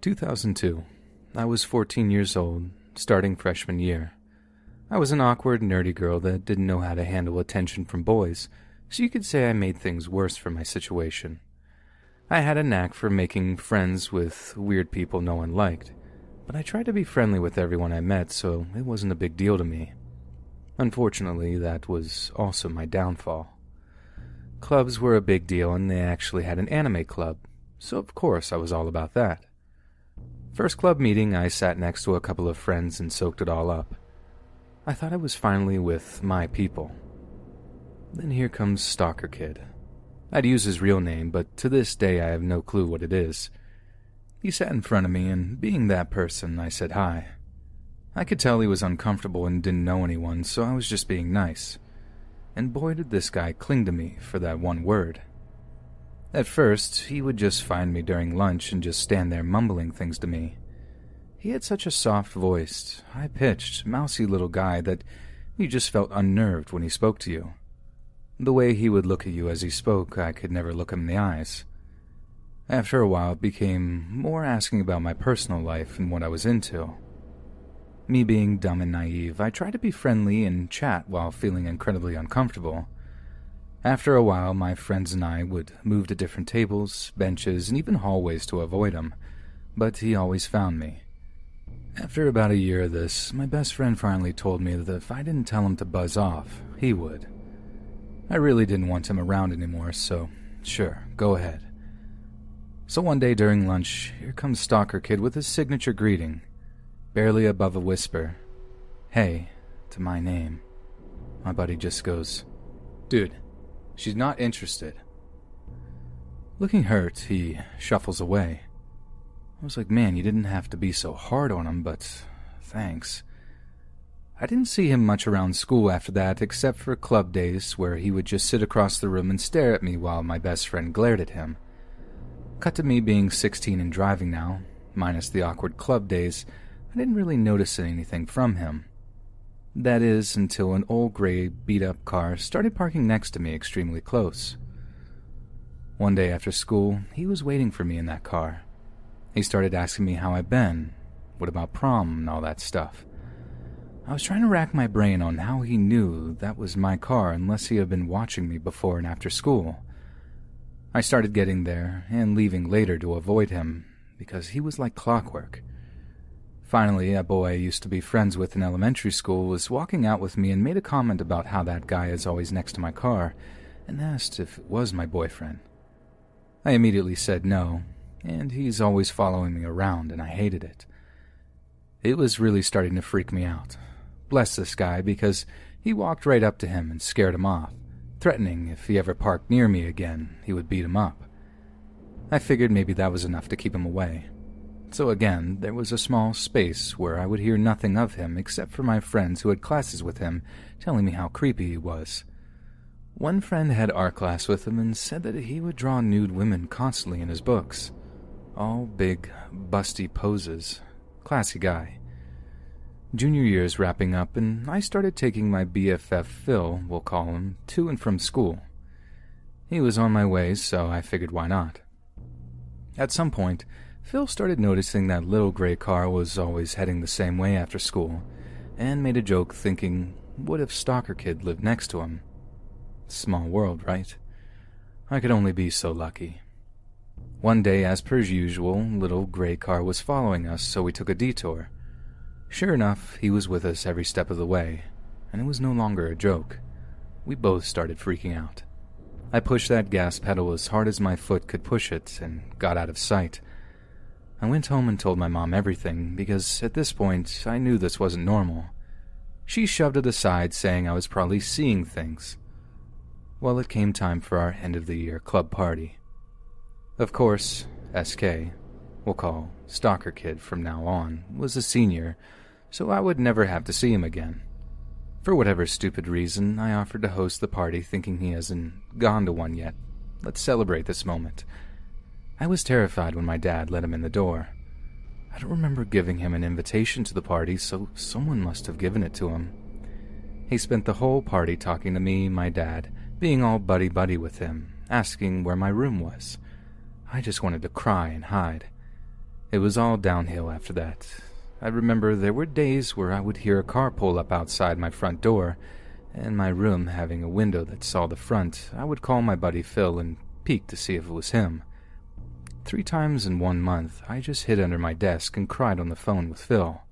Two thousand two. I was fourteen years old, starting freshman year. I was an awkward, nerdy girl that didn't know how to handle attention from boys, so you could say I made things worse for my situation. I had a knack for making friends with weird people no one liked, but I tried to be friendly with everyone I met, so it wasn't a big deal to me. Unfortunately, that was also my downfall. Clubs were a big deal, and they actually had an anime club, so of course I was all about that. First club meeting, I sat next to a couple of friends and soaked it all up. I thought I was finally with my people. Then here comes Stalker Kid. I'd use his real name, but to this day I have no clue what it is. He sat in front of me, and being that person, I said hi. I could tell he was uncomfortable and didn't know anyone, so I was just being nice. And boy, did this guy cling to me for that one word. At first, he would just find me during lunch and just stand there mumbling things to me. He had such a soft voiced, high pitched, mousy little guy that you just felt unnerved when he spoke to you. The way he would look at you as he spoke, I could never look him in the eyes. After a while, it became more asking about my personal life and what I was into. Me being dumb and naive, I tried to be friendly and chat while feeling incredibly uncomfortable. After a while, my friends and I would move to different tables, benches, and even hallways to avoid him, but he always found me. After about a year of this, my best friend finally told me that if I didn't tell him to buzz off, he would. I really didn't want him around anymore, so sure, go ahead. So one day during lunch, here comes Stalker Kid with his signature greeting, barely above a whisper. Hey, to my name. My buddy just goes, Dude, she's not interested. Looking hurt, he shuffles away. I was like, man, you didn't have to be so hard on him, but thanks. I didn't see him much around school after that, except for club days where he would just sit across the room and stare at me while my best friend glared at him. Cut to me being 16 and driving now, minus the awkward club days, I didn't really notice anything from him. That is, until an old gray, beat up car started parking next to me extremely close. One day after school, he was waiting for me in that car. He started asking me how I'd been, what about prom, and all that stuff. I was trying to rack my brain on how he knew that was my car unless he had been watching me before and after school. I started getting there and leaving later to avoid him because he was like clockwork. Finally, a boy I used to be friends with in elementary school was walking out with me and made a comment about how that guy is always next to my car and asked if it was my boyfriend. I immediately said no, and he's always following me around, and I hated it. It was really starting to freak me out, bless this guy because he walked right up to him and scared him off, threatening if he ever parked near me again, he would beat him up. I figured maybe that was enough to keep him away. So again, there was a small space where I would hear nothing of him except for my friends who had classes with him telling me how creepy he was. One friend had art class with him and said that he would draw nude women constantly in his books. All big, busty poses. Classy guy. Junior year is wrapping up, and I started taking my BFF Phil, we'll call him, to and from school. He was on my way, so I figured why not. At some point, Phil started noticing that little gray car was always heading the same way after school, and made a joke thinking, what if Stalker Kid lived next to him? Small world, right? I could only be so lucky. One day, as per usual, little gray car was following us, so we took a detour. Sure enough, he was with us every step of the way, and it was no longer a joke. We both started freaking out. I pushed that gas pedal as hard as my foot could push it and got out of sight. I went home and told my mom everything because at this point I knew this wasn't normal. she shoved it aside, saying I was probably seeing things. Well, it came time for our end of the year club party. Of course, SK, we'll call Stalker Kid from now on, was a senior, so I would never have to see him again. For whatever stupid reason, I offered to host the party thinking he hasn't gone to one yet. Let's celebrate this moment. I was terrified when my dad let him in the door. I don't remember giving him an invitation to the party, so someone must have given it to him. He spent the whole party talking to me, my dad, being all buddy buddy with him, asking where my room was. I just wanted to cry and hide. It was all downhill after that. I remember there were days where I would hear a car pull up outside my front door, and my room having a window that saw the front, I would call my buddy Phil and peek to see if it was him. Three times in one month, I just hid under my desk and cried on the phone with Phil.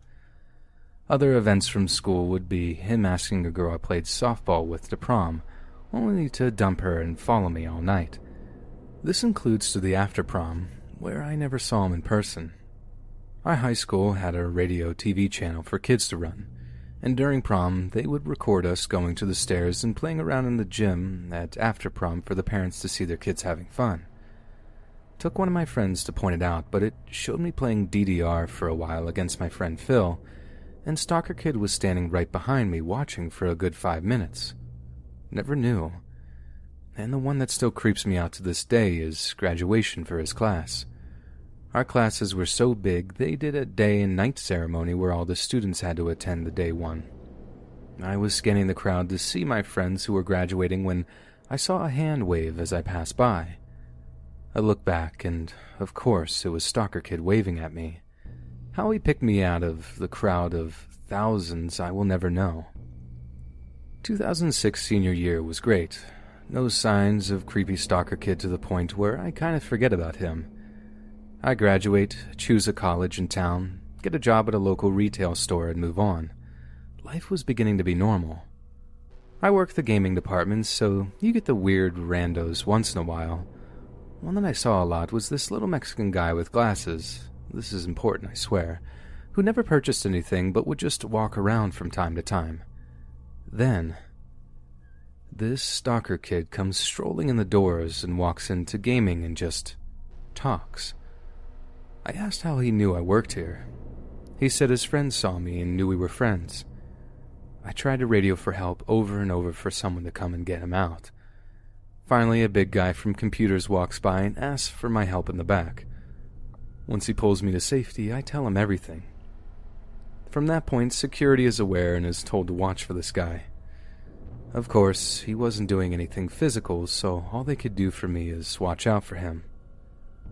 Other events from school would be him asking a girl I played softball with to prom, only to dump her and follow me all night. This includes to the after prom, where I never saw him in person. Our high school had a radio TV channel for kids to run, and during prom, they would record us going to the stairs and playing around in the gym at after prom for the parents to see their kids having fun. Took one of my friends to point it out, but it showed me playing DDR for a while against my friend Phil, and Stalker Kid was standing right behind me watching for a good five minutes. Never knew. And the one that still creeps me out to this day is graduation for his class. Our classes were so big, they did a day and night ceremony where all the students had to attend the day one. I was scanning the crowd to see my friends who were graduating when I saw a hand wave as I passed by. I looked back, and of course it was Stalker Kid waving at me. How he picked me out of the crowd of thousands I will never know. 2006 senior year was great. No signs of creepy Stalker Kid to the point where I kind of forget about him. I graduate, choose a college in town, get a job at a local retail store, and move on. Life was beginning to be normal. I work the gaming department, so you get the weird randos once in a while one that I saw a lot was this little Mexican guy with glasses. This is important, I swear. Who never purchased anything but would just walk around from time to time. Then, this stalker kid comes strolling in the doors and walks into gaming and just talks. I asked how he knew I worked here. He said his friends saw me and knew we were friends. I tried to radio for help over and over for someone to come and get him out. Finally, a big guy from computers walks by and asks for my help in the back. Once he pulls me to safety, I tell him everything. From that point, security is aware and is told to watch for this guy. Of course, he wasn't doing anything physical, so all they could do for me is watch out for him.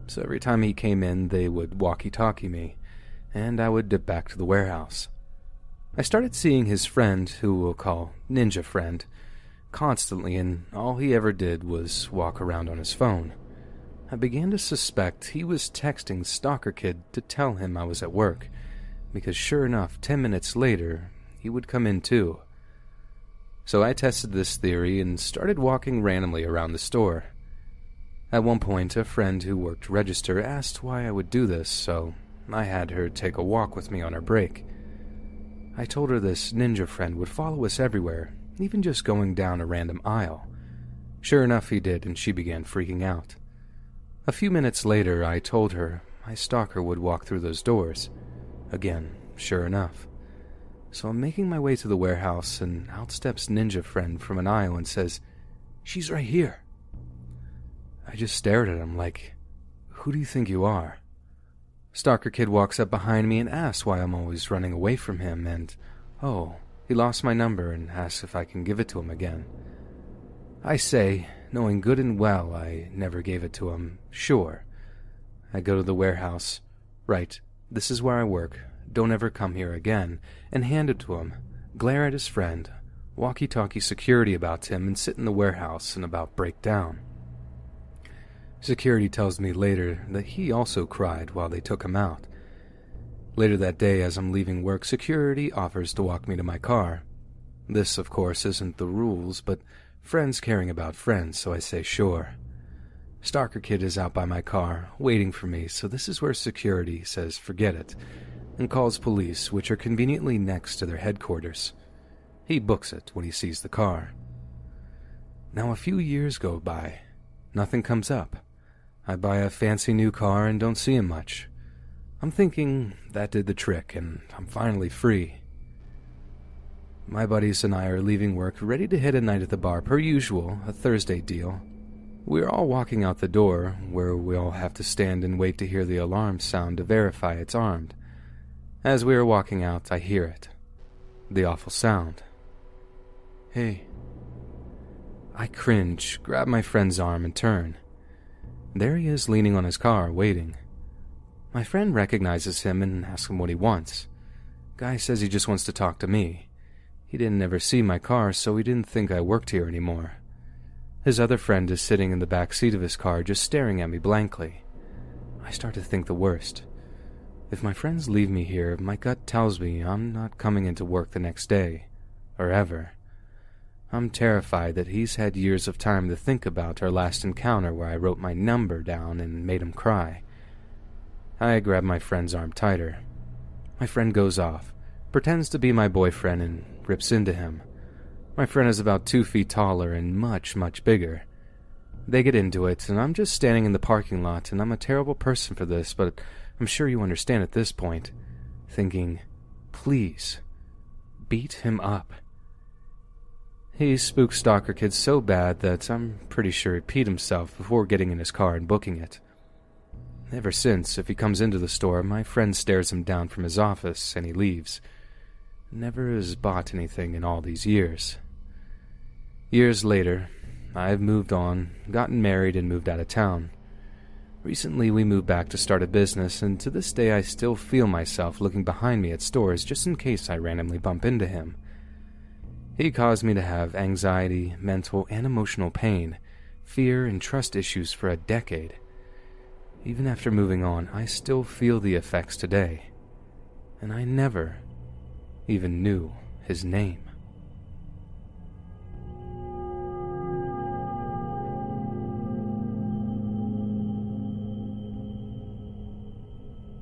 So every time he came in, they would walkie talkie me, and I would dip back to the warehouse. I started seeing his friend, who we'll call Ninja Friend, constantly, and all he ever did was walk around on his phone. I began to suspect he was texting Stalker Kid to tell him I was at work, because sure enough, ten minutes later, he would come in too. So I tested this theory and started walking randomly around the store. At one point, a friend who worked register asked why I would do this, so I had her take a walk with me on her break. I told her this ninja friend would follow us everywhere even just going down a random aisle. Sure enough, he did, and she began freaking out. A few minutes later, I told her my stalker would walk through those doors. Again, sure enough. So I'm making my way to the warehouse, and out steps Ninja Friend from an aisle and says, She's right here. I just stared at him like, Who do you think you are? Stalker Kid walks up behind me and asks why I'm always running away from him, and, oh, he lost my number and asks if I can give it to him again. I say, knowing good and well I never gave it to him, sure. I go to the warehouse. Right, this is where I work. Don't ever come here again. And hand it to him. Glare at his friend. Walkie talkie security about him and sit in the warehouse and about break down. Security tells me later that he also cried while they took him out. Later that day, as I'm leaving work, security offers to walk me to my car. This, of course, isn't the rules, but friends caring about friends, so I say sure. Stalker Kid is out by my car, waiting for me, so this is where security says forget it, and calls police, which are conveniently next to their headquarters. He books it when he sees the car. Now, a few years go by. Nothing comes up. I buy a fancy new car and don't see him much. I'm thinking that did the trick, and I'm finally free. My buddies and I are leaving work, ready to hit a night at the bar, per usual, a Thursday deal. We're all walking out the door, where we all have to stand and wait to hear the alarm sound to verify it's armed. As we are walking out, I hear it. The awful sound. Hey. I cringe, grab my friend's arm, and turn. There he is leaning on his car, waiting. My friend recognizes him and asks him what he wants. Guy says he just wants to talk to me. He didn't ever see my car, so he didn't think I worked here anymore. His other friend is sitting in the back seat of his car, just staring at me blankly. I start to think the worst. If my friends leave me here, my gut tells me I'm not coming into work the next day, or ever. I'm terrified that he's had years of time to think about our last encounter where I wrote my number down and made him cry. I grab my friend's arm tighter. My friend goes off, pretends to be my boyfriend, and rips into him. My friend is about two feet taller and much, much bigger. They get into it, and I'm just standing in the parking lot, and I'm a terrible person for this, but I'm sure you understand at this point. Thinking, please, beat him up. He spooked Stalker Kid so bad that I'm pretty sure he peed himself before getting in his car and booking it. Ever since, if he comes into the store, my friend stares him down from his office and he leaves. Never has bought anything in all these years. Years later, I've moved on, gotten married, and moved out of town. Recently, we moved back to start a business, and to this day, I still feel myself looking behind me at stores just in case I randomly bump into him. He caused me to have anxiety, mental, and emotional pain, fear, and trust issues for a decade. Even after moving on, I still feel the effects today. And I never even knew his name.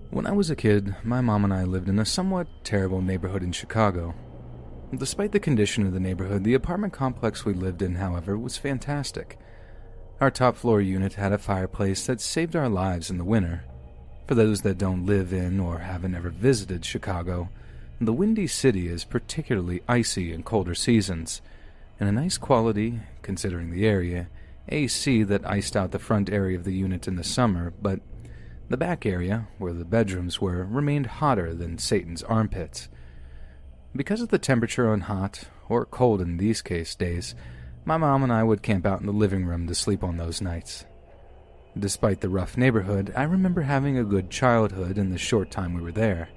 When I was a kid, my mom and I lived in a somewhat terrible neighborhood in Chicago. Despite the condition of the neighborhood, the apartment complex we lived in, however, was fantastic. Our top floor unit had a fireplace that saved our lives in the winter. For those that don't live in or haven't ever visited Chicago, the Windy City is particularly icy in colder seasons, and a nice quality, considering the area, AC that iced out the front area of the unit in the summer, but the back area, where the bedrooms were, remained hotter than Satan's armpits. Because of the temperature on hot, or cold in these case days, my mom and I would camp out in the living room to sleep on those nights. Despite the rough neighborhood, I remember having a good childhood in the short time we were there.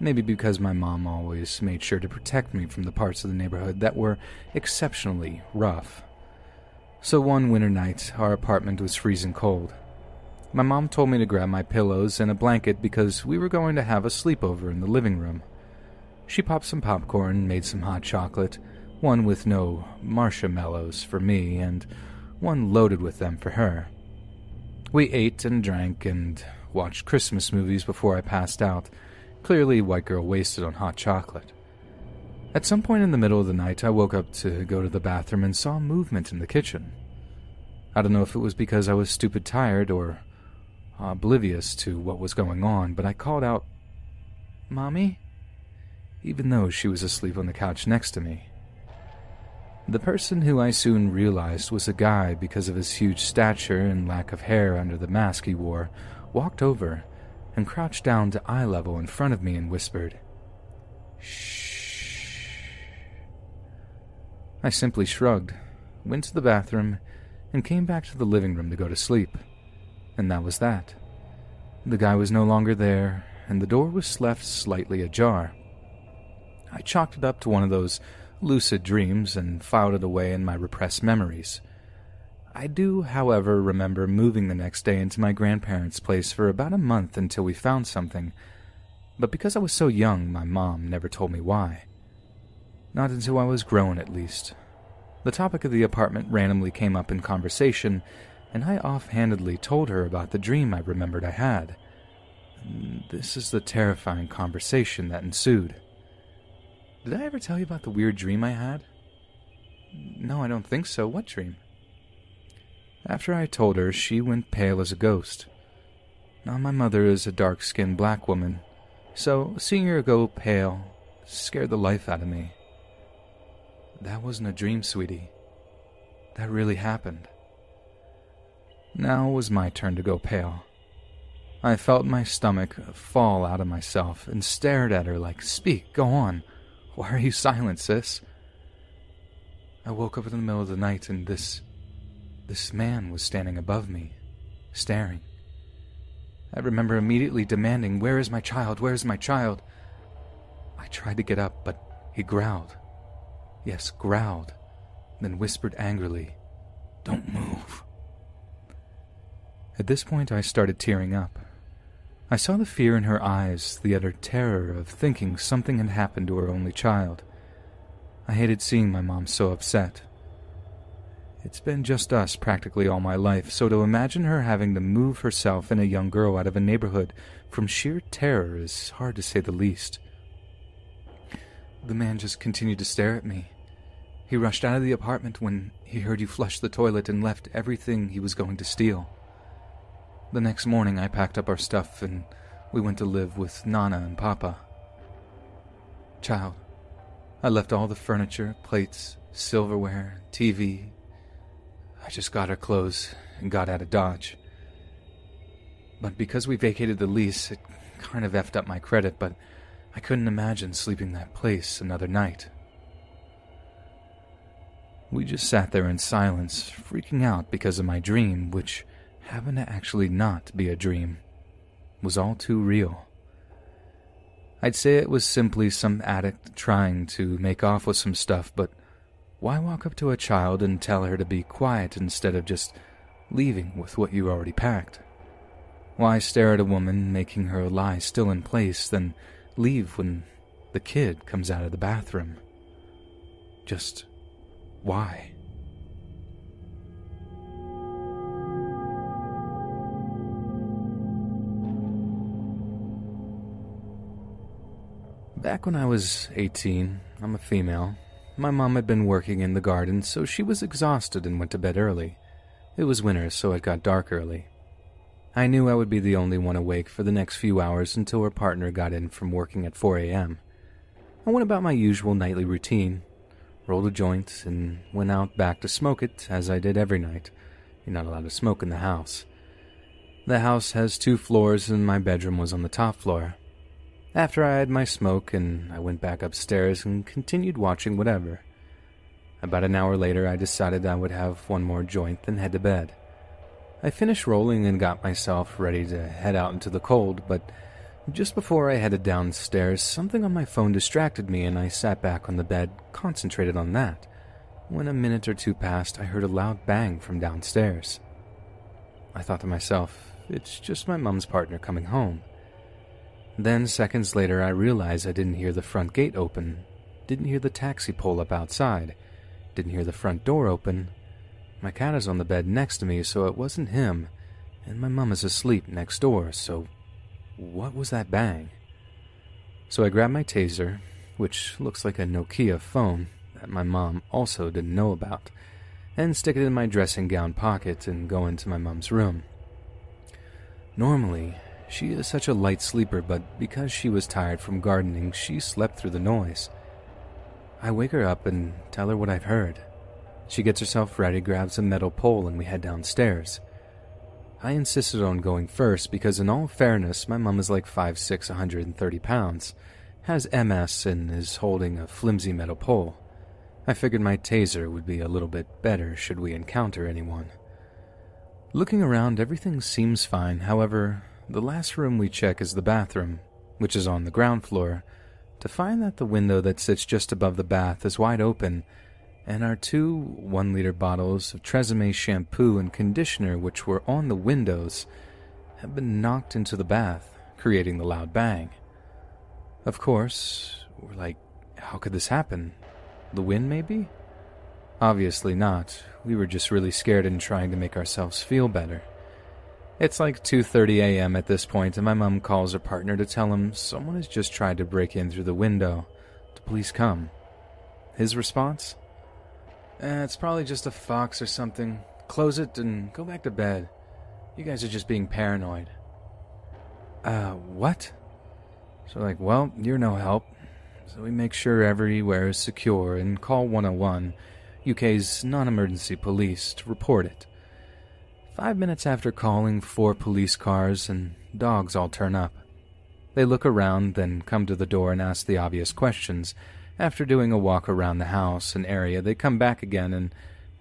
Maybe because my mom always made sure to protect me from the parts of the neighborhood that were exceptionally rough. So one winter night, our apartment was freezing cold. My mom told me to grab my pillows and a blanket because we were going to have a sleepover in the living room. She popped some popcorn, made some hot chocolate, one with no marshmallows for me, and one loaded with them for her. We ate and drank and watched Christmas movies before I passed out, clearly white girl wasted on hot chocolate. At some point in the middle of the night, I woke up to go to the bathroom and saw movement in the kitchen. I don't know if it was because I was stupid tired or oblivious to what was going on, but I called out, Mommy? Even though she was asleep on the couch next to me. The person who I soon realized was a guy because of his huge stature and lack of hair under the mask he wore, walked over and crouched down to eye level in front of me and whispered, Shh. I simply shrugged, went to the bathroom, and came back to the living room to go to sleep. And that was that. The guy was no longer there, and the door was left slightly ajar. I chalked it up to one of those lucid dreams and filed it away in my repressed memories. I do, however, remember moving the next day into my grandparents' place for about a month until we found something, but because I was so young, my mom never told me why. Not until I was grown, at least. The topic of the apartment randomly came up in conversation, and I offhandedly told her about the dream I remembered I had. This is the terrifying conversation that ensued. Did I ever tell you about the weird dream I had? No, I don't think so. What dream? After I told her, she went pale as a ghost. Now, my mother is a dark skinned black woman, so seeing her go pale scared the life out of me. That wasn't a dream, sweetie. That really happened. Now was my turn to go pale. I felt my stomach fall out of myself and stared at her like, Speak, go on. Why are you silent, sis? I woke up in the middle of the night and this. this man was standing above me, staring. I remember immediately demanding, Where is my child? Where is my child? I tried to get up, but he growled. Yes, growled, then whispered angrily, Don't move. At this point, I started tearing up. I saw the fear in her eyes, the utter terror of thinking something had happened to her only child. I hated seeing my mom so upset. It's been just us practically all my life, so to imagine her having to move herself and a young girl out of a neighborhood from sheer terror is hard to say the least. The man just continued to stare at me. He rushed out of the apartment when he heard you flush the toilet and left everything he was going to steal. The next morning, I packed up our stuff and we went to live with Nana and Papa. Child, I left all the furniture, plates, silverware, TV. I just got our clothes and got out of Dodge. But because we vacated the lease, it kind of effed up my credit, but I couldn't imagine sleeping that place another night. We just sat there in silence, freaking out because of my dream, which happened to actually not be a dream, was all too real. I'd say it was simply some addict trying to make off with some stuff, but why walk up to a child and tell her to be quiet instead of just leaving with what you already packed? Why stare at a woman, making her lie still in place, then leave when the kid comes out of the bathroom? Just why? Back when I was 18, I'm a female. My mom had been working in the garden, so she was exhausted and went to bed early. It was winter, so it got dark early. I knew I would be the only one awake for the next few hours until her partner got in from working at 4 a.m. I went about my usual nightly routine, rolled a joint, and went out back to smoke it, as I did every night. You're not allowed to smoke in the house. The house has two floors, and my bedroom was on the top floor. After I had my smoke and I went back upstairs and continued watching whatever. About an hour later, I decided I would have one more joint, then head to bed. I finished rolling and got myself ready to head out into the cold, but just before I headed downstairs, something on my phone distracted me and I sat back on the bed, concentrated on that. When a minute or two passed, I heard a loud bang from downstairs. I thought to myself, it's just my mum's partner coming home. Then, seconds later, I realized I didn't hear the front gate open, didn't hear the taxi pull up outside, didn't hear the front door open. My cat is on the bed next to me, so it wasn't him, and my mum is asleep next door, so what was that bang? So I grabbed my taser, which looks like a Nokia phone that my mom also didn't know about, and stick it in my dressing gown pocket and go into my mom's room. Normally, she is such a light sleeper, but because she was tired from gardening, she slept through the noise. I wake her up and tell her what I've heard. She gets herself ready, grabs a metal pole, and we head downstairs. I insisted on going first because, in all fairness, my mum is like 5'6, 130 pounds, has MS, and is holding a flimsy metal pole. I figured my taser would be a little bit better should we encounter anyone. Looking around, everything seems fine. However, the last room we check is the bathroom, which is on the ground floor, to find that the window that sits just above the bath is wide open, and our two one liter bottles of Tresemme shampoo and conditioner, which were on the windows, have been knocked into the bath, creating the loud bang. Of course, we're like, how could this happen? The wind, maybe? Obviously not. We were just really scared and trying to make ourselves feel better. It's like 2:30 a.m. at this point and my mom calls her partner to tell him someone has just tried to break in through the window, The police come. His response? Eh, it's probably just a fox or something. Close it and go back to bed. You guys are just being paranoid. Uh, what? So, like, well, you're no help. So we make sure everywhere is secure and call 101, UK's non emergency police, to report it. Five minutes after calling, four police cars and dogs all turn up. They look around, then come to the door and ask the obvious questions. After doing a walk around the house and area, they come back again and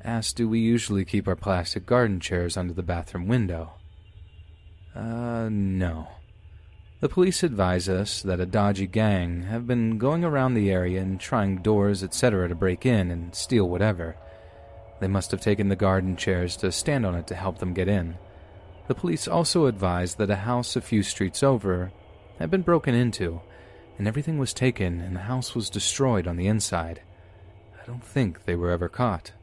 ask do we usually keep our plastic garden chairs under the bathroom window. Uh, no. The police advise us that a dodgy gang have been going around the area and trying doors, etc., to break in and steal whatever. They must have taken the garden chairs to stand on it to help them get in. The police also advised that a house a few streets over had been broken into, and everything was taken and the house was destroyed on the inside. I don't think they were ever caught.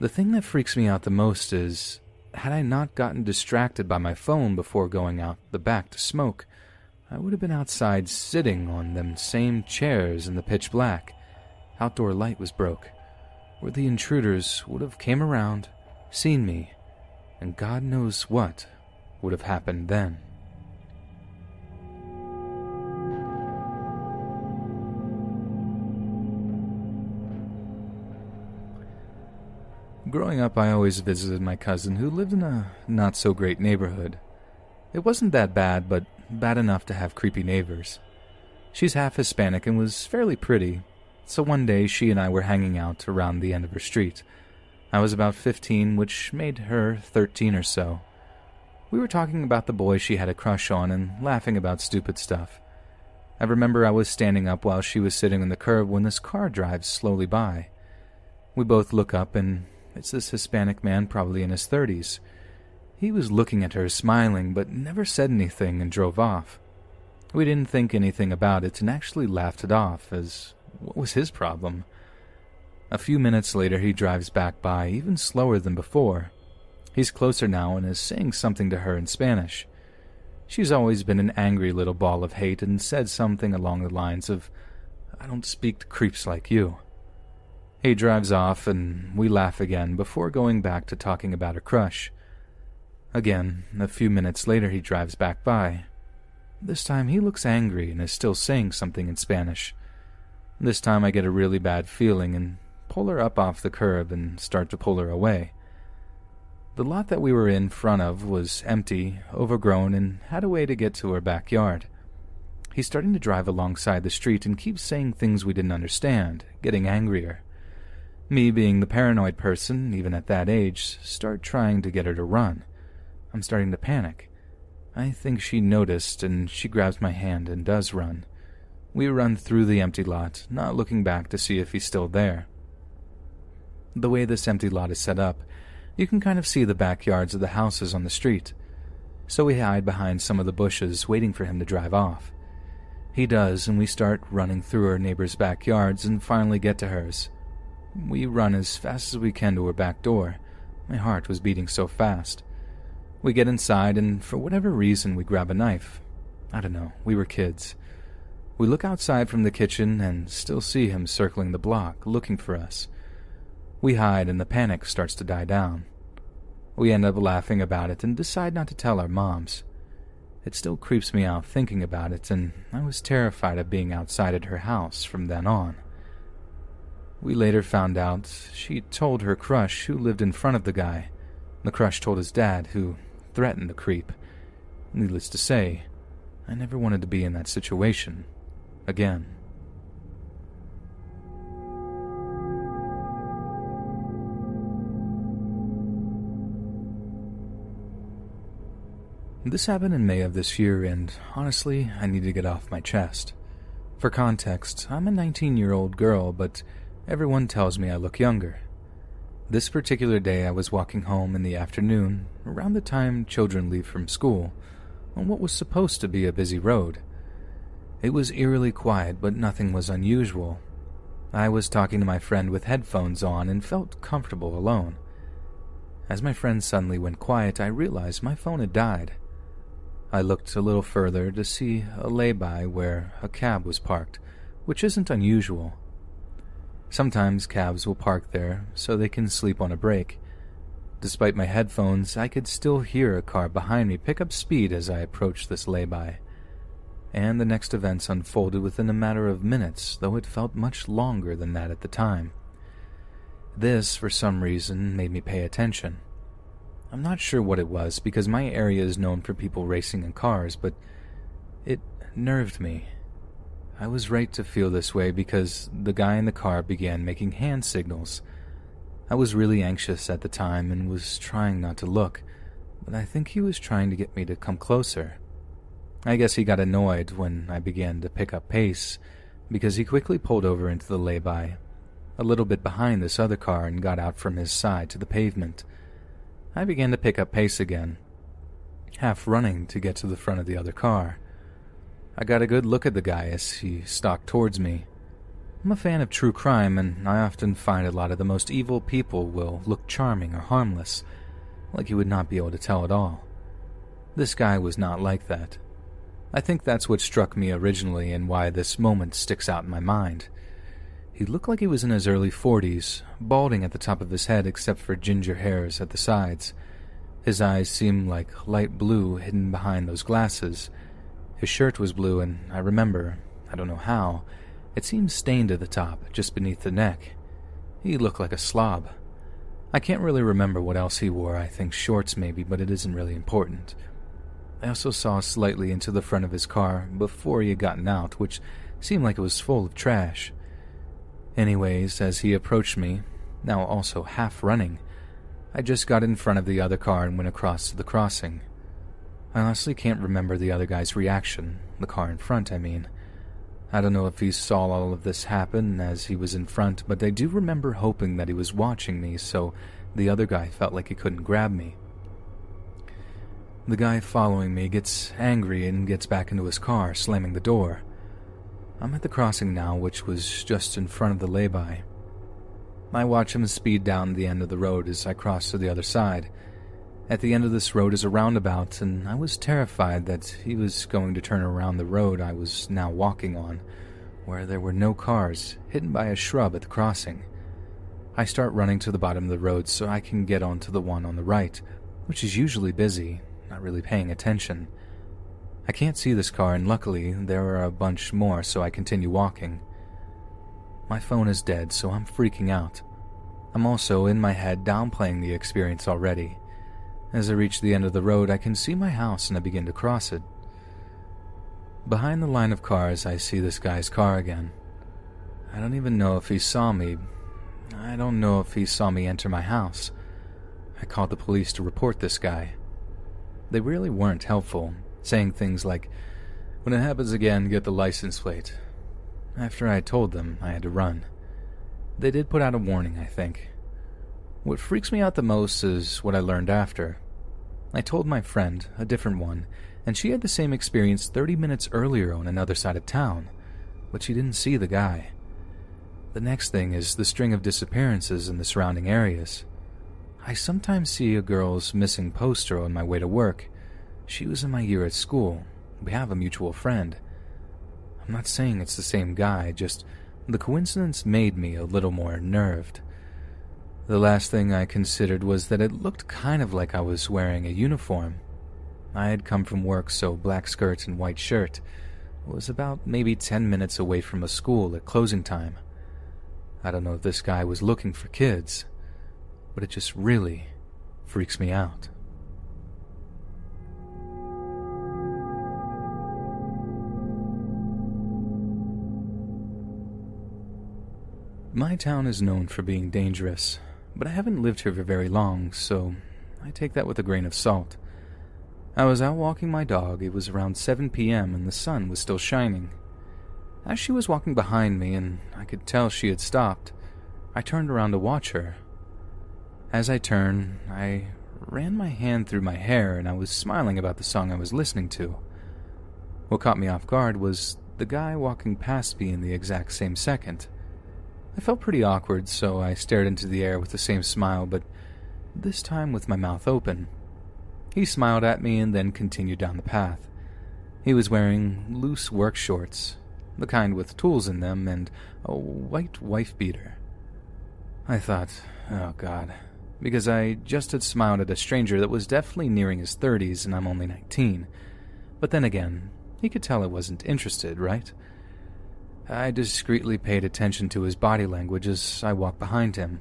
The thing that freaks me out the most is had I not gotten distracted by my phone before going out the back to smoke, I would have been outside sitting on them same chairs in the pitch black. Outdoor light was broke where the intruders would have came around, seen me, and God knows what would have happened then. Growing up, I always visited my cousin who lived in a not so great neighborhood. It wasn't that bad, but bad enough to have creepy neighbors. She's half Hispanic and was fairly pretty, so one day she and I were hanging out around the end of her street. I was about 15, which made her 13 or so. We were talking about the boy she had a crush on and laughing about stupid stuff. I remember I was standing up while she was sitting on the curb when this car drives slowly by. We both look up, and it's this Hispanic man, probably in his 30s. He was looking at her, smiling, but never said anything and drove off. We didn't think anything about it and actually laughed it off, as what was his problem? A few minutes later, he drives back by, even slower than before. He's closer now and is saying something to her in Spanish. She's always been an angry little ball of hate and said something along the lines of, I don't speak to creeps like you. He drives off and we laugh again before going back to talking about her crush. Again, a few minutes later, he drives back by. This time he looks angry and is still saying something in Spanish. This time I get a really bad feeling and pull her up off the curb and start to pull her away. The lot that we were in front of was empty, overgrown, and had a way to get to her backyard. He's starting to drive alongside the street and keeps saying things we didn't understand, getting angrier. Me, being the paranoid person, even at that age, start trying to get her to run. I'm starting to panic. I think she noticed and she grabs my hand and does run. We run through the empty lot, not looking back to see if he's still there. The way this empty lot is set up, you can kind of see the backyards of the houses on the street. So we hide behind some of the bushes, waiting for him to drive off. He does, and we start running through our neighbors' backyards and finally get to hers. We run as fast as we can to her back door. My heart was beating so fast. We get inside, and for whatever reason, we grab a knife. I don't know, we were kids. We look outside from the kitchen and still see him circling the block, looking for us. We hide and the panic starts to die down. We end up laughing about it and decide not to tell our moms. It still creeps me out thinking about it, and I was terrified of being outside at her house from then on. We later found out she told her crush who lived in front of the guy. The crush told his dad, who threatened the creep. Needless to say, I never wanted to be in that situation again. This happened in May of this year, and honestly, I need to get off my chest. For context, I'm a 19 year old girl, but everyone tells me I look younger. This particular day, I was walking home in the afternoon, around the time children leave from school, on what was supposed to be a busy road. It was eerily quiet, but nothing was unusual. I was talking to my friend with headphones on and felt comfortable alone. As my friend suddenly went quiet, I realized my phone had died. I looked a little further to see a lay-by where a cab was parked, which isn't unusual. Sometimes cabs will park there so they can sleep on a break. Despite my headphones, I could still hear a car behind me pick up speed as I approached this lay-by. And the next events unfolded within a matter of minutes, though it felt much longer than that at the time. This, for some reason, made me pay attention. I'm not sure what it was because my area is known for people racing in cars, but it nerved me. I was right to feel this way because the guy in the car began making hand signals. I was really anxious at the time and was trying not to look, but I think he was trying to get me to come closer. I guess he got annoyed when I began to pick up pace because he quickly pulled over into the lay-by, a little bit behind this other car and got out from his side to the pavement. I began to pick up pace again, half running to get to the front of the other car. I got a good look at the guy as he stalked towards me. I'm a fan of true crime, and I often find a lot of the most evil people will look charming or harmless, like you would not be able to tell at all. This guy was not like that. I think that's what struck me originally and why this moment sticks out in my mind. He looked like he was in his early 40s, balding at the top of his head except for ginger hairs at the sides. His eyes seemed like light blue hidden behind those glasses. His shirt was blue, and I remember, I don't know how, it seemed stained at the top, just beneath the neck. He looked like a slob. I can't really remember what else he wore, I think shorts maybe, but it isn't really important. I also saw slightly into the front of his car before he had gotten out, which seemed like it was full of trash. Anyways, as he approached me, now also half running, I just got in front of the other car and went across to the crossing. I honestly can't remember the other guy's reaction, the car in front, I mean. I don't know if he saw all of this happen as he was in front, but I do remember hoping that he was watching me so the other guy felt like he couldn't grab me. The guy following me gets angry and gets back into his car, slamming the door. I'm at the crossing now, which was just in front of the lay-by. I watch him speed down the end of the road as I cross to the other side. At the end of this road is a roundabout, and I was terrified that he was going to turn around the road I was now walking on, where there were no cars, hidden by a shrub at the crossing. I start running to the bottom of the road so I can get onto the one on the right, which is usually busy, really paying attention. I can't see this car, and luckily there are a bunch more, so I continue walking. My phone is dead, so I'm freaking out. I'm also in my head downplaying the experience already. As I reach the end of the road, I can see my house and I begin to cross it. Behind the line of cars, I see this guy's car again. I don't even know if he saw me. I don't know if he saw me enter my house. I called the police to report this guy. They really weren't helpful, saying things like, When it happens again, get the license plate. After I told them, I had to run. They did put out a warning, I think. What freaks me out the most is what I learned after. I told my friend, a different one, and she had the same experience 30 minutes earlier on another side of town, but she didn't see the guy. The next thing is the string of disappearances in the surrounding areas. I sometimes see a girl's missing poster on my way to work, she was in my year at school. We have a mutual friend. I'm not saying it's the same guy, just the coincidence made me a little more nerved. The last thing I considered was that it looked kind of like I was wearing a uniform. I had come from work, so black skirt and white shirt was about maybe 10 minutes away from a school at closing time. I don't know if this guy was looking for kids, but it just really freaks me out. My town is known for being dangerous, but I haven't lived here for very long, so I take that with a grain of salt. I was out walking my dog. It was around 7 p.m., and the sun was still shining. As she was walking behind me, and I could tell she had stopped, I turned around to watch her. As I turned, I ran my hand through my hair, and I was smiling about the song I was listening to. What caught me off guard was the guy walking past me in the exact same second. I felt pretty awkward, so I stared into the air with the same smile, but this time with my mouth open. He smiled at me and then continued down the path. He was wearing loose work shorts. the kind with tools in them and a white wife beater. I thought, oh god, because I just had smiled at a stranger that was definitely nearing his 30s and I'm only 19. But then again, he could tell I wasn't interested, right? I discreetly paid attention to his body language as I walked behind him.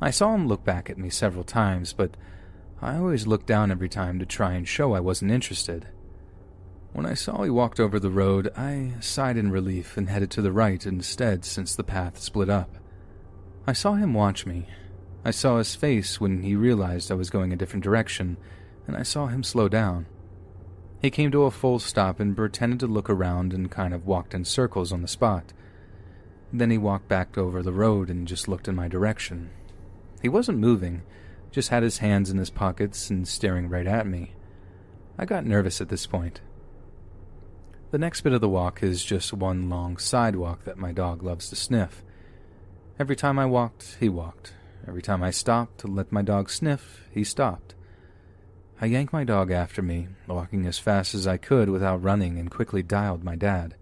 I saw him look back at me several times, but I always looked down every time to try and show I wasn't interested. When I saw he walked over the road, I sighed in relief and headed to the right instead since the path split up. I saw him watch me. I saw his face when he realized I was going a different direction, and I saw him slow down. He came to a full stop and pretended to look around and kind of walked in circles on the spot. Then he walked back over the road and just looked in my direction. He wasn't moving, just had his hands in his pockets and staring right at me. I got nervous at this point. The next bit of the walk is just one long sidewalk that my dog loves to sniff. Every time I walked, he walked. Every time I stopped to let my dog sniff, he stopped. I yanked my dog after me, walking as fast as I could without running, and quickly dialed my dad.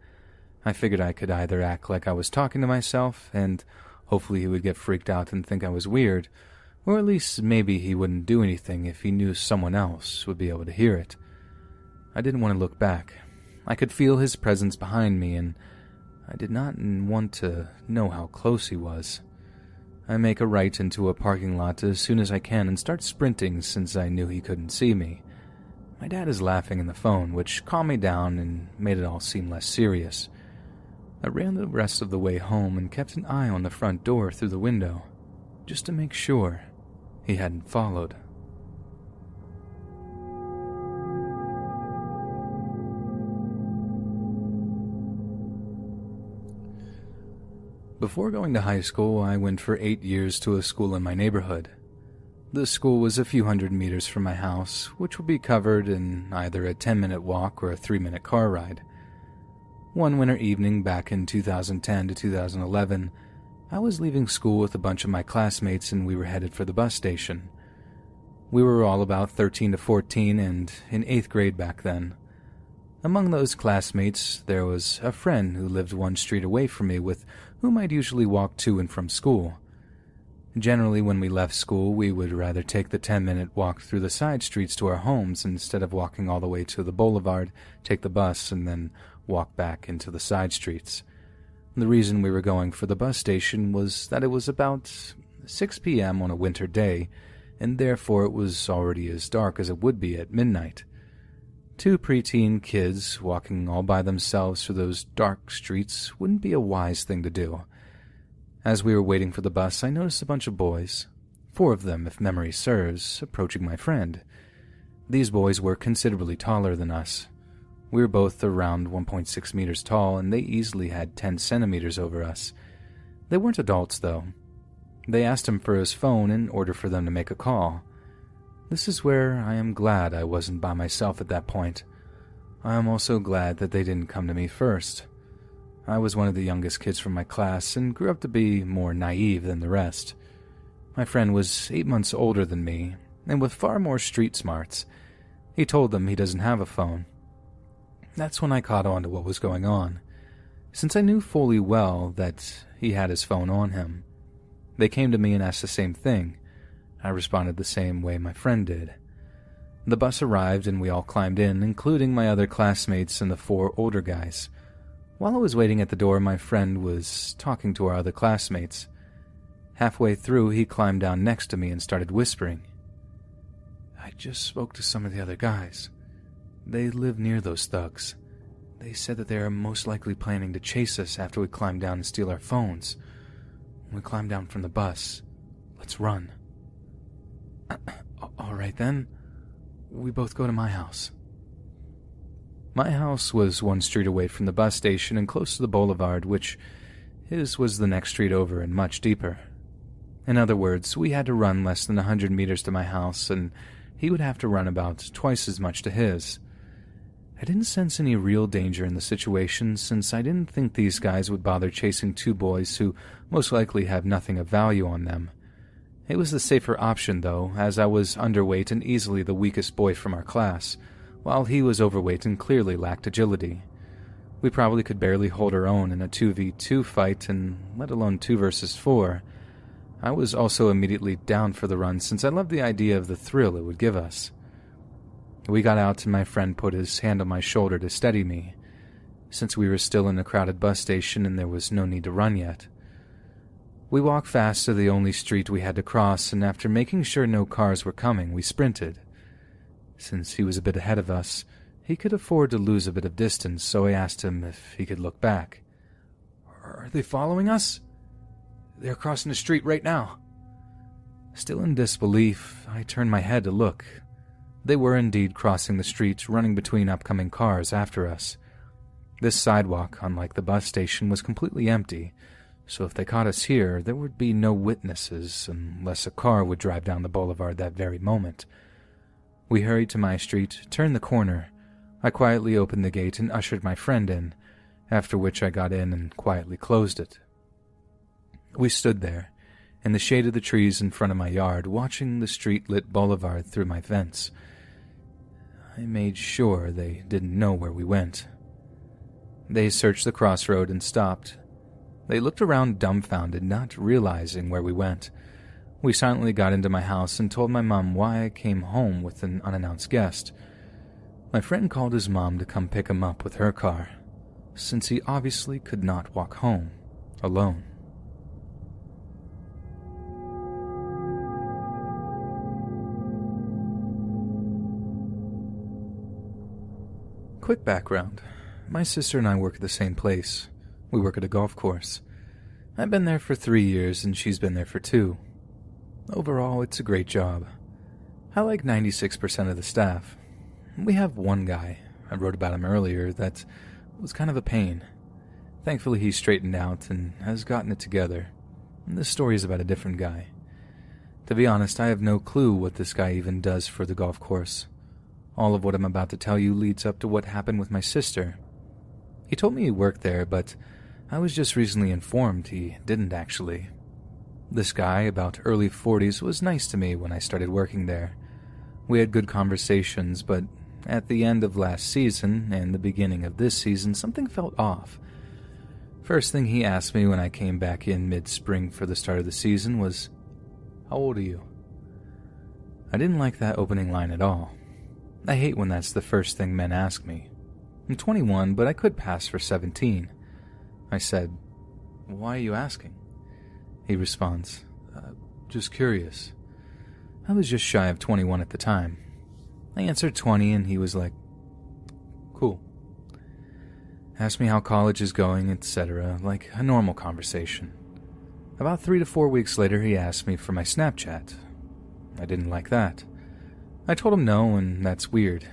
I figured I could either act like I was talking to myself, and hopefully he would get freaked out and think I was weird, or at least maybe he wouldn't do anything if he knew someone else would be able to hear it. I didn't want to look back. I could feel his presence behind me, and I did not want to know how close he was. I make a right into a parking lot as soon as I can and start sprinting since I knew he couldn't see me. My dad is laughing in the phone, which calmed me down and made it all seem less serious. I ran the rest of the way home and kept an eye on the front door through the window, just to make sure he hadn't followed. Before going to high school, I went for eight years to a school in my neighborhood. The school was a few hundred meters from my house, which would be covered in either a 10 minute walk or a 3 minute car ride. One winter evening back in 2010 to 2011, I was leaving school with a bunch of my classmates and we were headed for the bus station. We were all about 13 to 14 and in 8th grade back then. Among those classmates, there was a friend who lived one street away from me with whom I'd usually walk to and from school. Generally, when we left school, we would rather take the 10 minute walk through the side streets to our homes instead of walking all the way to the boulevard, take the bus, and then walk back into the side streets. The reason we were going for the bus station was that it was about 6 p.m. on a winter day, and therefore it was already as dark as it would be at midnight. Two preteen kids walking all by themselves through those dark streets wouldn't be a wise thing to do. As we were waiting for the bus, I noticed a bunch of boys, four of them, if memory serves, approaching my friend. These boys were considerably taller than us. We were both around 1.6 meters tall, and they easily had 10 centimeters over us. They weren't adults, though. They asked him for his phone in order for them to make a call. This is where I am glad I wasn't by myself at that point. I am also glad that they didn't come to me first. I was one of the youngest kids from my class and grew up to be more naive than the rest. My friend was eight months older than me and with far more street smarts. He told them he doesn't have a phone. That's when I caught on to what was going on, since I knew fully well that he had his phone on him. They came to me and asked the same thing. I responded the same way my friend did. The bus arrived and we all climbed in, including my other classmates and the four older guys. While I was waiting at the door, my friend was talking to our other classmates. Halfway through, he climbed down next to me and started whispering. I just spoke to some of the other guys. They live near those thugs. They said that they are most likely planning to chase us after we climb down and steal our phones. When we climb down from the bus, let's run. All right then. We both go to my house. My house was one street away from the bus station and close to the boulevard, which his was the next street over and much deeper. In other words, we had to run less than a hundred meters to my house, and he would have to run about twice as much to his. I didn't sense any real danger in the situation since I didn't think these guys would bother chasing two boys who most likely have nothing of value on them. It was the safer option, though, as I was underweight and easily the weakest boy from our class, while he was overweight and clearly lacked agility. We probably could barely hold our own in a 2v2 fight, and let alone 2 versus 4. I was also immediately down for the run since I loved the idea of the thrill it would give us. We got out, and my friend put his hand on my shoulder to steady me, since we were still in a crowded bus station and there was no need to run yet. We walked fast to the only street we had to cross, and after making sure no cars were coming, we sprinted. Since he was a bit ahead of us, he could afford to lose a bit of distance, so I asked him if he could look back. Are they following us? They're crossing the street right now. Still in disbelief, I turned my head to look. They were indeed crossing the street, running between upcoming cars after us. This sidewalk, unlike the bus station, was completely empty, so if they caught us here, there would be no witnesses unless a car would drive down the boulevard that very moment. We hurried to my street, turned the corner. I quietly opened the gate and ushered my friend in, after which I got in and quietly closed it. We stood there, in the shade of the trees in front of my yard, watching the street lit boulevard through my fence. I made sure they didn't know where we went. They searched the crossroad and stopped, they looked around dumbfounded, not realizing where we went. We silently got into my house and told my mom why I came home with an unannounced guest. My friend called his mom to come pick him up with her car, since he obviously could not walk home alone. Quick background my sister and I work at the same place. We work at a golf course. I've been there for three years and she's been there for two. Overall, it's a great job. I like 96% of the staff. We have one guy, I wrote about him earlier, that was kind of a pain. Thankfully, he's straightened out and has gotten it together. This story is about a different guy. To be honest, I have no clue what this guy even does for the golf course. All of what I'm about to tell you leads up to what happened with my sister. He told me he worked there, but I was just recently informed he didn't actually. This guy, about early 40s, was nice to me when I started working there. We had good conversations, but at the end of last season and the beginning of this season, something felt off. First thing he asked me when I came back in mid spring for the start of the season was, How old are you? I didn't like that opening line at all. I hate when that's the first thing men ask me. I'm 21, but I could pass for 17. I said, Why are you asking? He responds, uh, Just curious. I was just shy of 21 at the time. I answered 20 and he was like, Cool. Asked me how college is going, etc., like a normal conversation. About three to four weeks later, he asked me for my Snapchat. I didn't like that. I told him no, and that's weird.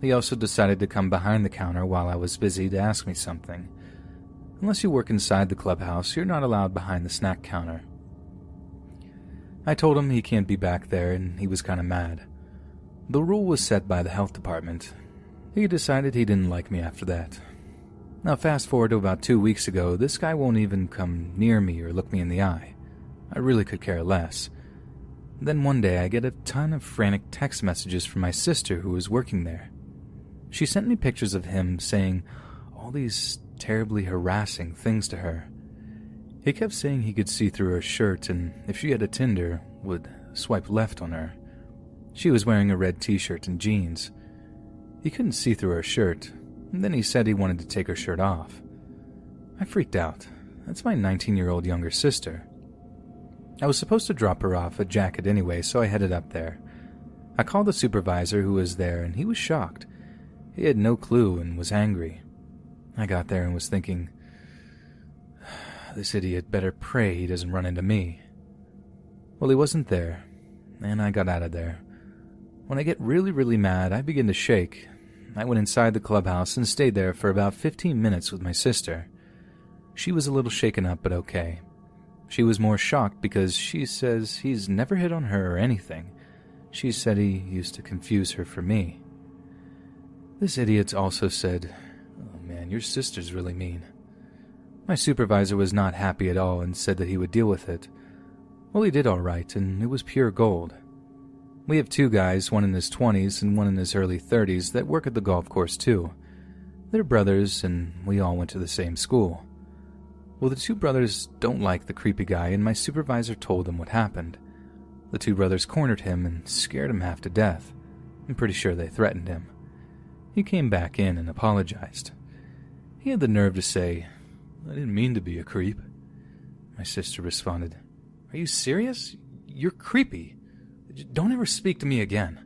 He also decided to come behind the counter while I was busy to ask me something. Unless you work inside the clubhouse, you're not allowed behind the snack counter. I told him he can't be back there, and he was kind of mad. The rule was set by the health department. He decided he didn't like me after that. Now, fast forward to about two weeks ago, this guy won't even come near me or look me in the eye. I really could care less. Then one day, I get a ton of frantic text messages from my sister who was working there. She sent me pictures of him saying all these terribly harassing things to her. He kept saying he could see through her shirt and if she had a Tinder, would swipe left on her. She was wearing a red t-shirt and jeans. He couldn't see through her shirt, and then he said he wanted to take her shirt off. I freaked out. That's my 19-year-old younger sister. I was supposed to drop her off a jacket anyway, so I headed up there. I called the supervisor who was there, and he was shocked. He had no clue and was angry. I got there and was thinking, this idiot better pray he doesn't run into me. Well, he wasn't there, and I got out of there. When I get really, really mad, I begin to shake. I went inside the clubhouse and stayed there for about 15 minutes with my sister. She was a little shaken up, but okay. She was more shocked because she says he's never hit on her or anything. She said he used to confuse her for me. This idiot also said, your sister's really mean. My supervisor was not happy at all and said that he would deal with it. Well, he did all right, and it was pure gold. We have two guys, one in his 20s and one in his early 30s, that work at the golf course too. They're brothers, and we all went to the same school. Well, the two brothers don't like the creepy guy, and my supervisor told them what happened. The two brothers cornered him and scared him half to death. I'm pretty sure they threatened him. He came back in and apologized. He had the nerve to say, I didn't mean to be a creep. My sister responded, Are you serious? You're creepy. Don't ever speak to me again.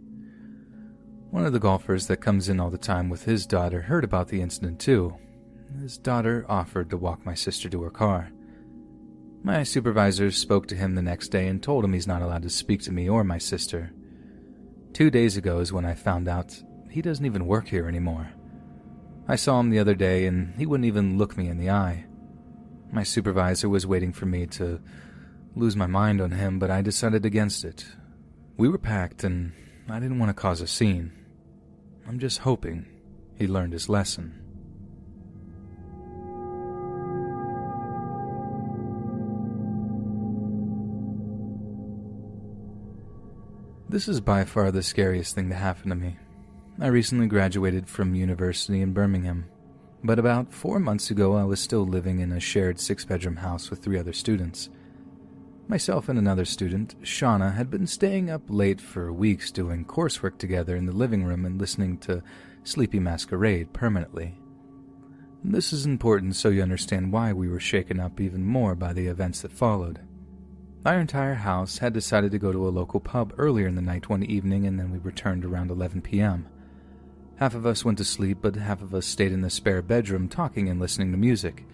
One of the golfers that comes in all the time with his daughter heard about the incident too. His daughter offered to walk my sister to her car. My supervisor spoke to him the next day and told him he's not allowed to speak to me or my sister. Two days ago is when I found out he doesn't even work here anymore. I saw him the other day and he wouldn't even look me in the eye. My supervisor was waiting for me to lose my mind on him, but I decided against it. We were packed and I didn't want to cause a scene. I'm just hoping he learned his lesson. This is by far the scariest thing to happen to me. I recently graduated from university in Birmingham, but about four months ago I was still living in a shared six bedroom house with three other students. Myself and another student, Shauna, had been staying up late for weeks doing coursework together in the living room and listening to Sleepy Masquerade permanently. This is important so you understand why we were shaken up even more by the events that followed. Our entire house had decided to go to a local pub earlier in the night one evening, and then we returned around 11 p.m. Half of us went to sleep, but half of us stayed in the spare bedroom talking and listening to music.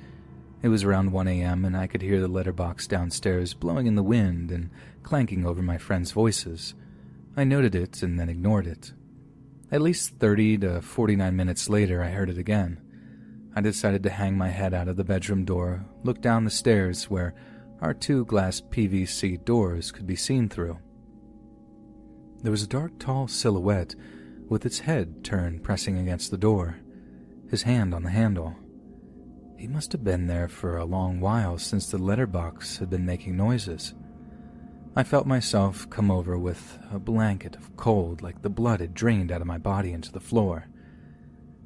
It was around 1 a.m., and I could hear the letterbox downstairs blowing in the wind and clanking over my friends' voices. I noted it and then ignored it. At least 30 to 49 minutes later, I heard it again. I decided to hang my head out of the bedroom door, look down the stairs where our two glass PVC doors could be seen through. There was a dark, tall silhouette with its head turned pressing against the door, his hand on the handle. He must have been there for a long while since the letterbox had been making noises. I felt myself come over with a blanket of cold like the blood had drained out of my body into the floor.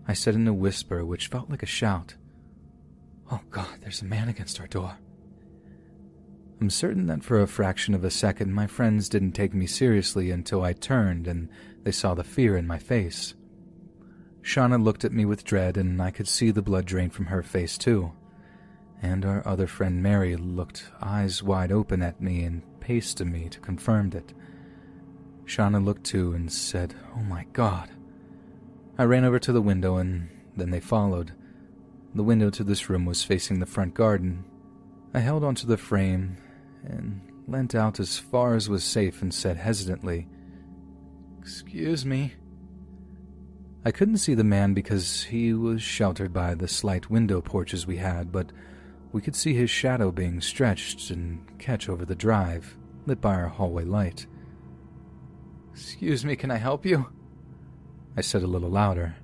I said in a whisper which felt like a shout, Oh God, there's a man against our door. I'm certain that for a fraction of a second my friends didn't take me seriously until I turned and they saw the fear in my face. Shauna looked at me with dread, and I could see the blood drain from her face too. And our other friend Mary looked eyes wide open at me and paced to me to confirm it. Shauna looked too and said, Oh my God. I ran over to the window and then they followed. The window to this room was facing the front garden. I held onto the frame and leant out as far as was safe and said hesitantly, Excuse me. I couldn't see the man because he was sheltered by the slight window porches we had, but we could see his shadow being stretched and catch over the drive, lit by our hallway light. Excuse me, can I help you? I said a little louder.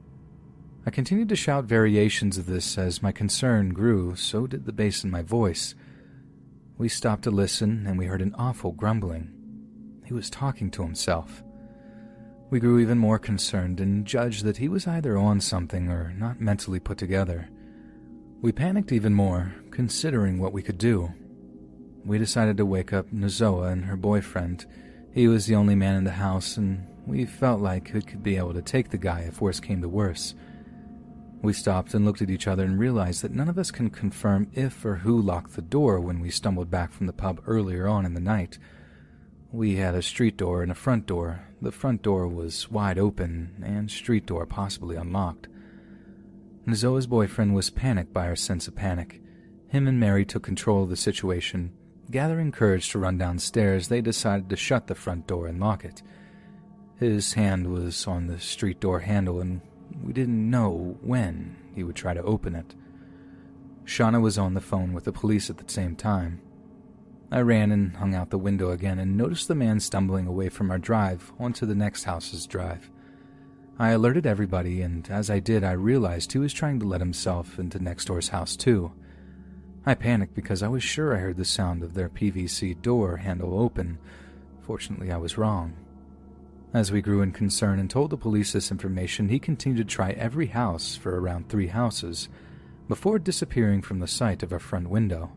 I continued to shout variations of this as my concern grew, so did the bass in my voice. We stopped to listen, and we heard an awful grumbling. He was talking to himself. We grew even more concerned and judged that he was either on something or not mentally put together. We panicked even more, considering what we could do. We decided to wake up Nozoa and her boyfriend. He was the only man in the house, and we felt like it could be able to take the guy if worse came to worse. We stopped and looked at each other and realized that none of us can confirm if or who locked the door when we stumbled back from the pub earlier on in the night. We had a street door and a front door. The front door was wide open, and street door possibly unlocked. Nozoa's boyfriend was panicked by her sense of panic. Him and Mary took control of the situation. Gathering courage to run downstairs, they decided to shut the front door and lock it. His hand was on the street door handle, and we didn't know when he would try to open it. Shauna was on the phone with the police at the same time. I ran and hung out the window again and noticed the man stumbling away from our drive onto the next house's drive. I alerted everybody, and as I did, I realized he was trying to let himself into next door's house too. I panicked because I was sure I heard the sound of their PVC door handle open. Fortunately, I was wrong. As we grew in concern and told the police this information, he continued to try every house for around three houses before disappearing from the sight of our front window.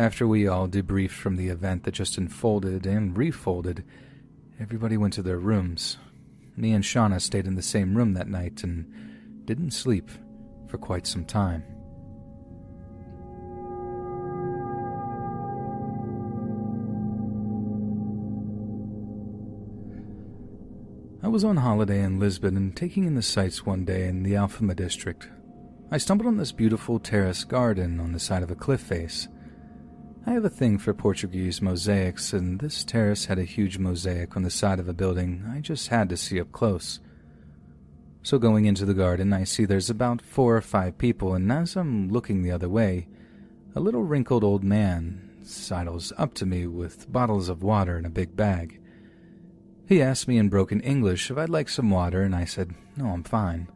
After we all debriefed from the event that just unfolded and refolded, everybody went to their rooms. Me and Shauna stayed in the same room that night and didn't sleep for quite some time. I was on holiday in Lisbon and taking in the sights one day in the Alfama district. I stumbled on this beautiful terrace garden on the side of a cliff face. I have a thing for Portuguese mosaics, and this terrace had a huge mosaic on the side of a building I just had to see up close. So, going into the garden, I see there's about four or five people, and as I'm looking the other way, a little wrinkled old man sidles up to me with bottles of water in a big bag. He asked me in broken English if I'd like some water, and I said, No, I'm fine.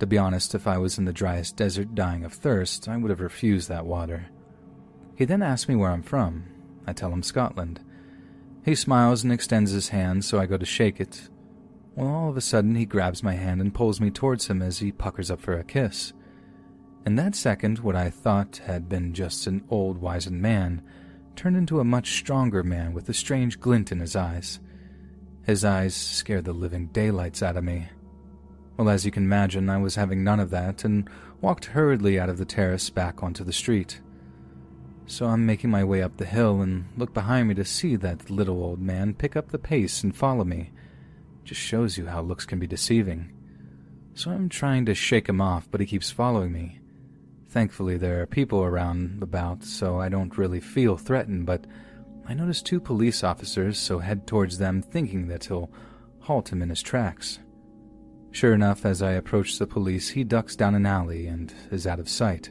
To be honest, if I was in the driest desert dying of thirst, I would have refused that water. He then asks me where I'm from. I tell him Scotland. He smiles and extends his hand, so I go to shake it. Well, all of a sudden, he grabs my hand and pulls me towards him as he puckers up for a kiss. In that second, what I thought had been just an old, wizened man turned into a much stronger man with a strange glint in his eyes. His eyes scared the living daylights out of me. Well, as you can imagine, I was having none of that and walked hurriedly out of the terrace back onto the street. So I'm making my way up the hill and look behind me to see that little old man pick up the pace and follow me. Just shows you how looks can be deceiving. So I'm trying to shake him off, but he keeps following me. Thankfully, there are people around about, so I don't really feel threatened, but I notice two police officers, so head towards them thinking that he'll halt him in his tracks. Sure enough, as I approach the police, he ducks down an alley and is out of sight.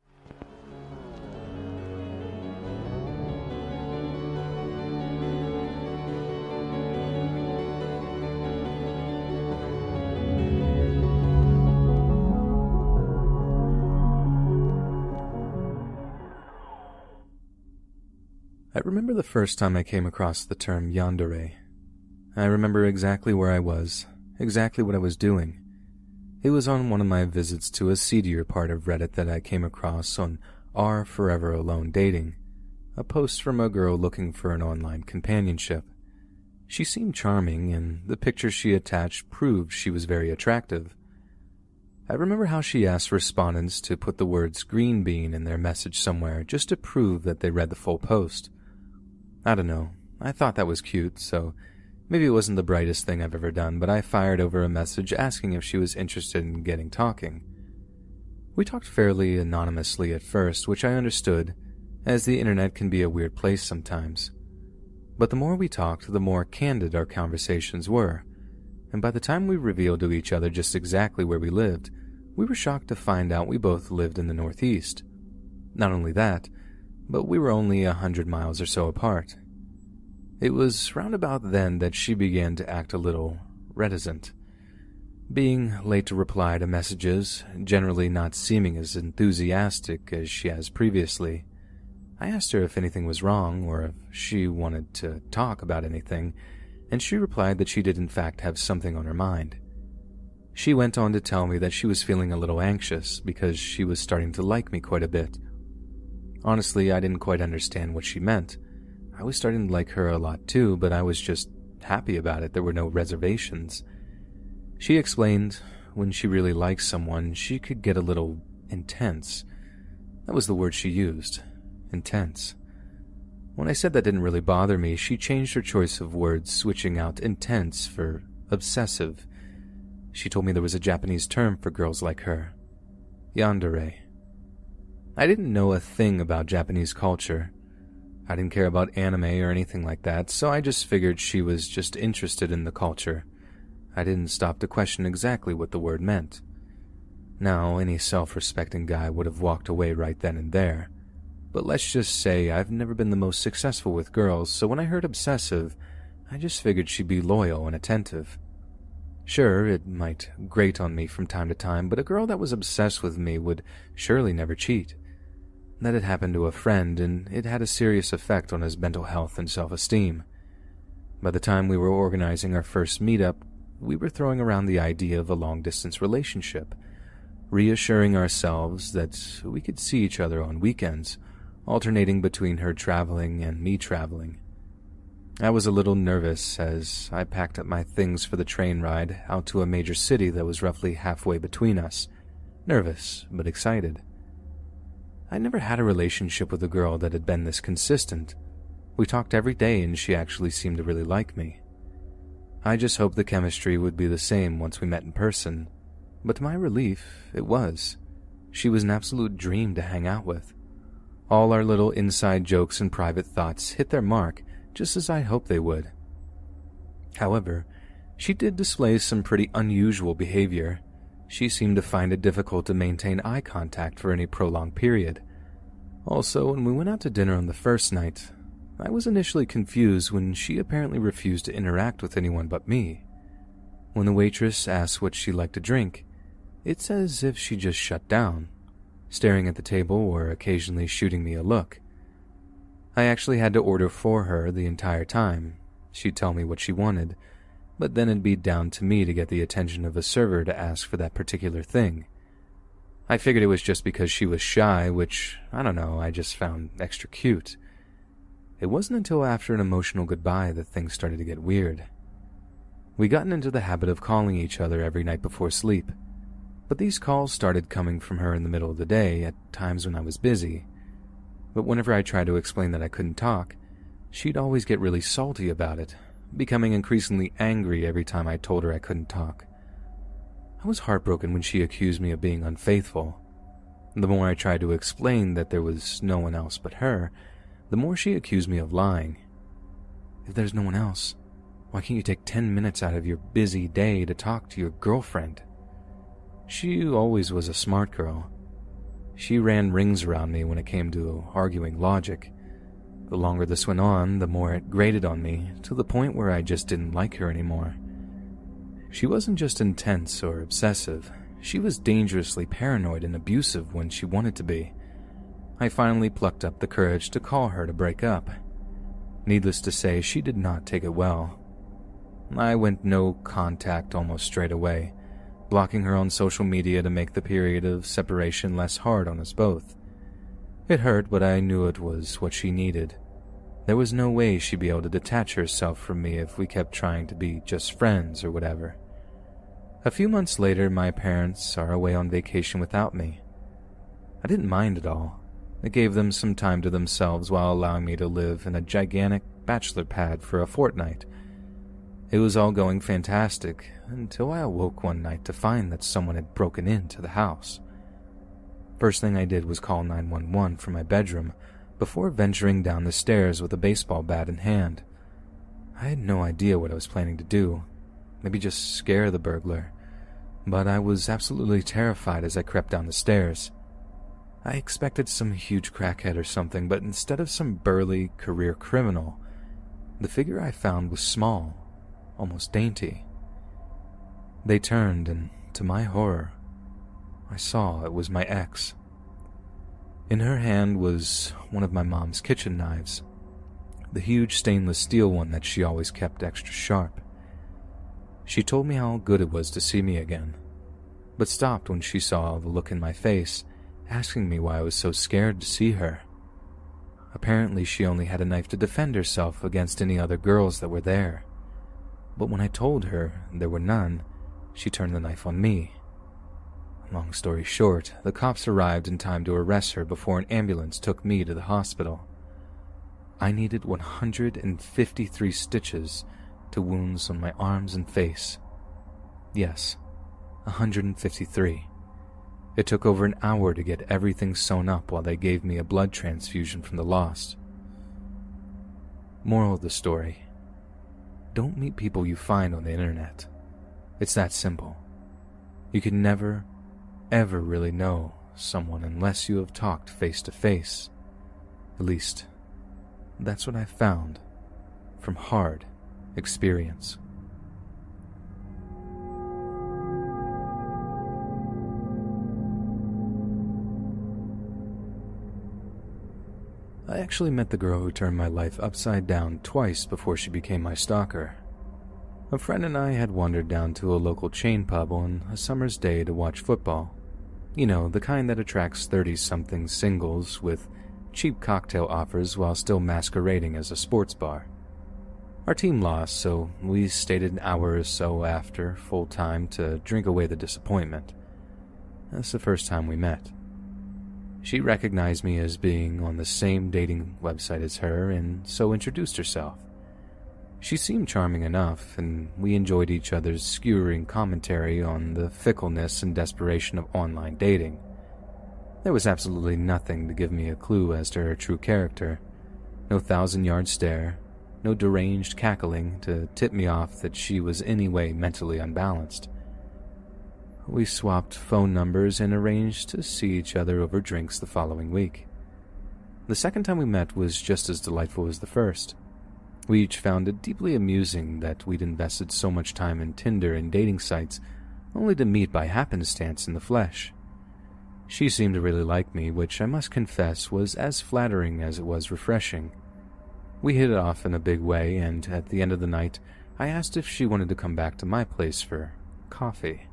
I remember the first time I came across the term yandere. I remember exactly where I was, exactly what I was doing. It was on one of my visits to a seedier part of Reddit that I came across on R Forever Alone Dating, a post from a girl looking for an online companionship. She seemed charming, and the picture she attached proved she was very attractive. I remember how she asked respondents to put the words green bean in their message somewhere just to prove that they read the full post. I don't know. I thought that was cute, so maybe it wasn't the brightest thing I've ever done, but I fired over a message asking if she was interested in getting talking. We talked fairly anonymously at first, which I understood, as the internet can be a weird place sometimes. But the more we talked, the more candid our conversations were, and by the time we revealed to each other just exactly where we lived, we were shocked to find out we both lived in the Northeast. Not only that, but we were only a hundred miles or so apart. It was round about then that she began to act a little reticent. Being late to reply to messages, generally not seeming as enthusiastic as she has previously, I asked her if anything was wrong or if she wanted to talk about anything, and she replied that she did in fact have something on her mind. She went on to tell me that she was feeling a little anxious because she was starting to like me quite a bit. Honestly, I didn't quite understand what she meant. I was starting to like her a lot too, but I was just happy about it. There were no reservations. She explained when she really liked someone, she could get a little intense. That was the word she used intense. When I said that didn't really bother me, she changed her choice of words, switching out intense for obsessive. She told me there was a Japanese term for girls like her yandere. I didn't know a thing about Japanese culture. I didn't care about anime or anything like that, so I just figured she was just interested in the culture. I didn't stop to question exactly what the word meant. Now, any self respecting guy would have walked away right then and there. But let's just say I've never been the most successful with girls, so when I heard obsessive, I just figured she'd be loyal and attentive. Sure, it might grate on me from time to time, but a girl that was obsessed with me would surely never cheat. That had happened to a friend, and it had a serious effect on his mental health and self esteem. By the time we were organizing our first meetup, we were throwing around the idea of a long distance relationship, reassuring ourselves that we could see each other on weekends, alternating between her traveling and me traveling. I was a little nervous as I packed up my things for the train ride out to a major city that was roughly halfway between us. Nervous, but excited. I never had a relationship with a girl that had been this consistent. We talked every day and she actually seemed to really like me. I just hoped the chemistry would be the same once we met in person, but to my relief, it was. She was an absolute dream to hang out with. All our little inside jokes and private thoughts hit their mark just as I hoped they would. However, she did display some pretty unusual behavior. She seemed to find it difficult to maintain eye contact for any prolonged period. Also, when we went out to dinner on the first night, I was initially confused when she apparently refused to interact with anyone but me. When the waitress asked what she liked to drink, it's as if she just shut down, staring at the table or occasionally shooting me a look. I actually had to order for her the entire time. She'd tell me what she wanted, but then it'd be down to me to get the attention of a server to ask for that particular thing. I figured it was just because she was shy, which, I don't know, I just found extra cute. It wasn't until after an emotional goodbye that things started to get weird. We'd gotten into the habit of calling each other every night before sleep, but these calls started coming from her in the middle of the day at times when I was busy, but whenever I tried to explain that I couldn't talk, she'd always get really salty about it, becoming increasingly angry every time I told her I couldn't talk. I was heartbroken when she accused me of being unfaithful. The more I tried to explain that there was no one else but her, the more she accused me of lying. If there's no one else, why can't you take 10 minutes out of your busy day to talk to your girlfriend? She always was a smart girl, she ran rings around me when it came to arguing logic. The longer this went on, the more it grated on me, to the point where I just didn't like her anymore. She wasn't just intense or obsessive, she was dangerously paranoid and abusive when she wanted to be. I finally plucked up the courage to call her to break up. Needless to say, she did not take it well. I went no contact almost straight away, blocking her on social media to make the period of separation less hard on us both. It hurt, but I knew it was what she needed. There was no way she'd be able to detach herself from me if we kept trying to be just friends or whatever. A few months later, my parents are away on vacation without me. I didn't mind at all. It gave them some time to themselves while allowing me to live in a gigantic bachelor pad for a fortnight it was all going fantastic until I awoke one night to find that someone had broken into the house. First thing I did was call 911 from my bedroom before venturing down the stairs with a baseball bat in hand. I had no idea what I was planning to do, maybe just scare the burglar, but I was absolutely terrified as I crept down the stairs. I expected some huge crackhead or something, but instead of some burly career criminal, the figure I found was small almost dainty. They turned, and to my horror, I saw it was my ex. In her hand was one of my mom's kitchen knives, the huge stainless steel one that she always kept extra sharp. She told me how good it was to see me again, but stopped when she saw the look in my face, asking me why I was so scared to see her. Apparently, she only had a knife to defend herself against any other girls that were there. But when I told her there were none, she turned the knife on me. Long story short, the cops arrived in time to arrest her before an ambulance took me to the hospital. I needed 153 stitches to wounds on my arms and face. Yes, 153. It took over an hour to get everything sewn up while they gave me a blood transfusion from the lost. Moral of the story Don't meet people you find on the internet. It's that simple. You can never, ever really know someone unless you have talked face to face. At least, that's what I found from hard experience. I actually met the girl who turned my life upside down twice before she became my stalker. A friend and I had wandered down to a local chain pub on a summer's day to watch football. You know, the kind that attracts 30 something singles with cheap cocktail offers while still masquerading as a sports bar. Our team lost, so we stayed an hour or so after full time to drink away the disappointment. That's the first time we met. She recognized me as being on the same dating website as her and so introduced herself. She seemed charming enough, and we enjoyed each other's skewering commentary on the fickleness and desperation of online dating. There was absolutely nothing to give me a clue as to her true character. No thousand yard stare, no deranged cackling to tip me off that she was any way mentally unbalanced. We swapped phone numbers and arranged to see each other over drinks the following week. The second time we met was just as delightful as the first. We each found it deeply amusing that we'd invested so much time in Tinder and dating sites only to meet by happenstance in the flesh. She seemed to really like me, which I must confess was as flattering as it was refreshing. We hit it off in a big way, and at the end of the night, I asked if she wanted to come back to my place for coffee.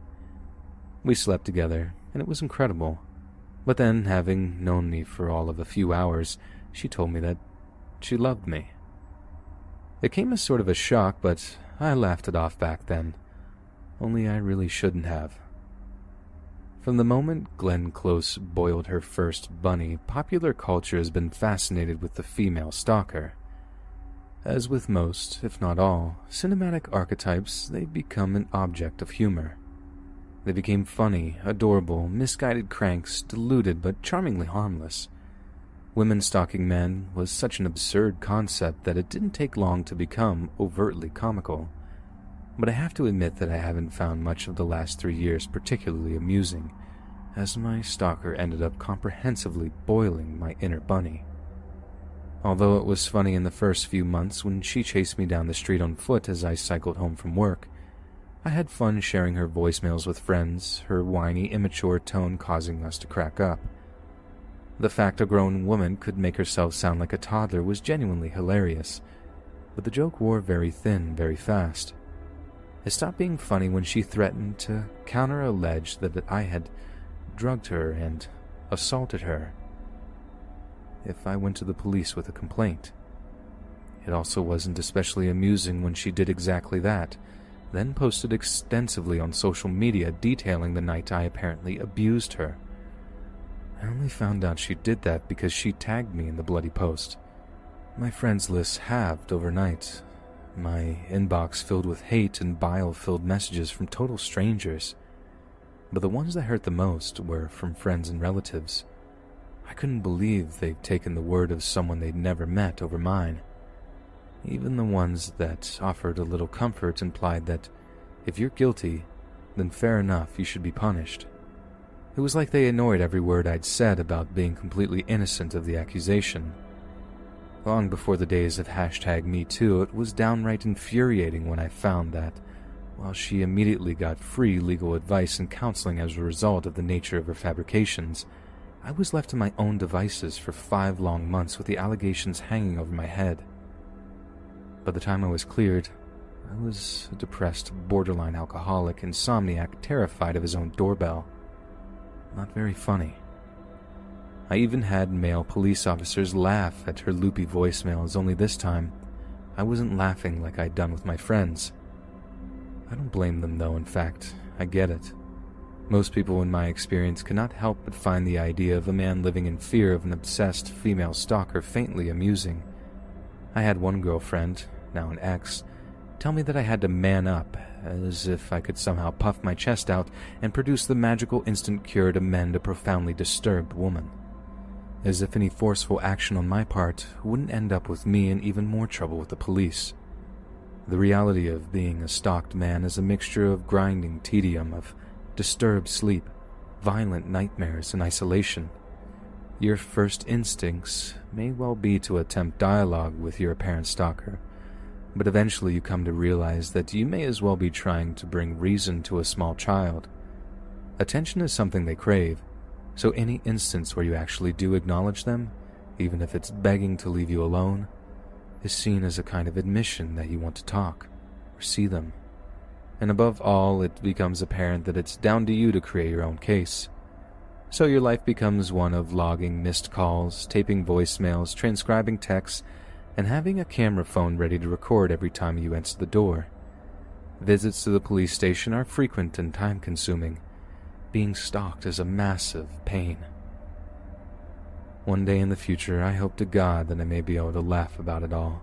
We slept together, and it was incredible. But then, having known me for all of a few hours, she told me that she loved me. It came as sort of a shock, but I laughed it off back then. Only I really shouldn't have. From the moment Glenn Close boiled her first bunny, popular culture has been fascinated with the female stalker. As with most, if not all, cinematic archetypes, they become an object of humor. They became funny, adorable, misguided cranks, deluded but charmingly harmless. Women stalking men was such an absurd concept that it didn't take long to become overtly comical. But I have to admit that I haven't found much of the last three years particularly amusing, as my stalker ended up comprehensively boiling my inner bunny. Although it was funny in the first few months when she chased me down the street on foot as I cycled home from work, I had fun sharing her voicemails with friends, her whiny, immature tone causing us to crack up. The fact a grown woman could make herself sound like a toddler was genuinely hilarious, but the joke wore very thin very fast. It stopped being funny when she threatened to counter allege that I had drugged her and assaulted her if I went to the police with a complaint. It also wasn't especially amusing when she did exactly that then posted extensively on social media detailing the night I apparently abused her. I only found out she did that because she tagged me in the bloody post. My friends list halved overnight, my inbox filled with hate and bile filled messages from total strangers. But the ones that hurt the most were from friends and relatives. I couldn't believe they'd taken the word of someone they'd never met over mine. Even the ones that offered a little comfort implied that if you're guilty, then fair enough, you should be punished. It was like they ignored every word I'd said about being completely innocent of the accusation. Long before the days of hashtag MeToo, it was downright infuriating when I found that, while she immediately got free legal advice and counseling as a result of the nature of her fabrications, I was left to my own devices for five long months with the allegations hanging over my head. By the time I was cleared, I was a depressed, borderline alcoholic, insomniac, terrified of his own doorbell. Not very funny. I even had male police officers laugh at her loopy voicemails, only this time, I wasn't laughing like I'd done with my friends. I don't blame them, though, in fact, I get it. Most people in my experience cannot help but find the idea of a man living in fear of an obsessed female stalker faintly amusing. I had one girlfriend, now an ex, tell me that I had to man up, as if I could somehow puff my chest out and produce the magical instant cure to mend a profoundly disturbed woman. As if any forceful action on my part wouldn't end up with me in even more trouble with the police. The reality of being a stalked man is a mixture of grinding tedium, of disturbed sleep, violent nightmares, and isolation. Your first instincts may well be to attempt dialogue with your apparent stalker, but eventually you come to realize that you may as well be trying to bring reason to a small child. Attention is something they crave, so any instance where you actually do acknowledge them, even if it's begging to leave you alone, is seen as a kind of admission that you want to talk or see them and above all, it becomes apparent that it's down to you to create your own case. So your life becomes one of logging missed calls, taping voicemails, transcribing texts, and having a camera phone ready to record every time you enter the door. Visits to the police station are frequent and time consuming. Being stalked is a massive pain. One day in the future, I hope to God that I may be able to laugh about it all.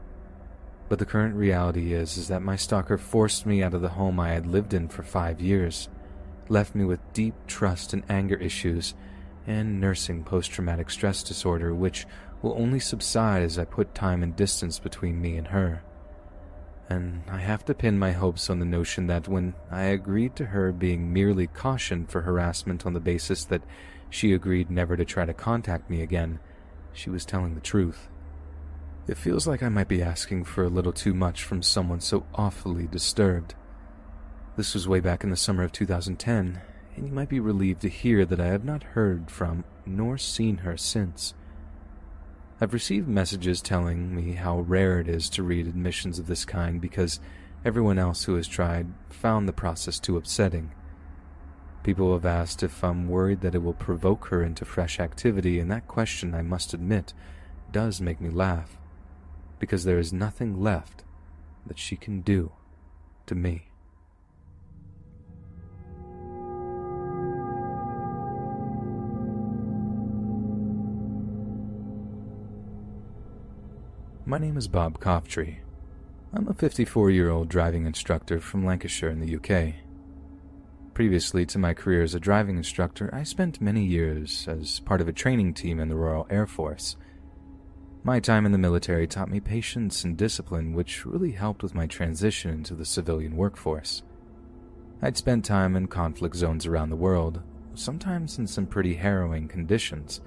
But the current reality is, is that my stalker forced me out of the home I had lived in for five years, left me with deep trust and anger issues, and nursing post-traumatic stress disorder, which will only subside as I put time and distance between me and her. And I have to pin my hopes on the notion that when I agreed to her being merely cautioned for harassment on the basis that she agreed never to try to contact me again, she was telling the truth. It feels like I might be asking for a little too much from someone so awfully disturbed. This was way back in the summer of 2010, and you might be relieved to hear that I have not heard from nor seen her since. I've received messages telling me how rare it is to read admissions of this kind because everyone else who has tried found the process too upsetting. People have asked if I'm worried that it will provoke her into fresh activity, and that question, I must admit, does make me laugh because there is nothing left that she can do to me. My name is Bob Coftree. I'm a 54 year old driving instructor from Lancashire in the UK. Previously to my career as a driving instructor, I spent many years as part of a training team in the Royal Air Force my time in the military taught me patience and discipline, which really helped with my transition into the civilian workforce. I'd spent time in conflict zones around the world, sometimes in some pretty harrowing conditions,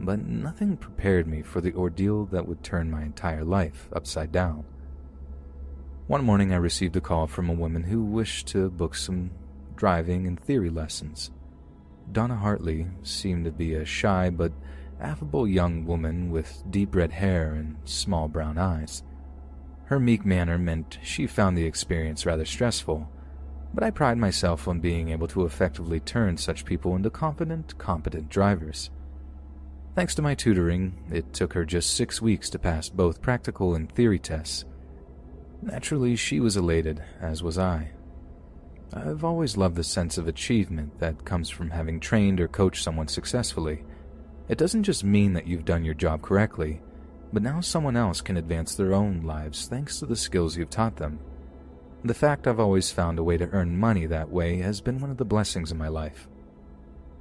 but nothing prepared me for the ordeal that would turn my entire life upside down. One morning, I received a call from a woman who wished to book some driving and theory lessons. Donna Hartley seemed to be a shy but affable young woman with deep red hair and small brown eyes. Her meek manner meant she found the experience rather stressful, but I pride myself on being able to effectively turn such people into confident, competent drivers. Thanks to my tutoring, it took her just six weeks to pass both practical and theory tests. Naturally, she was elated, as was I. I've always loved the sense of achievement that comes from having trained or coached someone successfully. It doesn't just mean that you've done your job correctly, but now someone else can advance their own lives thanks to the skills you've taught them. The fact I've always found a way to earn money that way has been one of the blessings in my life.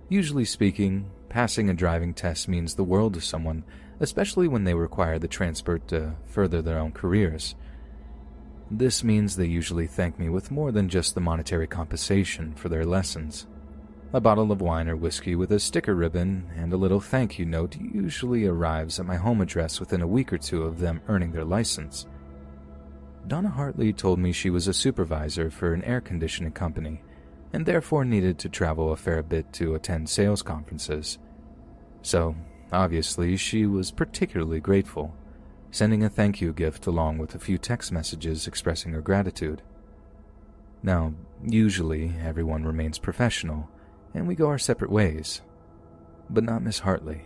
Usually speaking, passing a driving test means the world to someone, especially when they require the transport to further their own careers. This means they usually thank me with more than just the monetary compensation for their lessons. A bottle of wine or whiskey with a sticker ribbon and a little thank you note usually arrives at my home address within a week or two of them earning their license. Donna Hartley told me she was a supervisor for an air conditioning company and therefore needed to travel a fair bit to attend sales conferences. So, obviously, she was particularly grateful. sending a thank you gift along with a few text messages expressing her gratitude. Now, usually everyone remains professional, and we go our separate ways. But not Miss Hartley.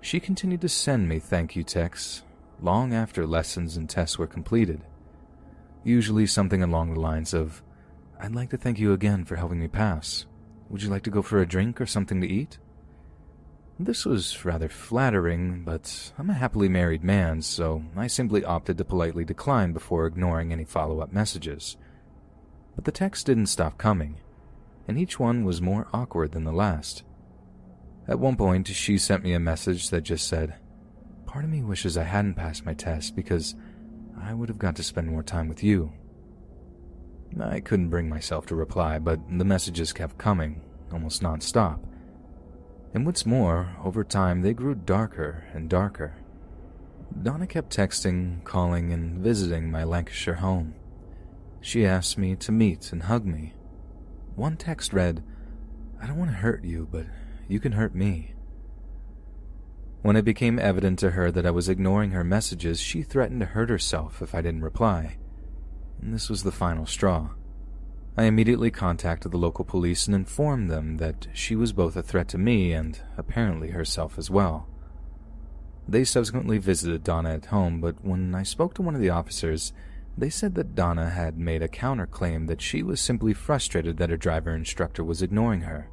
She continued to send me thank you texts long after lessons and tests were completed. Usually something along the lines of, I'd like to thank you again for helping me pass. Would you like to go for a drink or something to eat? This was rather flattering, but I'm a happily married man, so I simply opted to politely decline before ignoring any follow up messages. But the texts didn't stop coming, and each one was more awkward than the last. At one point, she sent me a message that just said, Part of me wishes I hadn't passed my test because I would have got to spend more time with you. I couldn't bring myself to reply, but the messages kept coming, almost nonstop. And what's more, over time they grew darker and darker. Donna kept texting, calling, and visiting my Lancashire home. She asked me to meet and hug me. One text read, I don't want to hurt you, but you can hurt me. When it became evident to her that I was ignoring her messages, she threatened to hurt herself if I didn't reply. And this was the final straw. I immediately contacted the local police and informed them that she was both a threat to me and apparently herself as well. They subsequently visited Donna at home, but when I spoke to one of the officers, they said that Donna had made a counterclaim that she was simply frustrated that her driver instructor was ignoring her.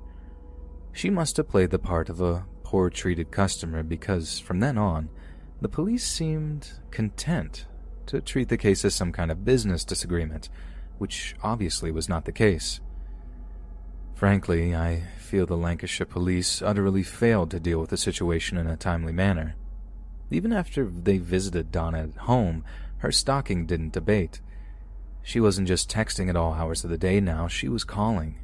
She must have played the part of a poor treated customer because from then on, the police seemed content to treat the case as some kind of business disagreement which obviously was not the case. Frankly, I feel the Lancashire police utterly failed to deal with the situation in a timely manner. Even after they visited Donna at home, her stalking didn't abate. She wasn't just texting at all hours of the day now, she was calling.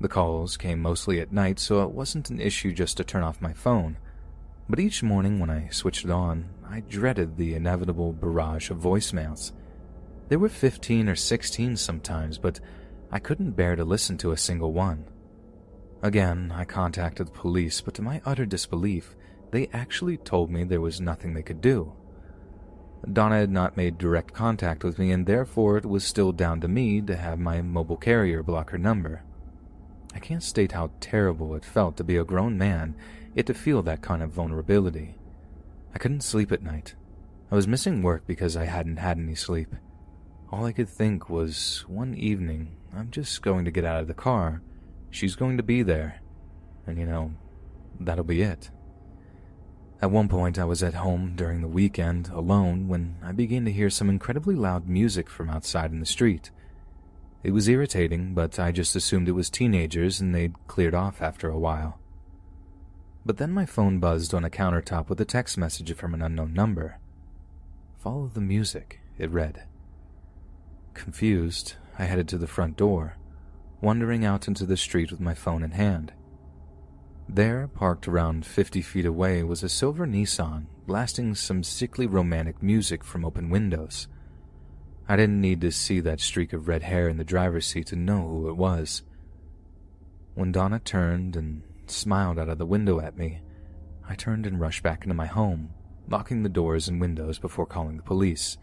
The calls came mostly at night, so it wasn't an issue just to turn off my phone. But each morning when I switched it on, I dreaded the inevitable barrage of voicemails. There were 15 or 16 sometimes, but I couldn't bear to listen to a single one. Again, I contacted the police, but to my utter disbelief, they actually told me there was nothing they could do. Donna had not made direct contact with me, and therefore it was still down to me to have my mobile carrier block her number. I can't state how terrible it felt to be a grown man, yet to feel that kind of vulnerability. I couldn't sleep at night. I was missing work because I hadn't had any sleep. All I could think was one evening, I'm just going to get out of the car. She's going to be there. And you know, that'll be it. At one point, I was at home during the weekend alone when I began to hear some incredibly loud music from outside in the street. It was irritating, but I just assumed it was teenagers and they'd cleared off after a while. But then my phone buzzed on a countertop with a text message from an unknown number. Follow the music, it read. Confused, I headed to the front door, wandering out into the street with my phone in hand. There, parked around 50 feet away, was a silver Nissan blasting some sickly romantic music from open windows. I didn't need to see that streak of red hair in the driver's seat to know who it was. When Donna turned and smiled out of the window at me, I turned and rushed back into my home, locking the doors and windows before calling the police.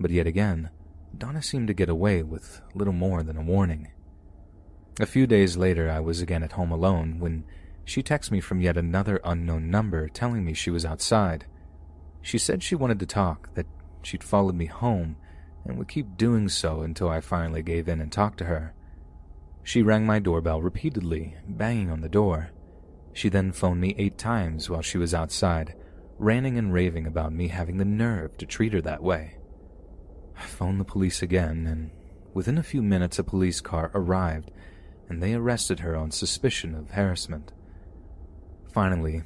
But yet again, Donna seemed to get away with little more than a warning. A few days later, I was again at home alone when she texted me from yet another unknown number telling me she was outside. She said she wanted to talk, that she'd followed me home, and would keep doing so until I finally gave in and talked to her. She rang my doorbell repeatedly, banging on the door. She then phoned me eight times while she was outside, ranting and raving about me having the nerve to treat her that way. I phoned the police again, and within a few minutes a police car arrived, and they arrested her on suspicion of harassment. Finally,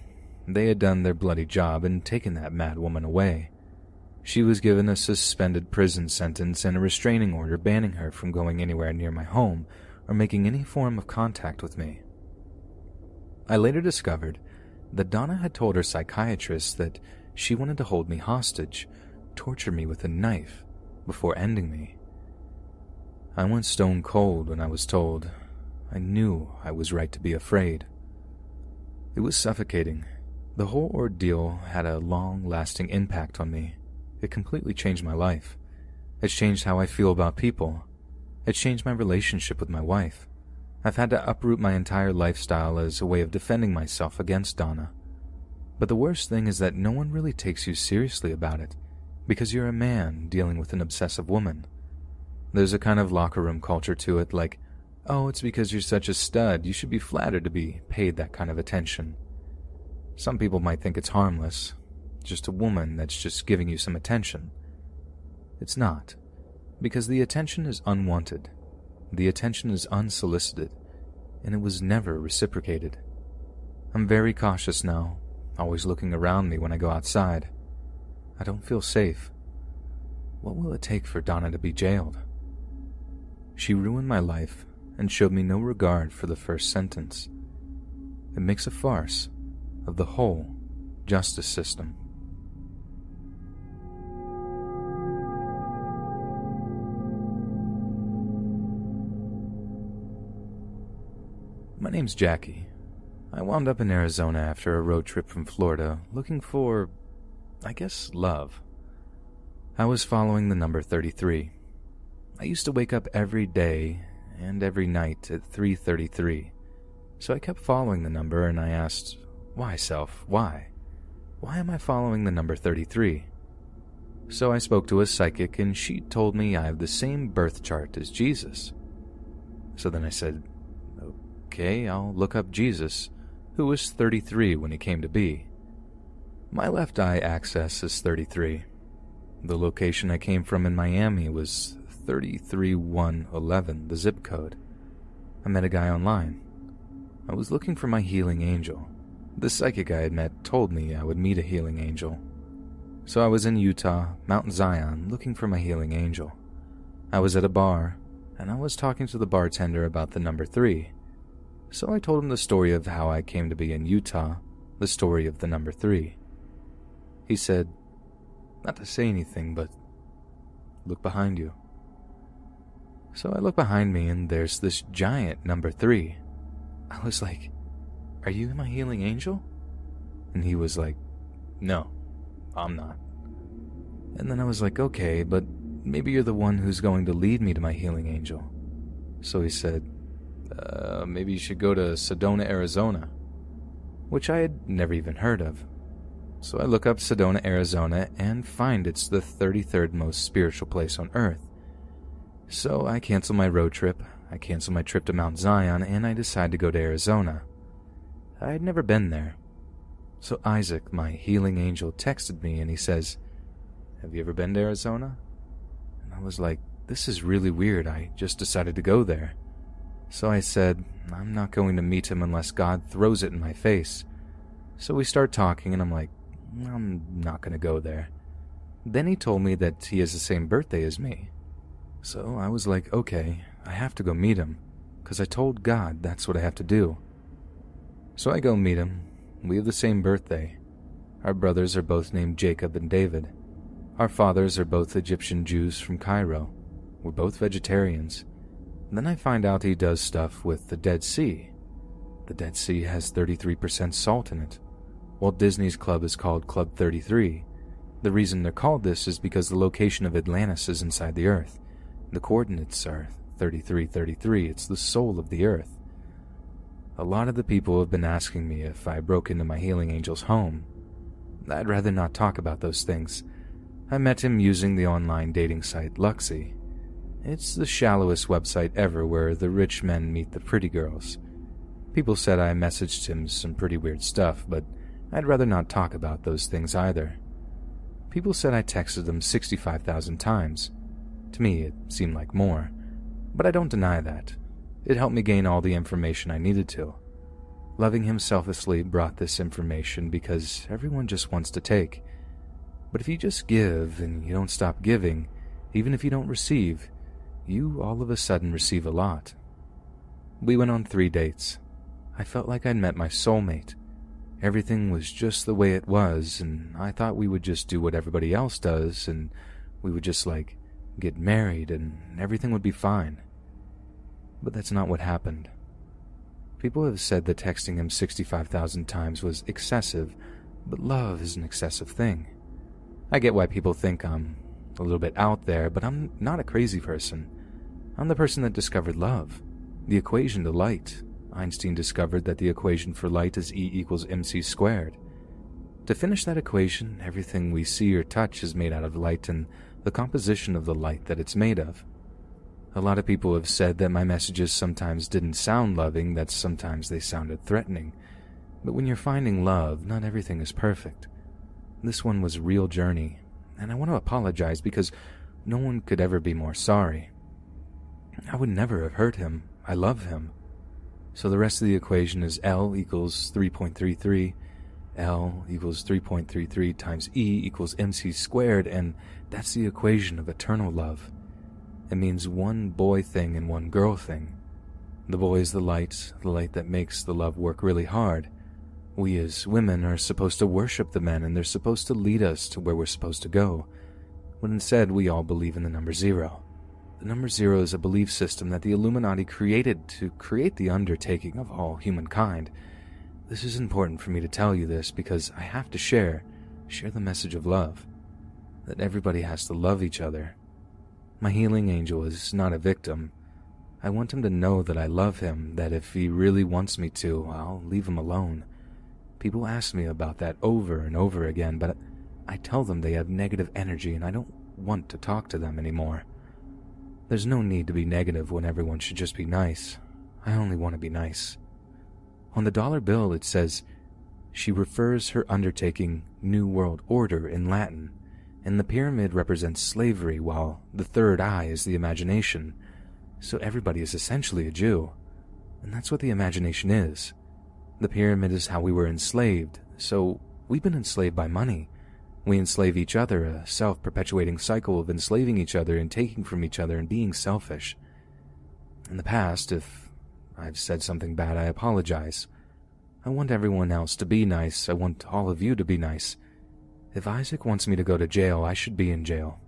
they had done their bloody job and taken that mad woman away. She was given a suspended prison sentence and a restraining order banning her from going anywhere near my home or making any form of contact with me. I later discovered that Donna had told her psychiatrist that she wanted to hold me hostage, torture me with a knife, before ending me. I went stone cold when I was told. I knew I was right to be afraid. It was suffocating, The whole ordeal had a long lasting impact on me. It completely changed my life. It changed how I feel about people. It changed my relationship with my wife. I've had to uproot my entire lifestyle as a way of defending myself against Donna. But the worst thing is that no one really takes you seriously about it, because you're a man dealing with an obsessive woman. There's a kind of locker room culture to it, like, oh, it's because you're such a stud, you should be flattered to be paid that kind of attention. Some people might think it's harmless, just a woman that's just giving you some attention. It's not, because the attention is unwanted, the attention is unsolicited, and it was never reciprocated. I'm very cautious now, always looking around me when I go outside. I don't feel safe. What will it take for Donna to be jailed? She ruined my life and showed me no regard for the first sentence. It makes a farce of the whole justice system. My name's Jackie. I wound up in Arizona after a road trip from Florida looking for, I guess, love. I was following the number 33. I used to wake up every day and every night at 3:33. So I kept following the number and I asked, "Why, self? Why? Why am I following the number 33?" So I spoke to a psychic and she told me I have the same birth chart as Jesus. So then I said, Okay, I'll look up Jesus, who was 33 when he came to be. My left eye axis is 33. The location I came from in Miami was 33111, the zip code. I met a guy online. I was looking for my healing angel. The psychic I had met told me I would meet a healing angel. So I was in Utah, Mount Zion, looking for my healing angel. I was at a bar, and I was talking to the bartender about the number three. So I told him the story of how I came to be in Utah, the story of the number three. He said, not to say anything, but look behind you. So I look behind me and there's this giant number three. I was like, Are you my healing angel? And he was like, No, I'm not. And then I was like, Okay, but maybe you're the one who's going to lead me to my healing angel. So he said, uh, maybe you should go to Sedona, Arizona, which I had never even heard of. So I look up Sedona, Arizona, and find it's the 33rd most spiritual place on Earth. So I cancel my road trip, I cancel my trip to Mount Zion, and I decide to go to Arizona. I had never been there. So Isaac, my healing angel, texted me and he says, Have you ever been to Arizona? And I was like, This is really weird. I just decided to go there. So I said, I'm not going to meet him unless God throws it in my face. So we start talking, and I'm like, I'm not going to go there. Then he told me that he has the same birthday as me. So I was like, okay, I have to go meet him, because I told God that's what I have to do. So I go meet him. We have the same birthday. Our brothers are both named Jacob and David. Our fathers are both Egyptian Jews from Cairo. We're both vegetarians. Then I find out he does stuff with the Dead Sea. The Dead Sea has 33% salt in it. Walt Disney's club is called Club 33. The reason they're called this is because the location of Atlantis is inside the Earth. The coordinates are 3333. It's the soul of the Earth. A lot of the people have been asking me if I broke into my healing angel's home. I'd rather not talk about those things. I met him using the online dating site Luxy. It's the shallowest website ever where the rich men meet the pretty girls. People said I messaged him some pretty weird stuff, but I'd rather not talk about those things either. People said I texted them 65,000 times. To me, it seemed like more, but I don't deny that. It helped me gain all the information I needed to. Loving him selflessly brought this information because everyone just wants to take. But if you just give and you don't stop giving, even if you don't receive, you all of a sudden receive a lot. We went on three dates. I felt like I'd met my soulmate. Everything was just the way it was, and I thought we would just do what everybody else does, and we would just, like, get married, and everything would be fine. But that's not what happened. People have said that texting him 65,000 times was excessive, But love is an excessive thing. I get why people think I'm a little bit out there, but I'm not a crazy person. I'm the person that discovered love, the equation to light. Einstein discovered that the equation for light is E equals mc squared. To finish that equation, everything we see or touch is made out of light and the composition of the light that it's made of. A lot of people have said that my messages sometimes didn't sound loving, that sometimes they sounded threatening. But when you're finding love, not everything is perfect. This one was a real journey, and I want to apologize because no one could ever be more sorry. I would never have hurt him. I love him. So the rest of the equation is L equals 3.33, L equals 3.33 times E equals mc squared, and that's the equation of eternal love. It means one boy thing and one girl thing. The boy is the light, the light that makes the love work really hard. We as women are supposed to worship the men and they're supposed to lead us to where we're supposed to go. when instead, we all believe in the number zero. The number zero is a belief system that the Illuminati created to create the undertaking of all humankind. This is important for me to tell you this because I have to share, share the message of love. That everybody has to love each other. My healing angel is not a victim. I want him to know that I love him, that if he really wants me to, I'll leave him alone. People ask me about that over and over again, but I tell them they have negative energy and I don't want to talk to them anymore. There's no need to be negative when everyone should just be nice. I only want to be nice. On the dollar bill, it says, She refers her undertaking New World Order in Latin, and the pyramid represents slavery, while the third eye is the imagination. So everybody is essentially a Jew. And that's what the imagination is. The pyramid is how we were enslaved, so we've been enslaved by money. We enslave each other, a self perpetuating cycle of enslaving each other and taking from each other and being selfish. In the past, if I've said something bad, I apologize. I want everyone else to be nice. I want all of you to be nice. If Isaac wants me to go to jail, I should be in jail.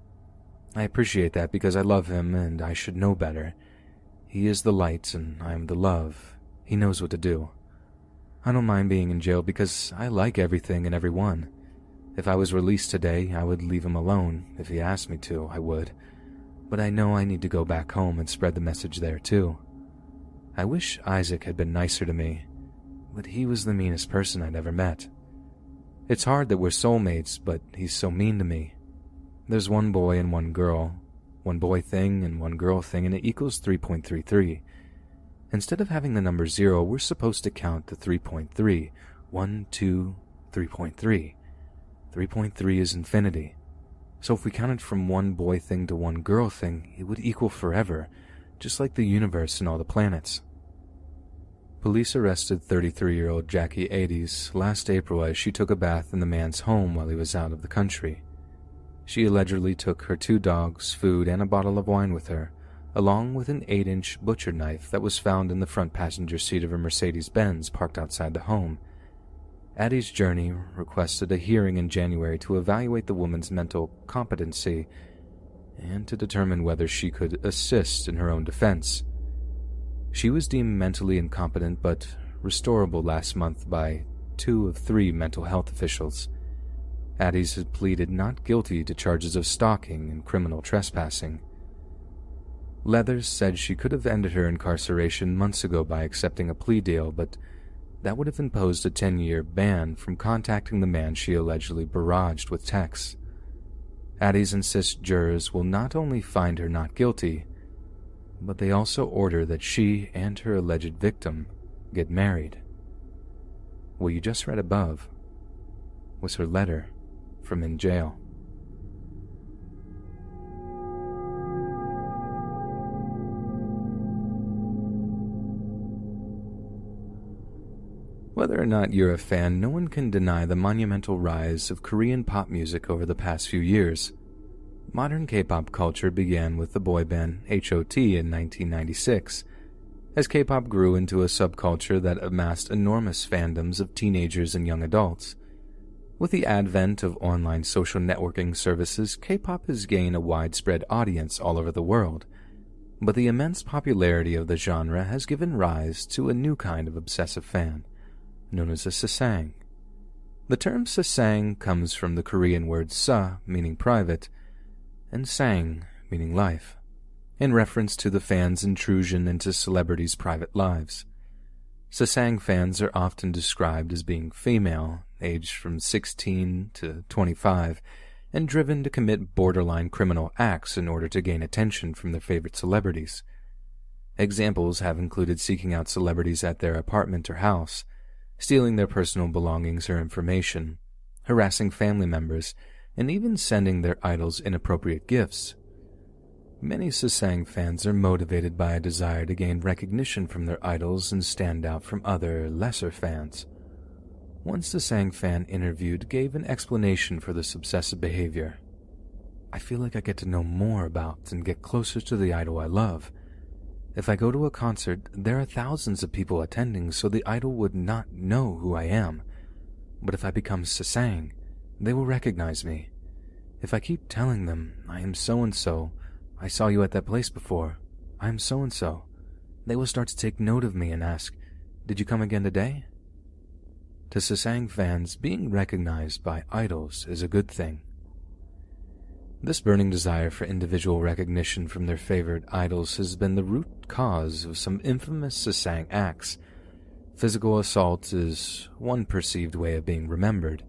I appreciate that because I love him and I should know better. He is the light and I am the love. He knows what to do. I don't mind being in jail because I like everything and everyone. If I was released today, I would leave him alone. If he asked me to, I would. But I know I need to go back home and spread the message there too. I wish Isaac had been nicer to me, but he was the meanest person I'd ever met. It's hard that we're soulmates, but he's so mean to me. There's one boy and one girl, one boy thing and one girl thing, and it equals 3.33. Instead of having the number 0, we're supposed to count to 3.3. 1, 2, 3.3. 3.3 is infinity. So if we counted from one boy thing to one girl thing, it would equal forever, just like the universe and all the planets. Police arrested 33 year old Jackie Ades last April as she took a bath in the man's home while he was out of the country. She allegedly took her two dogs, food, and a bottle of wine with her, along with an 8 inch butcher knife that was found in the front passenger seat of a Mercedes Benz parked outside the home. Ades' Journey requested a hearing in January to evaluate the woman's mental competency and to determine whether she could assist in her own defense. She was deemed mentally incompetent but restorable last month by two of three mental health officials. Ades had pleaded not guilty to charges of stalking and criminal trespassing. Leathers said she could have ended her incarceration months ago by accepting a plea deal, but that would have imposed a 10 year ban from contacting the man she allegedly barraged with texts. Ades insists jurors will not only find her not guilty, but they also order that she and her alleged victim get married. What you just read above was her letter from in jail. Whether or not you're a fan, no one can deny the monumental rise of Korean pop music over the past few years. Modern K-pop culture began with the boy band HOT in 1996, as K-pop grew into a subculture that amassed enormous fandoms of teenagers and young adults. With the advent of online social networking services, K-pop has gained a widespread audience all over the world, but the immense popularity of the genre has given rise to a new kind of obsessive fan known as a sasaeng. The term sasaeng comes from the Korean word sa, meaning private, and saeng, meaning life, in reference to the fans' intrusion into celebrities' private lives. Sasaeng fans are often described as being female, aged from 16 to 25, and driven to commit borderline criminal acts in order to gain attention from their favorite celebrities. Examples have included seeking out celebrities at their apartment or house, stealing their personal belongings or information, harassing family members, and even sending their idols inappropriate gifts. Many Sasaeng fans are motivated by a desire to gain recognition from their idols and stand out from other, lesser fans. Once One Sasaeng fan interviewed gave an explanation for this obsessive behavior. I feel like I get to know more about and get closer to the idol I love. If I go to a concert, there are thousands of people attending, so the idol would not know who I am. But if I become Sasaeng, they will recognize me. If I keep telling them, I am so and so, I saw you at that place before, I am so and so, they will start to take note of me and ask, Did you come again today? To Sasaeng fans, being recognized by idols is a good thing. This burning desire for individual recognition from their favorite idols has been the cause of some infamous Sasaeng acts. Physical assault is one perceived way of being remembered.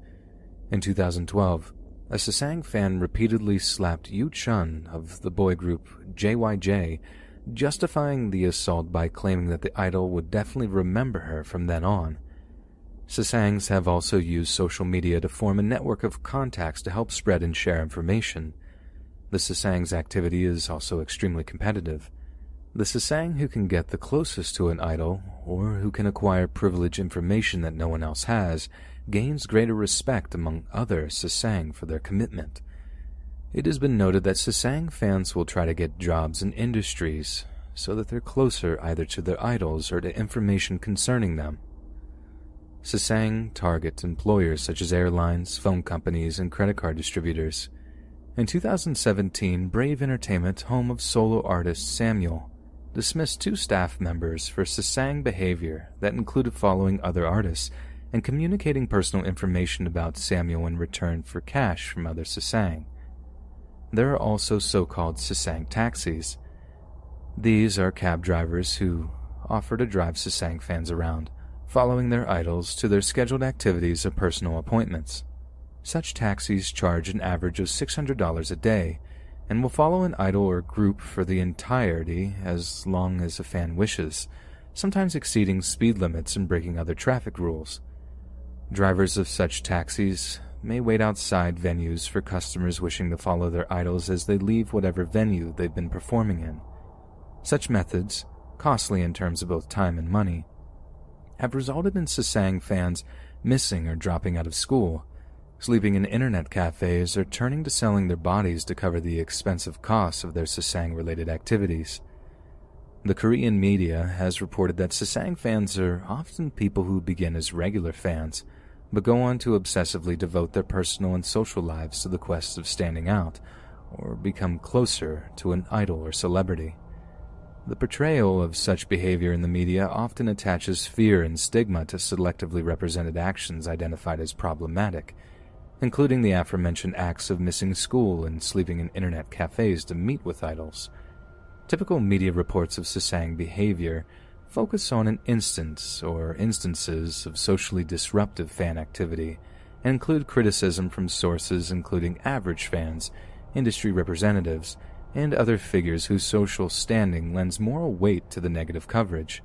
In 2012, a Sasaeng fan repeatedly slapped Yu Chun of the boy group JYJ, justifying the assault by claiming that the idol would definitely remember her from then on. Sasaengs have also used social media to form a network of contacts to help spread and share information. The Sasaeng's activity is also extremely competitive. The Sasaeng who can get the closest to an idol, or who can acquire privileged information that no one else has, gains greater respect among other Sasaeng for their commitment. It has been noted that Sasaeng fans will try to get jobs in industries so that they're closer either to their idols or to information concerning them. Sasaeng target employers such as airlines, phone companies, and credit card distributors. In 2017, Brave Entertainment, home of solo artist Samuel, dismissed two staff members for Sasaeng behavior that included following other artists and communicating personal information about Samuel in return for cash from other Sasaeng. There are also so called Sasaeng taxis. These are cab drivers who offer to drive Sasaeng fans around, following their idols to their scheduled activities or personal appointments. Such taxis charge an average of $600 a day and will follow an idol or group for the entirety as long as a fan wishes, sometimes exceeding speed limits and breaking other traffic rules. Drivers of such taxis may wait outside venues for customers wishing to follow their idols as they leave whatever venue they've been performing in. Such methods, costly in terms of both time and money, have resulted in Sasaeng fans missing or dropping out of school, sleeping in internet cafes, or turning to selling their bodies to cover the expensive costs of their Sasaeng related activities. The Korean media has reported that Sasaeng fans are often people who begin as regular fans, but go on to obsessively devote their personal and social lives to the quest of standing out, or become closer to an idol or celebrity. The portrayal of such behavior in the media often attaches fear and stigma to selectively represented actions identified as problematic, including the aforementioned acts of missing school and sleeping in internet cafes to meet with idols. Typical media reports of Sasaeng behavior focus on an instance or instances of socially disruptive fan activity and include criticism from sources including average fans, industry representatives, and other figures whose social standing lends moral weight to the negative coverage.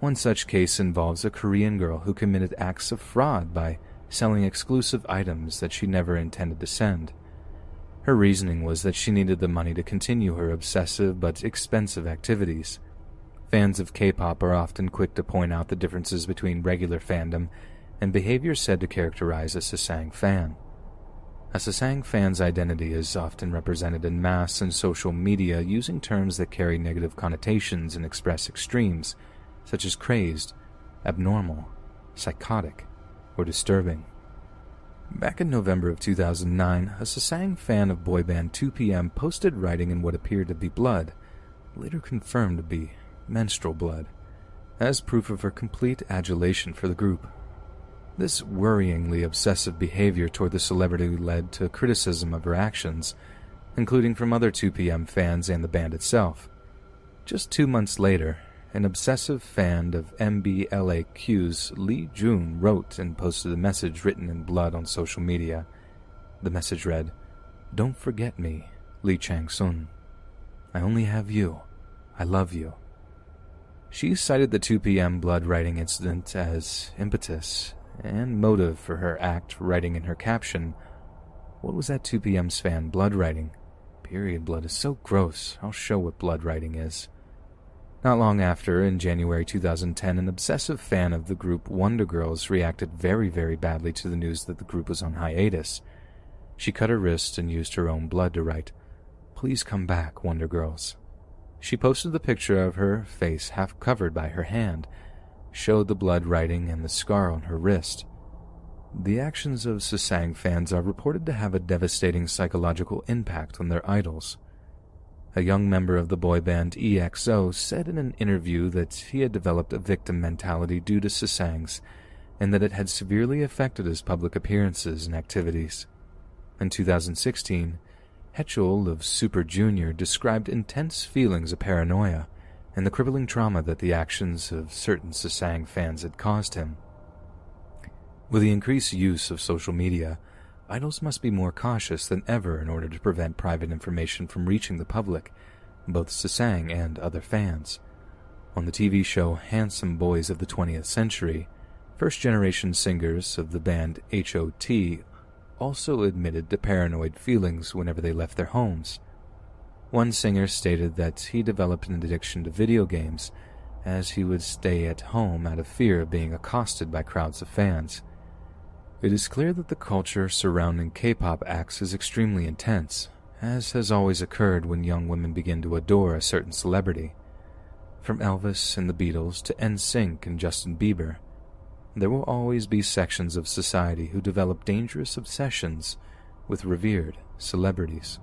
One such case involves a Korean girl who committed acts of fraud by selling exclusive items that she never intended to send. Her reasoning was that she needed the money to continue her obsessive but expensive activities. Fans of K pop are often quick to point out the differences between regular fandom and behavior said to characterize a Sasaeng fan. A Sasaeng fan's identity is often represented in mass and social media using terms that carry negative connotations and express extremes, such as crazed, abnormal, psychotic, or disturbing. Back in November of 2009, a Sasaeng fan of boy band 2PM posted writing in what appeared to be blood, later confirmed to be menstrual blood, as proof of her complete adulation for the group. This worryingly obsessive behavior toward the celebrity led to criticism of her actions, including from other 2PM fans and the band itself. Just two months later, an obsessive fan of MBLAQ's Lee Jun wrote and posted a message written in blood on social media. The message read, Don't forget me, Lee Chang Sun. I only have you. I love you. She cited the 2PM blood writing incident as impetus and motive for her act, writing in her caption, What was that 2PM fan blood writing? Period blood is so gross. I'll show what blood writing is. Not long after, in January 2010, an obsessive fan of the group Wonder Girls reacted very, very badly to the news that the group was on hiatus. She cut her wrist and used her own blood to write, Please come back, Wonder Girls. She posted the picture of her face half covered by her hand, showed the blood writing and the scar on her wrist. The actions of Sasaeng fans are reported to have a devastating psychological impact on their idols. A young member of the boy band EXO said in an interview that he had developed a victim mentality due to Sasaeng's and that it had severely affected his public appearances and activities. In 2016, Heechul of Super Junior described intense feelings of paranoia and the crippling trauma that the actions of certain Sasaeng fans had caused him. With the increased use of social media, idols must be more cautious than ever in order to prevent private information from reaching the public, both Sasaeng and other fans. On the TV show Handsome Boys of the 20th Century, first generation singers of the band HOT also admitted to paranoid feelings whenever they left their homes. One singer stated that he developed an addiction to video games as he would stay at home out of fear of being accosted by crowds of fans. It is clear that the culture surrounding K pop acts is extremely intense, as has always occurred when young women begin to adore a certain celebrity. From Elvis and the Beatles to NSYNC and Justin Bieber, there will always be sections of society who develop dangerous obsessions with revered celebrities.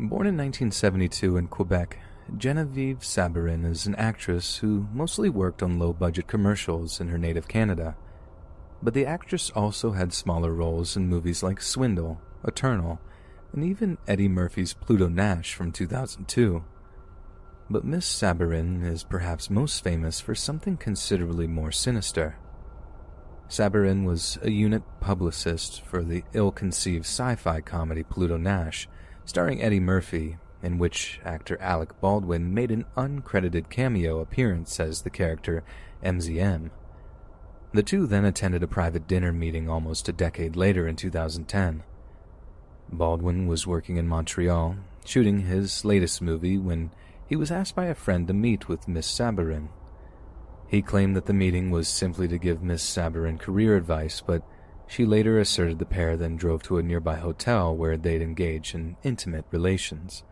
Born in 1972 in Quebec, Genevieve Sabourin is an actress who mostly worked on low budget commercials in her native Canada. But the actress also had smaller roles in movies like Swindle, Eternal, and even Eddie Murphy's Pluto Nash from 2002. But Miss Sabourin is perhaps most famous for something considerably more sinister. Sabourin was a unit publicist for the ill conceived sci fi comedy Pluto Nash starring Eddie Murphy, in which actor Alec Baldwin made an uncredited cameo appearance as the character MZM. The two then attended a private dinner meeting almost a decade later in 2010. Baldwin was working in Montreal, shooting his latest movie, when he was asked by a friend to meet with Miss Sabourin. He claimed that the meeting was simply to give Miss Sabourin career advice, but she later asserted the pair then drove to a nearby hotel where they'd engage in intimate relations.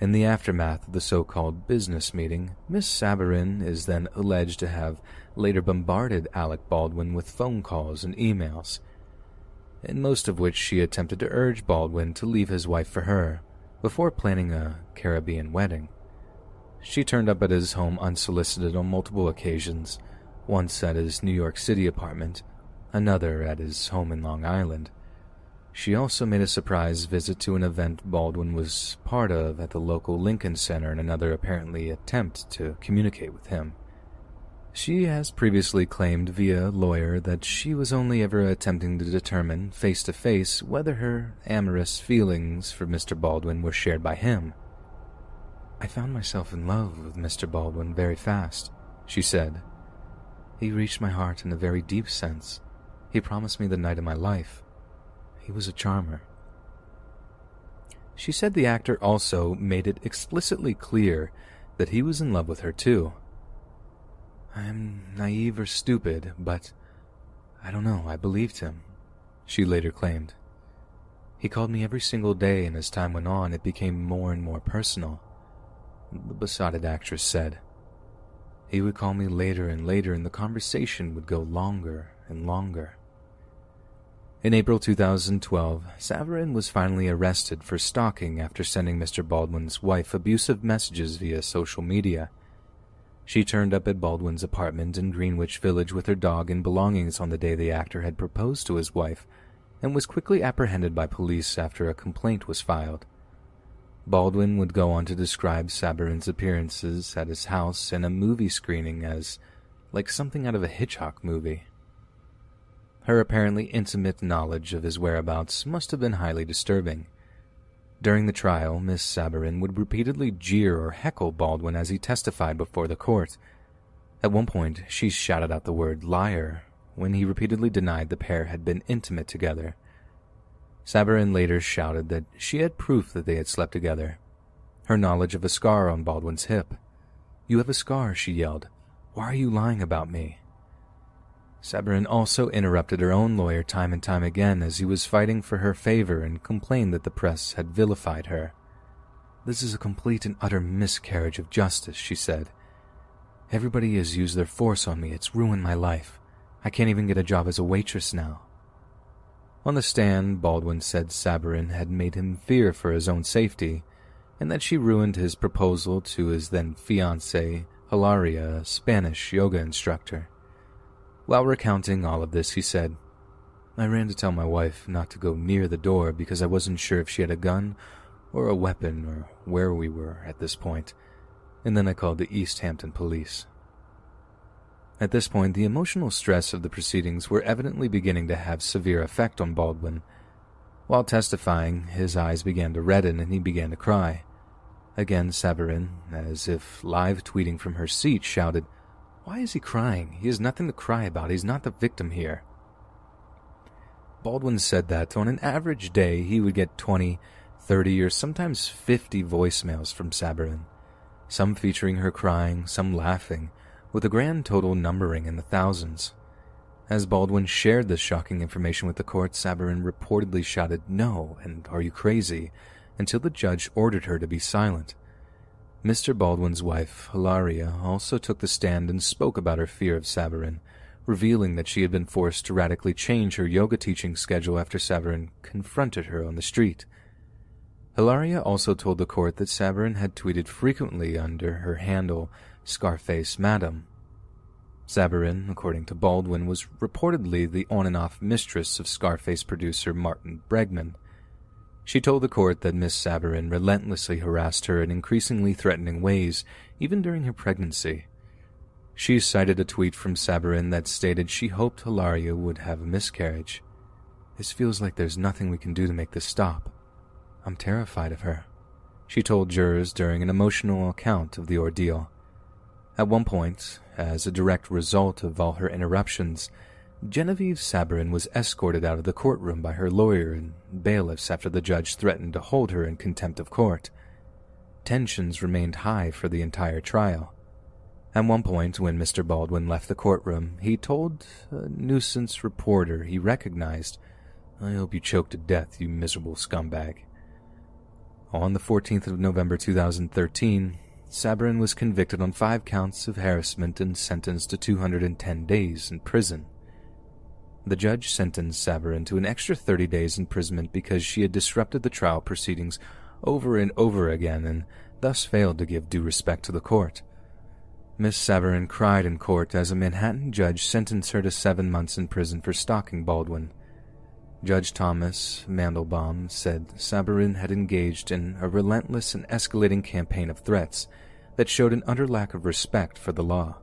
In the aftermath of the so called business meeting, Miss Sabourin is then alleged to have later bombarded Alec Baldwin with phone calls and emails, in most of which she attempted to urge Baldwin to leave his wife for her before planning a Caribbean wedding. She turned up at his home unsolicited on multiple occasions, once at his New York City apartment another at his home in Long Island. She also made a surprise visit to an event Baldwin was part of at the local Lincoln Center in another apparently attempt to communicate with him. She has previously claimed via lawyer that she was only ever attempting to determine face to face whether her amorous feelings for Mr. Baldwin were shared by him. I found myself in love with Mr. Baldwin very fast, she said. He reached my heart in a very deep sense. He promised me the night of my life. He was a charmer. She said the actor also made it explicitly clear that he was in love with her too. I am naive or stupid, but I don't know, I believed him, she later claimed. He called me every single day, and as time went on, it became more and more personal, the besotted actress said. He would call me later and later, and the conversation would go longer and longer. In April 2012, Sabourin was finally arrested for stalking after sending Mr. Baldwin's wife abusive messages via social media. She turned up at Baldwin's apartment in Greenwich Village with her dog and belongings on the day the actor had proposed to his wife and was quickly apprehended by police after a complaint was filed. Baldwin would go on to describe Sabourin's appearances at his house and a movie screening as like something out of a Hitchcock movie. Her apparently intimate knowledge of his whereabouts must have been highly disturbing. During the trial, Miss Sabourin would repeatedly jeer or heckle Baldwin as he testified before the court. At one point, she shouted out the word liar when he repeatedly denied the pair had been intimate together. Sabourin later shouted that she had proof that they had slept together. Her knowledge of a scar on Baldwin's hip. You have a scar, she yelled. Why are you lying about me? Sabourin also interrupted her own lawyer time and time again as he was fighting for her favor and complained that the press had vilified her. This is a complete and utter miscarriage of justice, she said. Everybody has used their force on me. It's ruined my life. I can't even get a job as a waitress now. On the stand, Baldwin said Sabourin had made him fear for his own safety, and that she ruined his proposal to his then fiancée, Hilaria, a Spanish yoga instructor. While recounting all of this, he said, I ran to tell my wife not to go near the door because I wasn't sure if she had a gun or a weapon or where we were at this point, and then I called the East Hampton police. At this point, the emotional stress of the proceedings were evidently beginning to have severe effect on Baldwin. While testifying, his eyes began to redden and he began to cry. Again, Sabourin, as if live tweeting from her seat, shouted, Why is he crying? He has nothing to cry about. He's not the victim here. Baldwin said that on an average day he would get 20, 30, or sometimes 50 voicemails from Sabourin, some featuring her crying, some laughing, with a grand total numbering in the thousands. As Baldwin shared this shocking information with the court, Sabourin reportedly shouted, No, and are you crazy? until the judge ordered her to be silent. Mr. Baldwin's wife, Hilaria, also took the stand and spoke about her fear of Sabourin, revealing that she had been forced to radically change her yoga teaching schedule after Sabourin confronted her on the street. Hilaria also told the court that Sabourin had tweeted frequently under her handle Scarface Madam. Sabourin, according to Baldwin, was reportedly the on and off mistress of Scarface producer Martin Bregman. She told the court that Miss Sabourin relentlessly harassed her in increasingly threatening ways, even during her pregnancy. She cited a tweet from Sabourin that stated she hoped Hilaria would have a miscarriage. This feels like there's nothing we can do to make this stop. I'm terrified of her, she told jurors during an emotional account of the ordeal. At one point, as a direct result of all her interruptions, Genevieve Sabourin was escorted out of the courtroom by her lawyer and bailiffs after the judge threatened to hold her in contempt of court. Tensions remained high for the entire trial. At one point, when Mr. Baldwin left the courtroom, he told a nuisance reporter he recognized, I hope you choke to death, you miserable scumbag. On the 14th of November 2013, Sabourin was convicted on five counts of harassment and sentenced to 210 days in prison. The judge sentenced Sabourin to an extra 30 days imprisonment because she had disrupted the trial proceedings over and over again and thus failed to give due respect to the court. Miss Sabourin cried in court as a Manhattan judge sentenced her to seven months in prison for stalking Baldwin. Judge Thomas Mandelbaum said Sabourin had engaged in a relentless and escalating campaign of threats that showed an utter lack of respect for the law.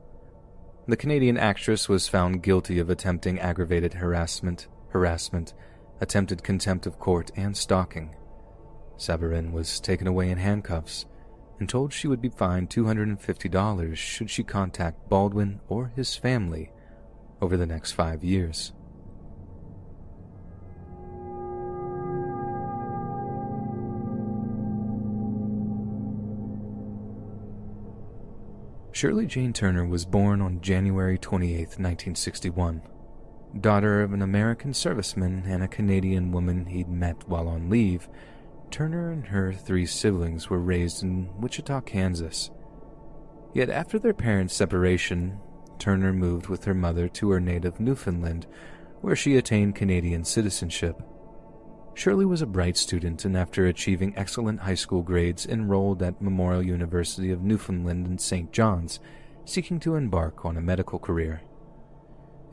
The Canadian actress was found guilty of attempting aggravated harassment, harassment, attempted contempt of court, and stalking. Sabourin was taken away in handcuffs and told she would be fined $250 should she contact Baldwin or his family over the next five years. Shirley Jane Turner was born on January 28, 1961. Daughter of an American serviceman and a Canadian woman he'd met while on leave, Turner and her three siblings were raised in Wichita, Kansas. Yet after their parents' separation, Turner moved with her mother to her native Newfoundland, where she attained Canadian citizenship. Shirley was a bright student and, after achieving excellent high school grades, enrolled at Memorial University of Newfoundland and St. John's, seeking to embark on a medical career.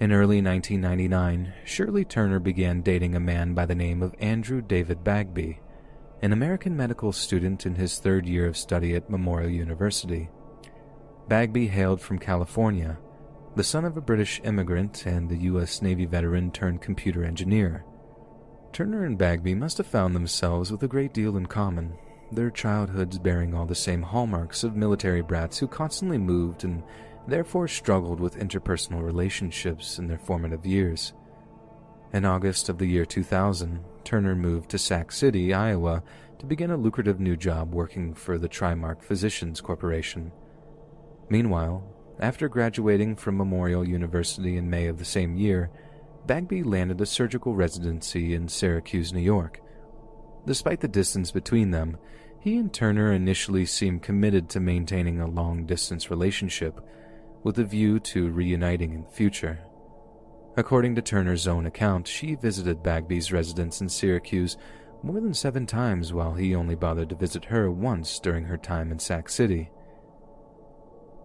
In early 1999, Shirley Turner began dating a man by the name of Andrew David Bagby, an American medical student in his third year of study at Memorial University. Bagby hailed from California, the son of a British immigrant and the U.S. Navy veteran turned computer engineer. Turner and Bagby must have found themselves with a great deal in common, their childhoods bearing all the same hallmarks of military brats who constantly moved and therefore struggled with interpersonal relationships in their formative years. In August of the year 2000, Turner moved to Sac City, Iowa, to begin a lucrative new job working for the Trimark Physicians Corporation. Meanwhile, after graduating from Memorial University in May of the same year, Bagby landed a surgical residency in Syracuse, New York. Despite the distance between them, he and Turner initially seemed committed to maintaining a long distance relationship, with a view to reuniting in the future. According to Turner's own account, she visited Bagby's residence in Syracuse more than seven times while he only bothered to visit her once during her time in Sac City.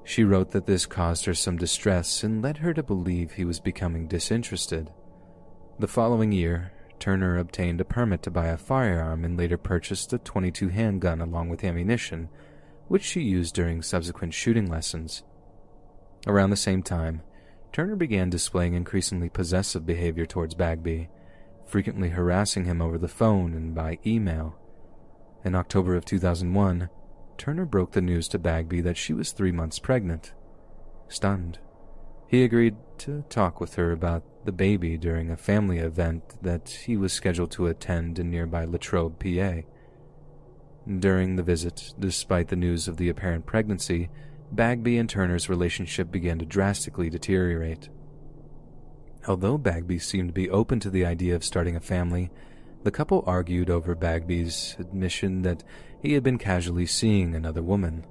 She wrote that this caused her some distress and led her to believe he was becoming disinterested. The following year, Turner obtained a permit to buy a firearm and later purchased a 22 handgun along with ammunition, which she used during subsequent shooting lessons. Around the same time, Turner began displaying increasingly possessive behavior towards Bagby, frequently harassing him over the phone and by email. In October of 2001, Turner broke the news to Bagby that she was three months pregnant. Stunned, he agreed to talk with her about the baby during a family event that he was scheduled to attend in nearby Latrobe, PA. During the visit, despite the news of the apparent pregnancy, Bagby and Turner's relationship began to drastically deteriorate. Although Bagby seemed to be open to the idea of starting a family, the couple argued over Bagby's admission that he had been casually seeing another woman.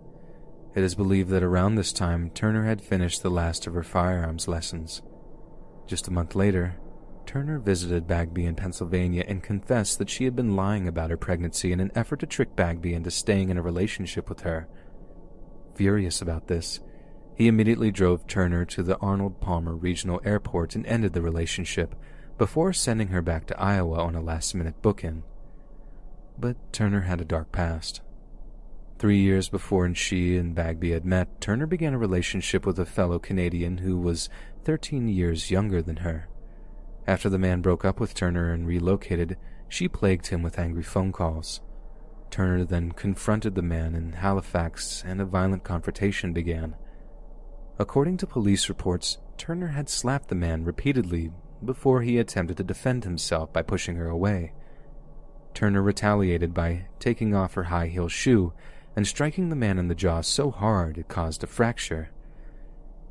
It is believed that around this time, Turner had finished the last of her firearms lessons. Just a month later, Turner visited Bagby in Pennsylvania and confessed that she had been lying about her pregnancy in an effort to trick Bagby into staying in a relationship with her. Furious about this, he immediately drove Turner to the Arnold Palmer Regional Airport and ended the relationship before sending her back to Iowa on a last minute book-in. But Turner had a dark past. Three years before she and Bagby had met, Turner began a relationship with a fellow Canadian who was 13 years younger than her. After the man broke up with Turner and relocated, she plagued him with angry phone calls. Turner then confronted the man in Halifax and a violent confrontation began. According to police reports, Turner had slapped the man repeatedly before he attempted to defend himself by pushing her away. Turner retaliated by taking off her high heel shoe and striking the man in the jaw so hard it caused a fracture.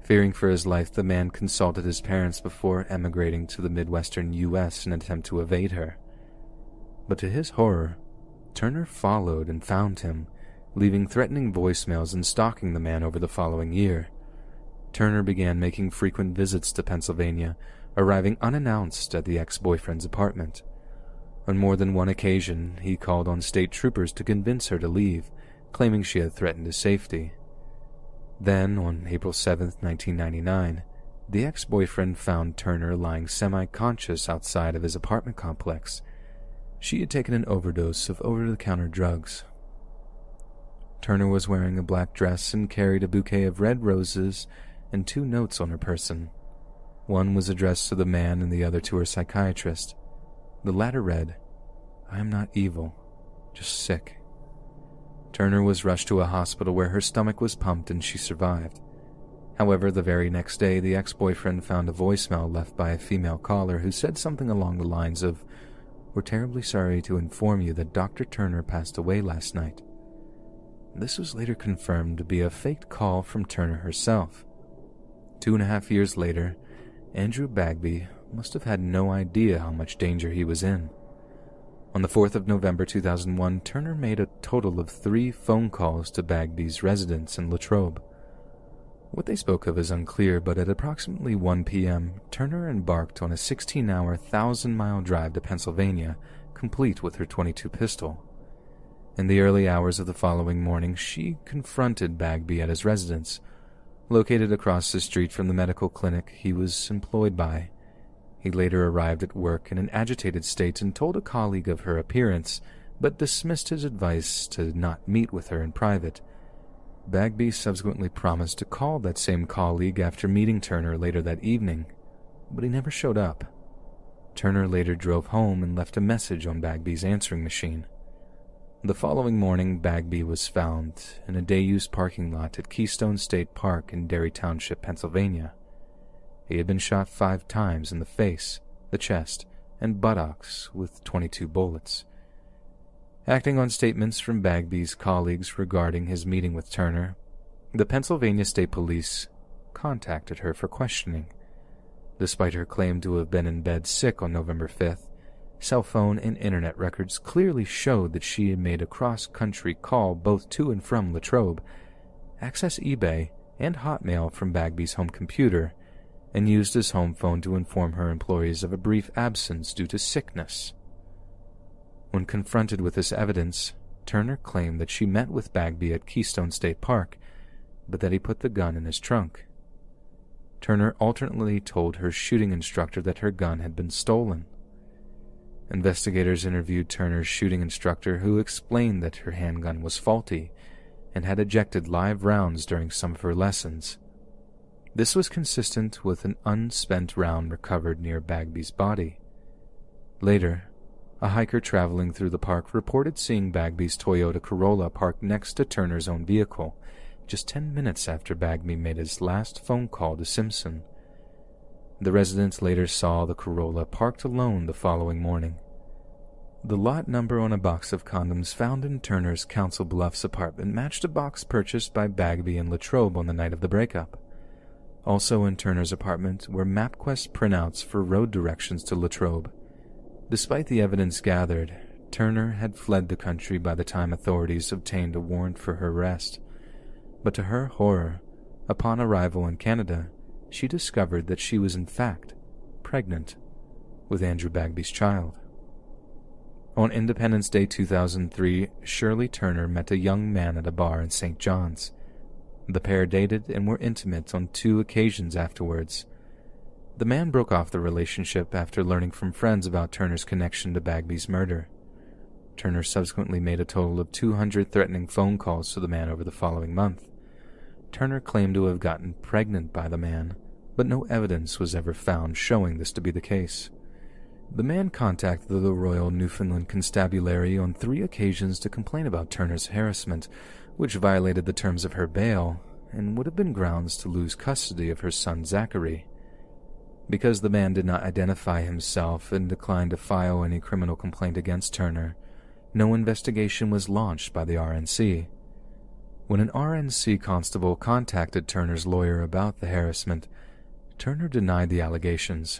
Fearing for his life, the man consulted his parents before emigrating to the Midwestern U.S. in an attempt to evade her. But to his horror, Turner followed and found him, leaving threatening voicemails and stalking the man over the following year. Turner began making frequent visits to Pennsylvania, arriving unannounced at the ex boyfriend's apartment. On more than one occasion, he called on state troopers to convince her to leave, claiming she had threatened his safety. Then, on April 7, 1999, the ex boyfriend found Turner lying semi conscious outside of his apartment complex. She had taken an overdose of over the counter drugs. Turner was wearing a black dress and carried a bouquet of red roses and two notes on her person. One was addressed to the man and the other to her psychiatrist. The latter read, I am not evil, just sick. Turner was rushed to a hospital where her stomach was pumped and she survived. However, the very next day, the ex boyfriend found a voicemail left by a female caller who said something along the lines of, We're terribly sorry to inform you that Dr. Turner passed away last night. This was later confirmed to be a faked call from Turner herself. Two and a half years later, Andrew Bagby must have had no idea how much danger he was in. On the 4th of November 2001, Turner made a total of three phone calls to Bagby's residence in Latrobe. What they spoke of is unclear, but at approximately 1 p.m., Turner embarked on a 16 hour, 1,000 mile drive to Pennsylvania, complete with her 22 pistol. In the early hours of the following morning, she confronted Bagby at his residence, located across the street from the medical clinic he was employed by. He later arrived at work in an agitated state and told a colleague of her appearance, but dismissed his advice to not meet with her in private. Bagby subsequently promised to call that same colleague after meeting Turner later that evening, but he never showed up. Turner later drove home and left a message on Bagby's answering machine. The following morning, Bagby was found in a day use parking lot at Keystone State Park in Derry Township, Pennsylvania. He had been shot five times in the face, the chest, and buttocks with 22 bullets. Acting on statements from Bagby's colleagues regarding his meeting with Turner, the Pennsylvania State Police contacted her for questioning. Despite her claim to have been in bed sick on November 5th, cell phone and internet records clearly showed that she had made a cross country call both to and from Latrobe, accessed eBay and Hotmail from Bagby's home computer, and used his home phone to inform her employees of a brief absence due to sickness. When confronted with this evidence, Turner claimed that she met with Bagby at Keystone State Park, but that he put the gun in his trunk. Turner alternately told her shooting instructor that her gun had been stolen. Investigators interviewed Turner's shooting instructor, who explained that her handgun was faulty and had ejected live rounds during some of her lessons. This was consistent with an unspent round recovered near Bagby's body. Later, a hiker traveling through the park reported seeing Bagby's Toyota Corolla parked next to Turner's own vehicle, just ten minutes after Bagby made his last phone call to Simpson. The residents later saw the Corolla parked alone the following morning. The lot number on a box of condoms found in Turner's Council Bluffs apartment matched a box purchased by Bagby and Latrobe on the night of the breakup. Also in Turner's apartment were MapQuest printouts for road directions to Latrobe. Despite the evidence gathered, Turner had fled the country by the time authorities obtained a warrant for her arrest. But to her horror, upon arrival in Canada, she discovered that she was in fact pregnant with Andrew Bagby's child. On Independence Day 2003, Shirley Turner met a young man at a bar in St. John's. The pair dated and were intimate on two occasions afterwards. The man broke off the relationship after learning from friends about Turner's connection to Bagby's murder. Turner subsequently made a total of 200 threatening phone calls to the man over the following month. Turner claimed to have gotten pregnant by the man, but no evidence was ever found showing this to be the case. The man contacted the Royal Newfoundland Constabulary on three occasions to complain about Turner's harassment, which violated the terms of her bail and would have been grounds to lose custody of her son Zachary. Because the man did not identify himself and declined to file any criminal complaint against Turner, no investigation was launched by the RNC. When an RNC constable contacted Turner's lawyer about the harassment, Turner denied the allegations.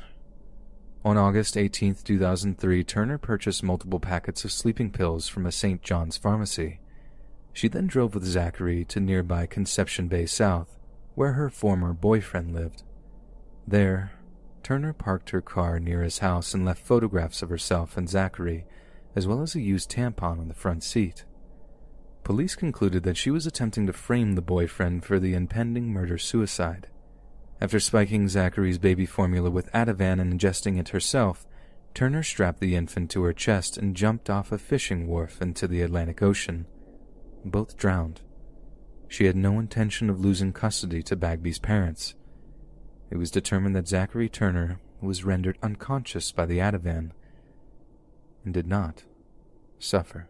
On August 18, 2003, Turner purchased multiple packets of sleeping pills from a St. John's pharmacy. She then drove with Zachary to nearby Conception Bay South, where her former boyfriend lived. There, Turner parked her car near his house and left photographs of herself and Zachary, as well as a used tampon on the front seat. Police concluded that she was attempting to frame the boyfriend for the impending murder suicide. After spiking Zachary's baby formula with Ativan and ingesting it herself, Turner strapped the infant to her chest and jumped off a fishing wharf into the Atlantic Ocean. Both drowned. She had no intention of losing custody to Bagby's parents. It was determined that Zachary Turner was rendered unconscious by the Ativan and did not suffer.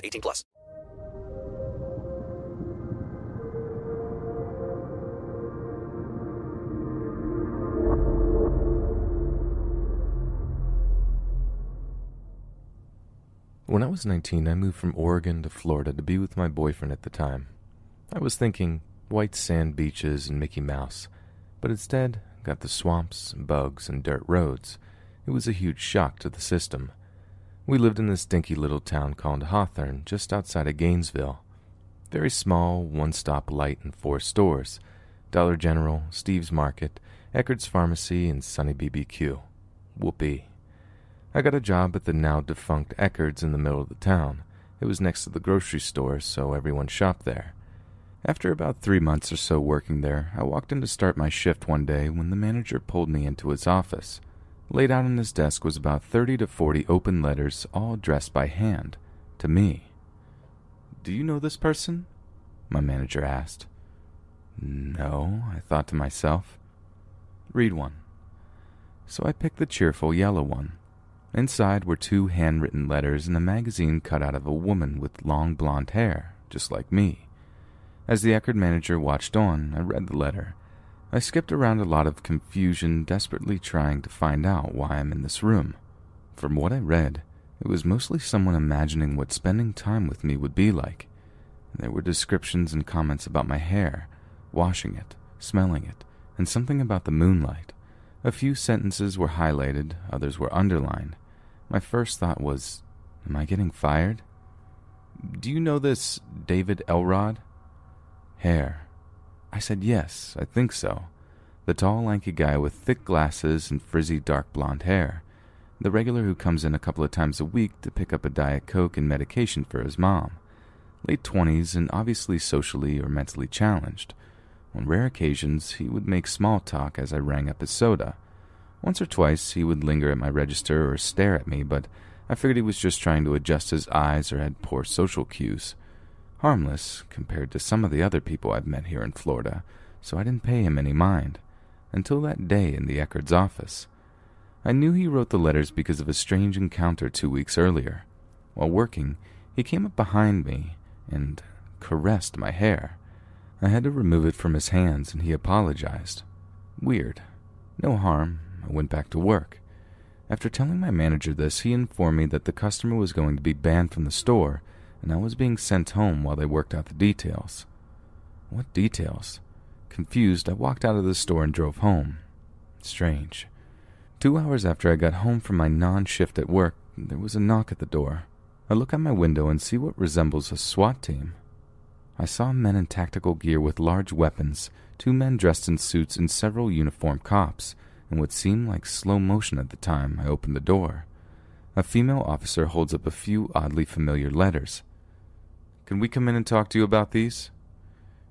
18 plus. When I was 19, I moved from Oregon to Florida to be with my boyfriend at the time. I was thinking white sand beaches and Mickey Mouse, but instead got the swamps, bugs, and dirt roads. It was a huge shock to the system. We lived in this dinky little town called Hawthorne, just outside of Gainesville. Very small, one stop light and four stores Dollar General, Steve's Market, Eckerd's Pharmacy, and Sunny BBQ. Whoopee. I got a job at the now defunct Eckerd's in the middle of the town. It was next to the grocery store, so everyone shopped there. After about three months or so working there, I walked in to start my shift one day when the manager pulled me into his office. Laid out on his desk was about 30 to 40 open letters, all addressed by hand, to me. Do you know this person? My manager asked. No, I thought to myself. Read one. So I picked the cheerful yellow one. Inside were two handwritten letters and a magazine cut out of a woman with long blonde hair, just like me. As the Eckerd manager watched on, I read the letter. I skipped around a lot of confusion, desperately trying to find out why I'm in this room. From what I read, it was mostly someone imagining what spending time with me would be like. There were descriptions and comments about my hair, washing it, smelling it, and something about the moonlight. A few sentences were highlighted, others were underlined. My first thought was, Am I getting fired? Do you know this David Elrod? Hair. I said yes, I think so. The tall, lanky guy with thick glasses and frizzy dark blonde hair. The regular who comes in a couple of times a week to pick up a Diet Coke and medication for his mom. Late twenties and obviously socially or mentally challenged. On rare occasions, he would make small talk as I rang up his soda. Once or twice, he would linger at my register or stare at me, but I figured he was just trying to adjust his eyes or had poor social cues. Harmless compared to some of the other people I've met here in Florida, so I didn't pay him any mind. Until that day in the Eckerd's office. I knew he wrote the letters because of a strange encounter two weeks earlier. While working, he came up behind me and caressed my hair. I had to remove it from his hands, and he apologized. Weird. No harm. I went back to work. After telling my manager this, he informed me that the customer was going to be banned from the store, and I was being sent home while they worked out the details. What details? Confused, I walked out of the store and drove home. Strange. Two hours after I got home from my non shift at work, there was a knock at the door. I look out my window and see what resembles a SWAT team. I saw men in tactical gear with large weapons, two men dressed in suits, and several uniformed cops. In what seemed like slow motion at the time, I opened the door. A female officer holds up a few oddly familiar letters. Can we come in and talk to you about these?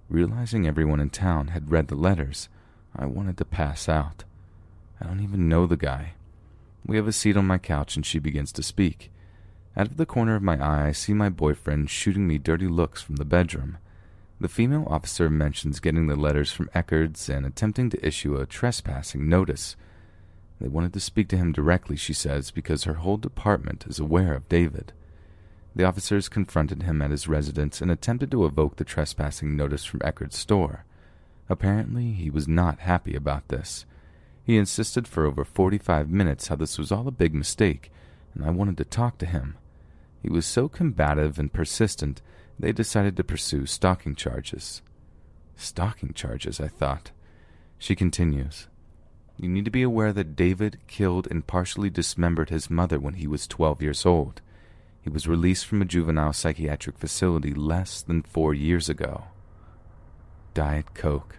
Realizing everyone in town had read the letters, I wanted to pass out. I don't even know the guy. We have a seat on my couch and she begins to speak. Out of the corner of my eye, I see my boyfriend shooting me dirty looks from the bedroom. The female officer mentions getting the letters from Eckerd's and attempting to issue a trespassing notice. They wanted to speak to him directly, she says, because her whole department is aware of David. The officers confronted him at his residence and attempted to evoke the trespassing notice from Eckerd's store. Apparently, he was not happy about this. He insisted for over 45 minutes how this was all a big mistake, and I wanted to talk to him. He was so combative and persistent, they decided to pursue stalking charges. Stalking charges, I thought. She continues. You need to be aware that David killed and partially dismembered his mother when he was 12 years old. He was released from a juvenile psychiatric facility less than four years ago. Diet Coke.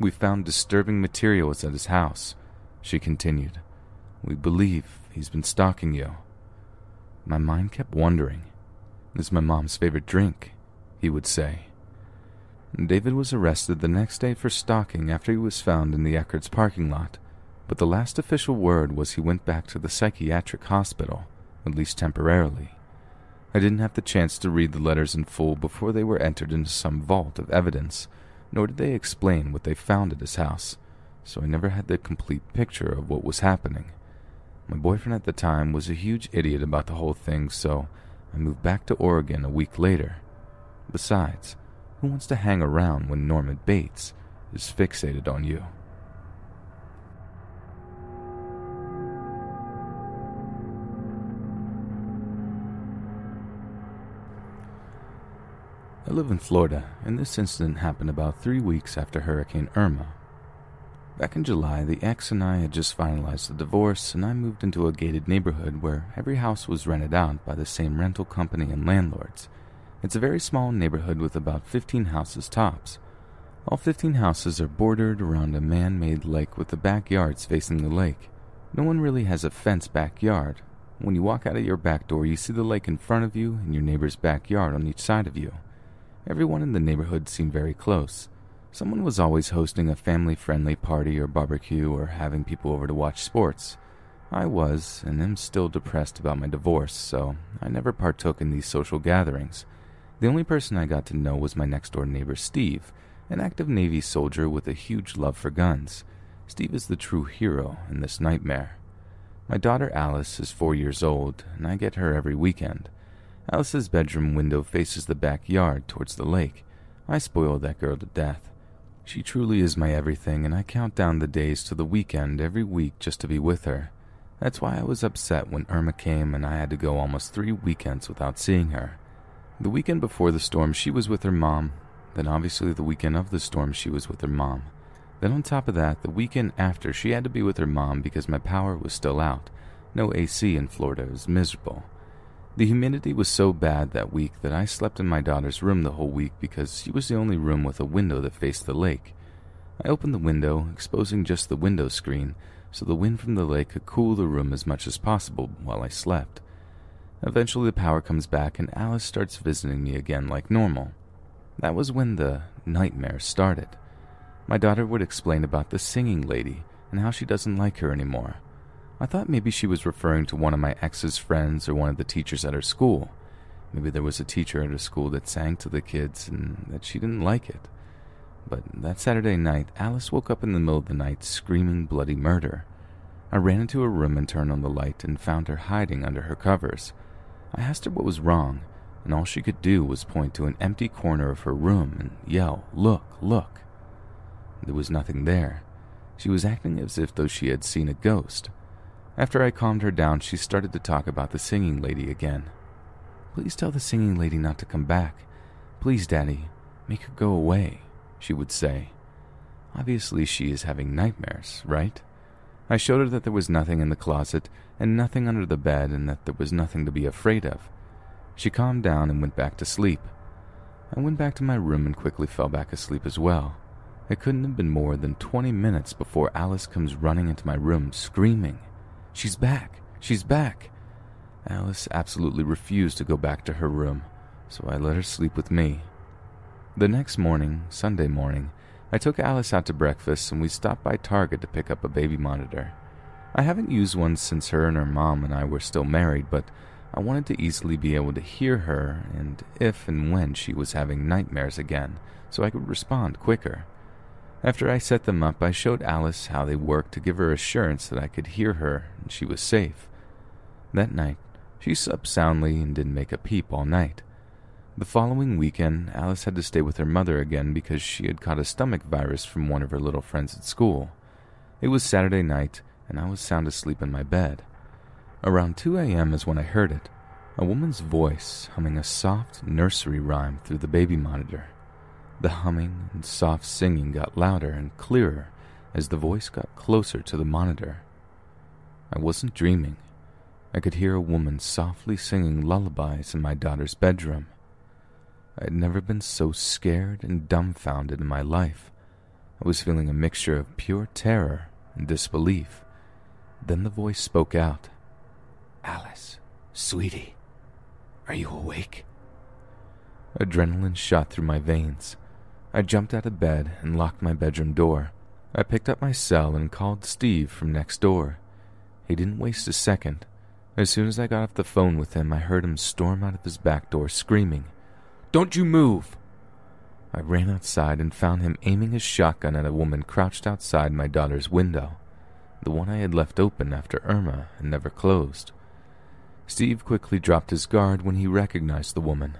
We found disturbing materials at his house, she continued. We believe he's been stalking you. My mind kept wondering. Is my mom's favorite drink, he would say. David was arrested the next day for stalking after he was found in the Eckerd's parking lot, but the last official word was he went back to the psychiatric hospital, at least temporarily. I didn't have the chance to read the letters in full before they were entered into some vault of evidence, nor did they explain what they found at his house, so I never had the complete picture of what was happening. My boyfriend at the time was a huge idiot about the whole thing, so I moved back to Oregon a week later. Besides, who wants to hang around when Norman Bates is fixated on you? I live in Florida, and this incident happened about three weeks after Hurricane Irma. Back in July, the ex and I had just finalized the divorce, and I moved into a gated neighborhood where every house was rented out by the same rental company and landlords. It's a very small neighborhood with about 15 houses tops. All 15 houses are bordered around a man made lake with the backyards facing the lake. No one really has a fenced backyard. When you walk out of your back door, you see the lake in front of you and your neighbor's backyard on each side of you. Everyone in the neighborhood seemed very close. Someone was always hosting a family friendly party or barbecue or having people over to watch sports. I was, and am still depressed about my divorce, so I never partook in these social gatherings. The only person I got to know was my next door neighbor, Steve, an active Navy soldier with a huge love for guns. Steve is the true hero in this nightmare. My daughter Alice is four years old, and I get her every weekend. Alice's bedroom window faces the backyard towards the lake. I spoil that girl to death. She truly is my everything, and I count down the days to the weekend every week just to be with her. That's why I was upset when Irma came and I had to go almost three weekends without seeing her. The weekend before the storm, she was with her mom. Then, obviously, the weekend of the storm, she was with her mom. Then, on top of that, the weekend after, she had to be with her mom because my power was still out. No AC in Florida. Was miserable. The humidity was so bad that week that I slept in my daughter's room the whole week because she was the only room with a window that faced the lake. I opened the window, exposing just the window screen, so the wind from the lake could cool the room as much as possible while I slept. Eventually, the power comes back and Alice starts visiting me again like normal. That was when the nightmare started. My daughter would explain about the singing lady and how she doesn't like her anymore. I thought maybe she was referring to one of my ex's friends or one of the teachers at her school. Maybe there was a teacher at her school that sang to the kids and that she didn't like it. But that Saturday night, Alice woke up in the middle of the night screaming bloody murder. I ran into her room and turned on the light and found her hiding under her covers. I asked her what was wrong, and all she could do was point to an empty corner of her room and yell, Look, look. There was nothing there. She was acting as if though she had seen a ghost. After I calmed her down, she started to talk about the singing lady again. Please tell the singing lady not to come back. Please, Daddy, make her go away, she would say. Obviously, she is having nightmares, right? I showed her that there was nothing in the closet and nothing under the bed and that there was nothing to be afraid of. She calmed down and went back to sleep. I went back to my room and quickly fell back asleep as well. It couldn't have been more than 20 minutes before Alice comes running into my room screaming. She's back! She's back! Alice absolutely refused to go back to her room, so I let her sleep with me. The next morning, Sunday morning, I took Alice out to breakfast and we stopped by Target to pick up a baby monitor. I haven't used one since her and her mom and I were still married, but I wanted to easily be able to hear her and if and when she was having nightmares again, so I could respond quicker. After I set them up, I showed Alice how they worked to give her assurance that I could hear her and she was safe. That night, she slept soundly and didn't make a peep all night. The following weekend, Alice had to stay with her mother again because she had caught a stomach virus from one of her little friends at school. It was Saturday night, and I was sound asleep in my bed. Around 2 a.m. is when I heard it a woman's voice humming a soft nursery rhyme through the baby monitor. The humming and soft singing got louder and clearer as the voice got closer to the monitor. I wasn't dreaming. I could hear a woman softly singing lullabies in my daughter's bedroom. I had never been so scared and dumbfounded in my life. I was feeling a mixture of pure terror and disbelief. Then the voice spoke out Alice, sweetie, are you awake? Adrenaline shot through my veins. I jumped out of bed and locked my bedroom door. I picked up my cell and called Steve from next door. He didn't waste a second. As soon as I got off the phone with him, I heard him storm out of his back door screaming, Don't you move! I ran outside and found him aiming his shotgun at a woman crouched outside my daughter's window, the one I had left open after Irma and never closed. Steve quickly dropped his guard when he recognized the woman.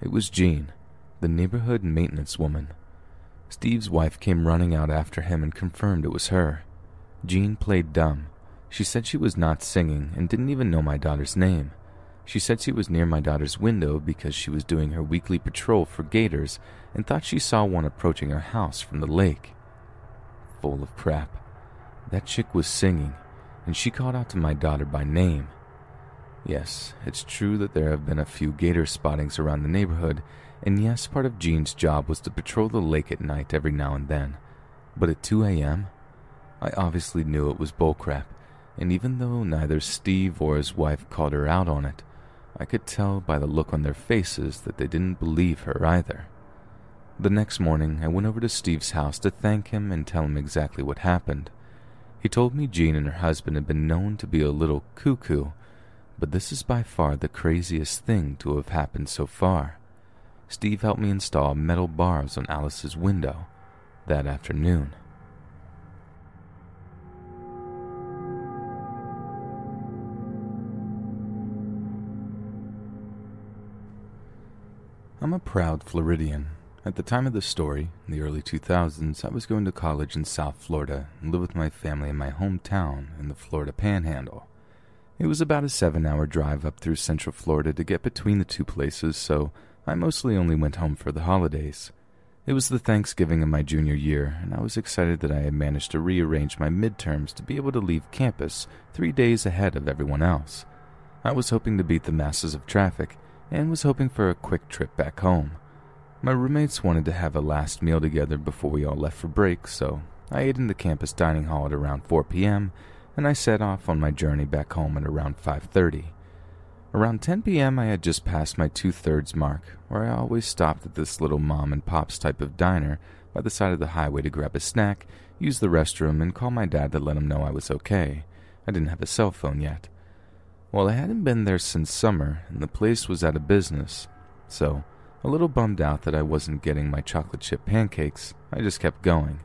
It was Jean, the neighborhood maintenance woman. Steve's wife came running out after him and confirmed it was her. Jean played dumb. She said she was not singing and didn't even know my daughter's name. She said she was near my daughter's window because she was doing her weekly patrol for gators and thought she saw one approaching her house from the lake. Full of crap. That chick was singing, and she called out to my daughter by name. Yes, it's true that there have been a few gator spottings around the neighborhood, and yes, part of Jean's job was to patrol the lake at night every now and then. But at 2 a.m., I obviously knew it was bullcrap, and even though neither Steve or his wife called her out on it, I could tell by the look on their faces that they didn't believe her either. The next morning, I went over to Steve's house to thank him and tell him exactly what happened. He told me Jean and her husband had been known to be a little cuckoo, but this is by far the craziest thing to have happened so far. Steve helped me install metal bars on Alice's window that afternoon. I'm a proud Floridian. At the time of this story, in the early 2000s, I was going to college in South Florida and lived with my family in my hometown in the Florida Panhandle. It was about a seven hour drive up through Central Florida to get between the two places, so I mostly only went home for the holidays. It was the Thanksgiving of my junior year, and I was excited that I had managed to rearrange my midterms to be able to leave campus three days ahead of everyone else. I was hoping to beat the masses of traffic and was hoping for a quick trip back home. My roommates wanted to have a last meal together before we all left for break, so I ate in the campus dining hall at around 4 p.m. and I set off on my journey back home at around 5:30. Around 10 p.m., I had just passed my two-thirds mark, where I always stopped at this little mom and pops type of diner by the side of the highway to grab a snack, use the restroom, and call my dad to let him know I was okay. I didn't have a cell phone yet. Well, I hadn't been there since summer, and the place was out of business. So, a little bummed out that I wasn't getting my chocolate chip pancakes, I just kept going.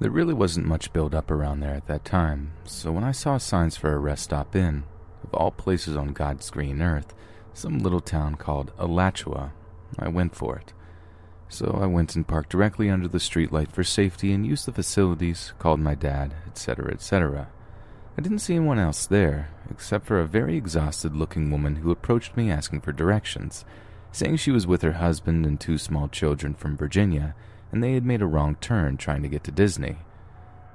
There really wasn't much build up around there at that time, so when I saw signs for a rest stop in, of all places on God's green earth, some little town called Alachua, I went for it. So I went and parked directly under the streetlight for safety and used the facilities, called my dad, etc., etc. I didn't see anyone else there, except for a very exhausted looking woman who approached me asking for directions, saying she was with her husband and two small children from Virginia, and they had made a wrong turn trying to get to Disney.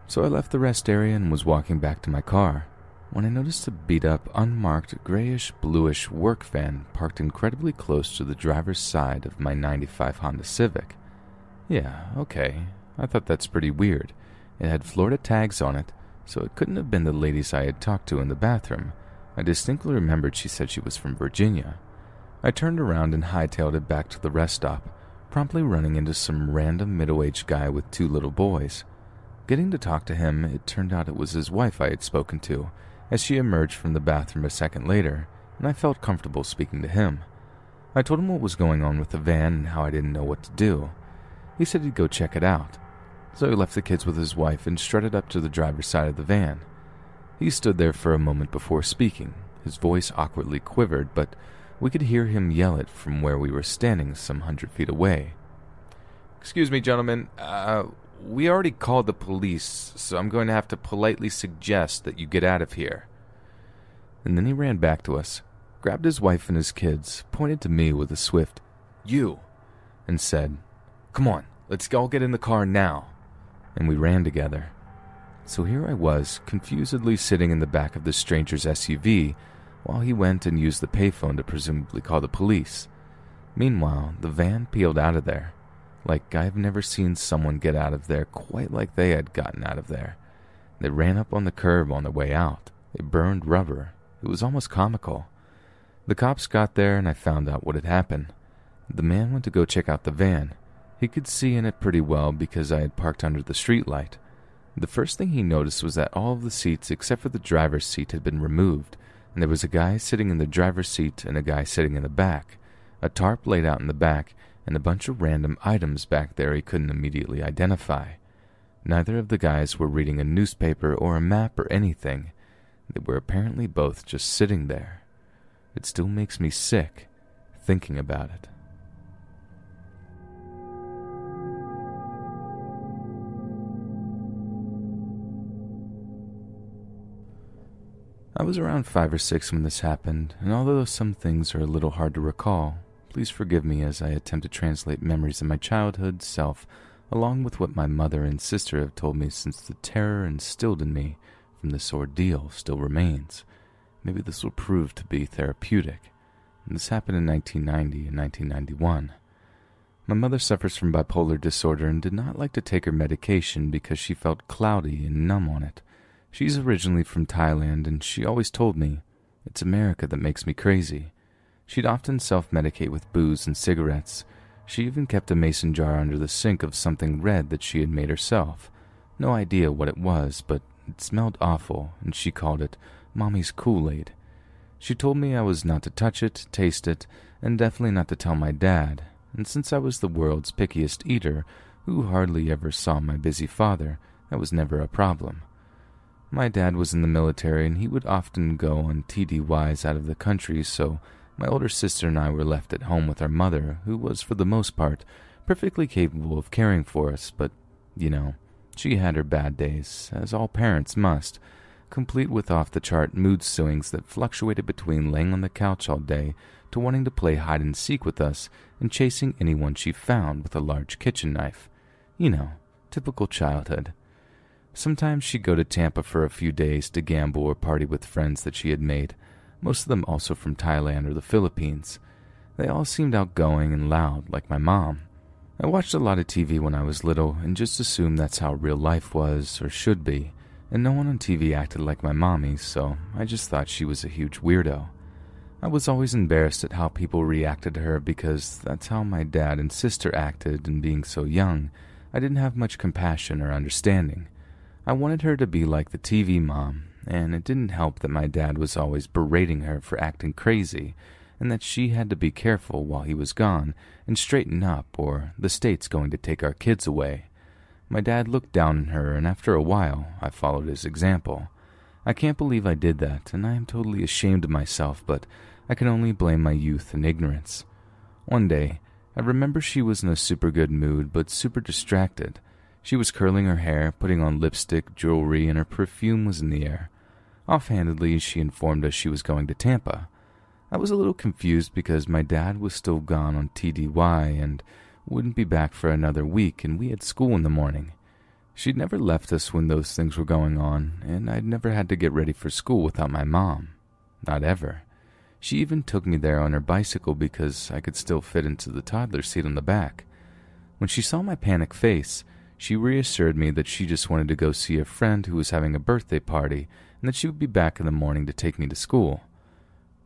So I left the rest area and was walking back to my car when I noticed a beat up, unmarked, grayish bluish work van parked incredibly close to the driver's side of my 95 Honda Civic. Yeah, okay. I thought that's pretty weird. It had Florida tags on it, so it couldn't have been the ladies I had talked to in the bathroom. I distinctly remembered she said she was from Virginia. I turned around and hightailed it back to the rest stop, promptly running into some random middle aged guy with two little boys. Getting to talk to him, it turned out it was his wife I had spoken to, as she emerged from the bathroom a second later, and I felt comfortable speaking to him. I told him what was going on with the van and how I didn't know what to do. He said he'd go check it out. So he left the kids with his wife and strutted up to the driver's side of the van. He stood there for a moment before speaking. His voice awkwardly quivered, but we could hear him yell it from where we were standing some hundred feet away. Excuse me, gentlemen. Uh, we already called the police, so I'm going to have to politely suggest that you get out of here. And then he ran back to us, grabbed his wife and his kids, pointed to me with a swift, You, and said, Come on, let's all get in the car now and we ran together. So here I was, confusedly sitting in the back of the stranger's SUV while he went and used the payphone to presumably call the police. Meanwhile, the van peeled out of there. Like I've never seen someone get out of there quite like they had gotten out of there. They ran up on the curb on their way out. They burned rubber. It was almost comical. The cops got there and I found out what had happened. The man went to go check out the van. He could see in it pretty well because I had parked under the streetlight. The first thing he noticed was that all of the seats except for the driver's seat had been removed, and there was a guy sitting in the driver's seat and a guy sitting in the back, a tarp laid out in the back, and a bunch of random items back there he couldn't immediately identify. Neither of the guys were reading a newspaper or a map or anything. They were apparently both just sitting there. It still makes me sick thinking about it. I was around five or six when this happened, and although some things are a little hard to recall, please forgive me as I attempt to translate memories of my childhood self along with what my mother and sister have told me since the terror instilled in me from this ordeal still remains. Maybe this will prove to be therapeutic. And this happened in 1990 and 1991. My mother suffers from bipolar disorder and did not like to take her medication because she felt cloudy and numb on it. She's originally from Thailand, and she always told me, It's America that makes me crazy. She'd often self medicate with booze and cigarettes. She even kept a mason jar under the sink of something red that she had made herself. No idea what it was, but it smelled awful, and she called it Mommy's Kool Aid. She told me I was not to touch it, taste it, and definitely not to tell my dad, and since I was the world's pickiest eater, who hardly ever saw my busy father, that was never a problem. My dad was in the military, and he would often go on TDYs out of the country, so my older sister and I were left at home with our mother, who was, for the most part, perfectly capable of caring for us, but, you know, she had her bad days, as all parents must, complete with off the chart mood swings that fluctuated between laying on the couch all day to wanting to play hide and seek with us and chasing anyone she found with a large kitchen knife. You know, typical childhood. Sometimes she'd go to Tampa for a few days to gamble or party with friends that she had made, most of them also from Thailand or the Philippines. They all seemed outgoing and loud, like my mom. I watched a lot of TV when I was little and just assumed that's how real life was or should be, and no one on TV acted like my mommy, so I just thought she was a huge weirdo. I was always embarrassed at how people reacted to her because that's how my dad and sister acted, and being so young, I didn't have much compassion or understanding. I wanted her to be like the TV mom, and it didn't help that my dad was always berating her for acting crazy, and that she had to be careful while he was gone and straighten up, or the state's going to take our kids away. My dad looked down on her, and after a while, I followed his example. I can't believe I did that, and I am totally ashamed of myself, but I can only blame my youth and ignorance. One day, I remember she was in a super good mood, but super distracted. She was curling her hair, putting on lipstick, jewelry, and her perfume was in the air. Offhandedly, she informed us she was going to Tampa. I was a little confused because my dad was still gone on TDY and wouldn't be back for another week, and we had school in the morning. She'd never left us when those things were going on, and I'd never had to get ready for school without my mom. Not ever. She even took me there on her bicycle because I could still fit into the toddler seat on the back. When she saw my panic face, she reassured me that she just wanted to go see a friend who was having a birthday party and that she would be back in the morning to take me to school.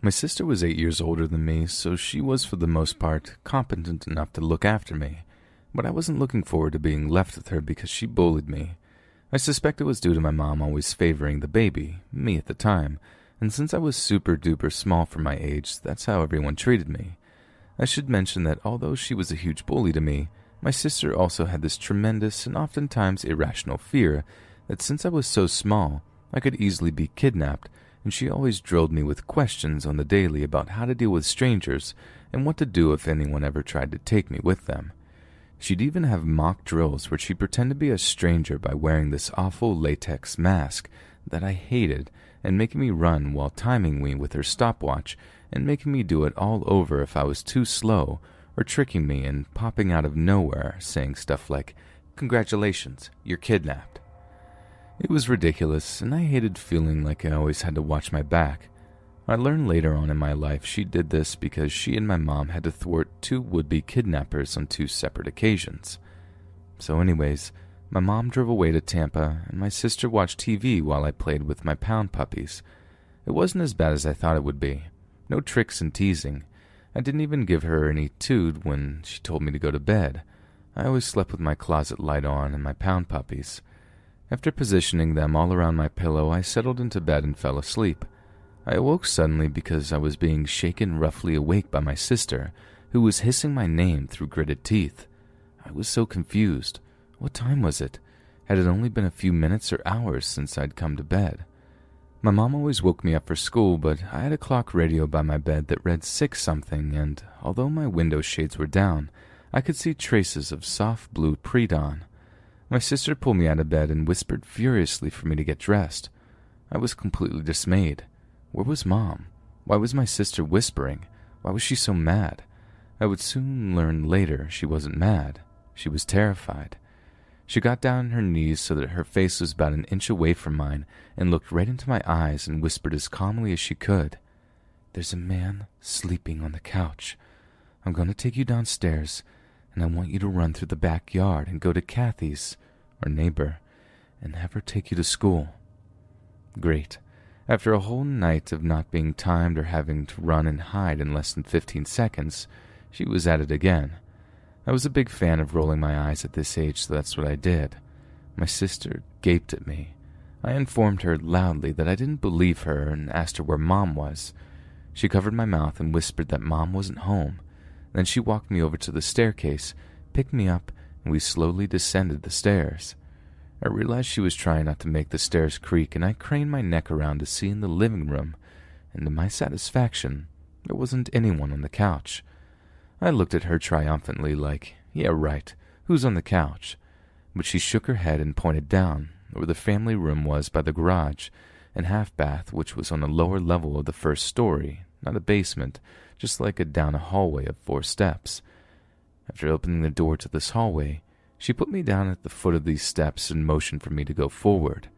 My sister was eight years older than me, so she was for the most part competent enough to look after me, but I wasn't looking forward to being left with her because she bullied me. I suspect it was due to my mom always favoring the baby, me at the time, and since I was super duper small for my age, that's how everyone treated me. I should mention that although she was a huge bully to me, my sister also had this tremendous and oftentimes irrational fear that since I was so small, I could easily be kidnapped, and she always drilled me with questions on the daily about how to deal with strangers and what to do if anyone ever tried to take me with them. She'd even have mock drills where she'd pretend to be a stranger by wearing this awful latex mask that I hated and making me run while timing me with her stopwatch and making me do it all over if I was too slow, or tricking me and popping out of nowhere saying stuff like, Congratulations, you're kidnapped. It was ridiculous, and I hated feeling like I always had to watch my back. I learned later on in my life she did this because she and my mom had to thwart two would be kidnappers on two separate occasions. So, anyways, my mom drove away to Tampa, and my sister watched TV while I played with my pound puppies. It wasn't as bad as I thought it would be. No tricks and teasing. I didn't even give her any tood when she told me to go to bed. I always slept with my closet light on and my pound puppies. After positioning them all around my pillow, I settled into bed and fell asleep. I awoke suddenly because I was being shaken roughly awake by my sister, who was hissing my name through gritted teeth. I was so confused. What time was it? Had it only been a few minutes or hours since I'd come to bed? My mom always woke me up for school, but I had a clock radio by my bed that read six something, and although my window shades were down, I could see traces of soft blue pre dawn. My sister pulled me out of bed and whispered furiously for me to get dressed. I was completely dismayed. Where was Mom? Why was my sister whispering? Why was she so mad? I would soon learn later she wasn't mad. She was terrified. She got down on her knees so that her face was about an inch away from mine and looked right into my eyes and whispered as calmly as she could, There's a man sleeping on the couch. I'm going to take you downstairs, and I want you to run through the backyard and go to Kathy's, our neighbor, and have her take you to school. Great. After a whole night of not being timed or having to run and hide in less than 15 seconds, she was at it again. I was a big fan of rolling my eyes at this age, so that's what I did. My sister gaped at me. I informed her loudly that I didn't believe her and asked her where Mom was. She covered my mouth and whispered that Mom wasn't home. Then she walked me over to the staircase, picked me up, and we slowly descended the stairs. I realized she was trying not to make the stairs creak, and I craned my neck around to see in the living room, and to my satisfaction, there wasn't anyone on the couch. I looked at her triumphantly, like, yeah, right, who's on the couch? But she shook her head and pointed down, where the family room was by the garage, and half bath, which was on the lower level of the first story, not a basement, just like a down a hallway of four steps. After opening the door to this hallway, she put me down at the foot of these steps and motioned for me to go forward.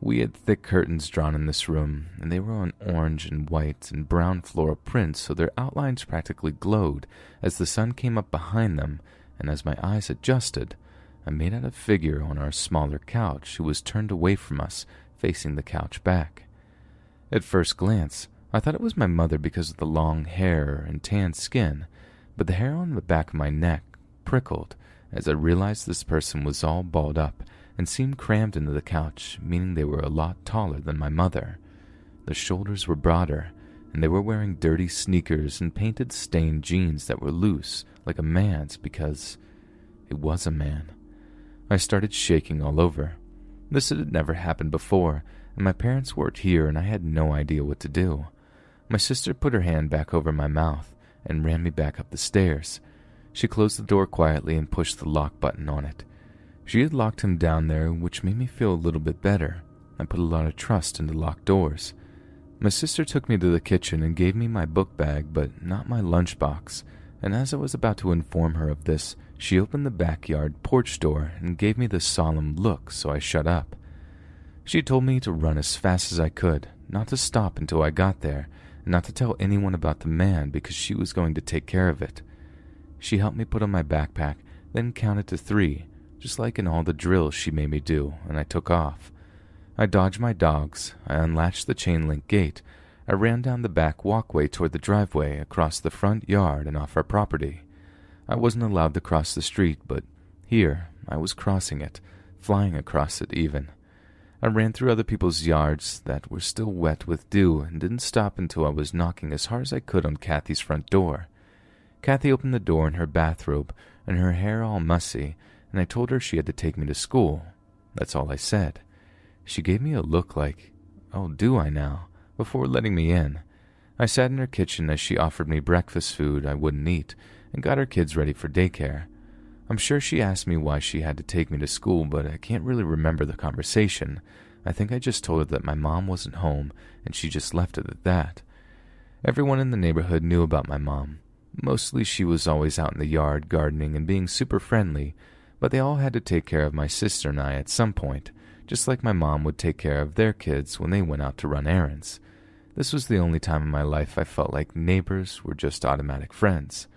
We had thick curtains drawn in this room, and they were on orange and white and brown floral prints, so their outlines practically glowed as the sun came up behind them, and as my eyes adjusted, I made out a figure on our smaller couch who was turned away from us, facing the couch back. At first glance, I thought it was my mother because of the long hair and tan skin, but the hair on the back of my neck prickled as I realized this person was all balled up and seemed crammed into the couch, meaning they were a lot taller than my mother. Their shoulders were broader, and they were wearing dirty sneakers and painted stained jeans that were loose, like a man's, because it was a man. I started shaking all over. This had never happened before, and my parents weren't here, and I had no idea what to do. My sister put her hand back over my mouth and ran me back up the stairs. She closed the door quietly and pushed the lock button on it. She had locked him down there, which made me feel a little bit better. I put a lot of trust into locked doors. My sister took me to the kitchen and gave me my book bag, but not my lunchbox. And as I was about to inform her of this, she opened the backyard porch door and gave me the solemn look, so I shut up. She told me to run as fast as I could, not to stop until I got there, not to tell anyone about the man because she was going to take care of it. She helped me put on my backpack, then counted to three, just like in all the drills she made me do, and I took off. I dodged my dogs, I unlatched the chain link gate, I ran down the back walkway toward the driveway, across the front yard, and off our property. I wasn't allowed to cross the street, but here I was crossing it, flying across it even. I ran through other people's yards that were still wet with dew and didn't stop until I was knocking as hard as I could on Kathy's front door. Kathy opened the door in her bathrobe and her hair all mussy, and I told her she had to take me to school. That's all I said. She gave me a look like, Oh, do I now? before letting me in. I sat in her kitchen as she offered me breakfast food I wouldn't eat and got her kids ready for daycare. I'm sure she asked me why she had to take me to school, but I can't really remember the conversation. I think I just told her that my mom wasn't home and she just left it at that. Everyone in the neighborhood knew about my mom. Mostly she was always out in the yard gardening and being super friendly, but they all had to take care of my sister and I at some point, just like my mom would take care of their kids when they went out to run errands. This was the only time in my life I felt like neighbors were just automatic friends.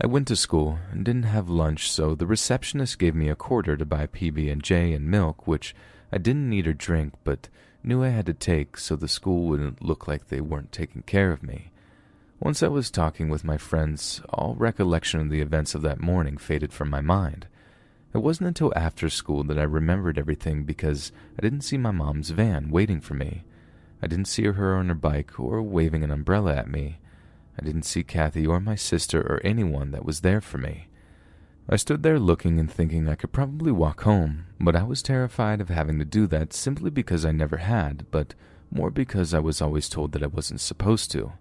I went to school and didn't have lunch, so the receptionist gave me a quarter to buy PB&J and milk, which I didn't eat or drink, but knew I had to take so the school wouldn't look like they weren't taking care of me. Once I was talking with my friends, all recollection of the events of that morning faded from my mind. It wasn't until after school that I remembered everything because I didn't see my mom's van waiting for me. I didn't see her on her bike or waving an umbrella at me. I didn't see Kathy or my sister or anyone that was there for me. I stood there looking and thinking I could probably walk home, but I was terrified of having to do that simply because I never had, but more because I was always told that I wasn't supposed to.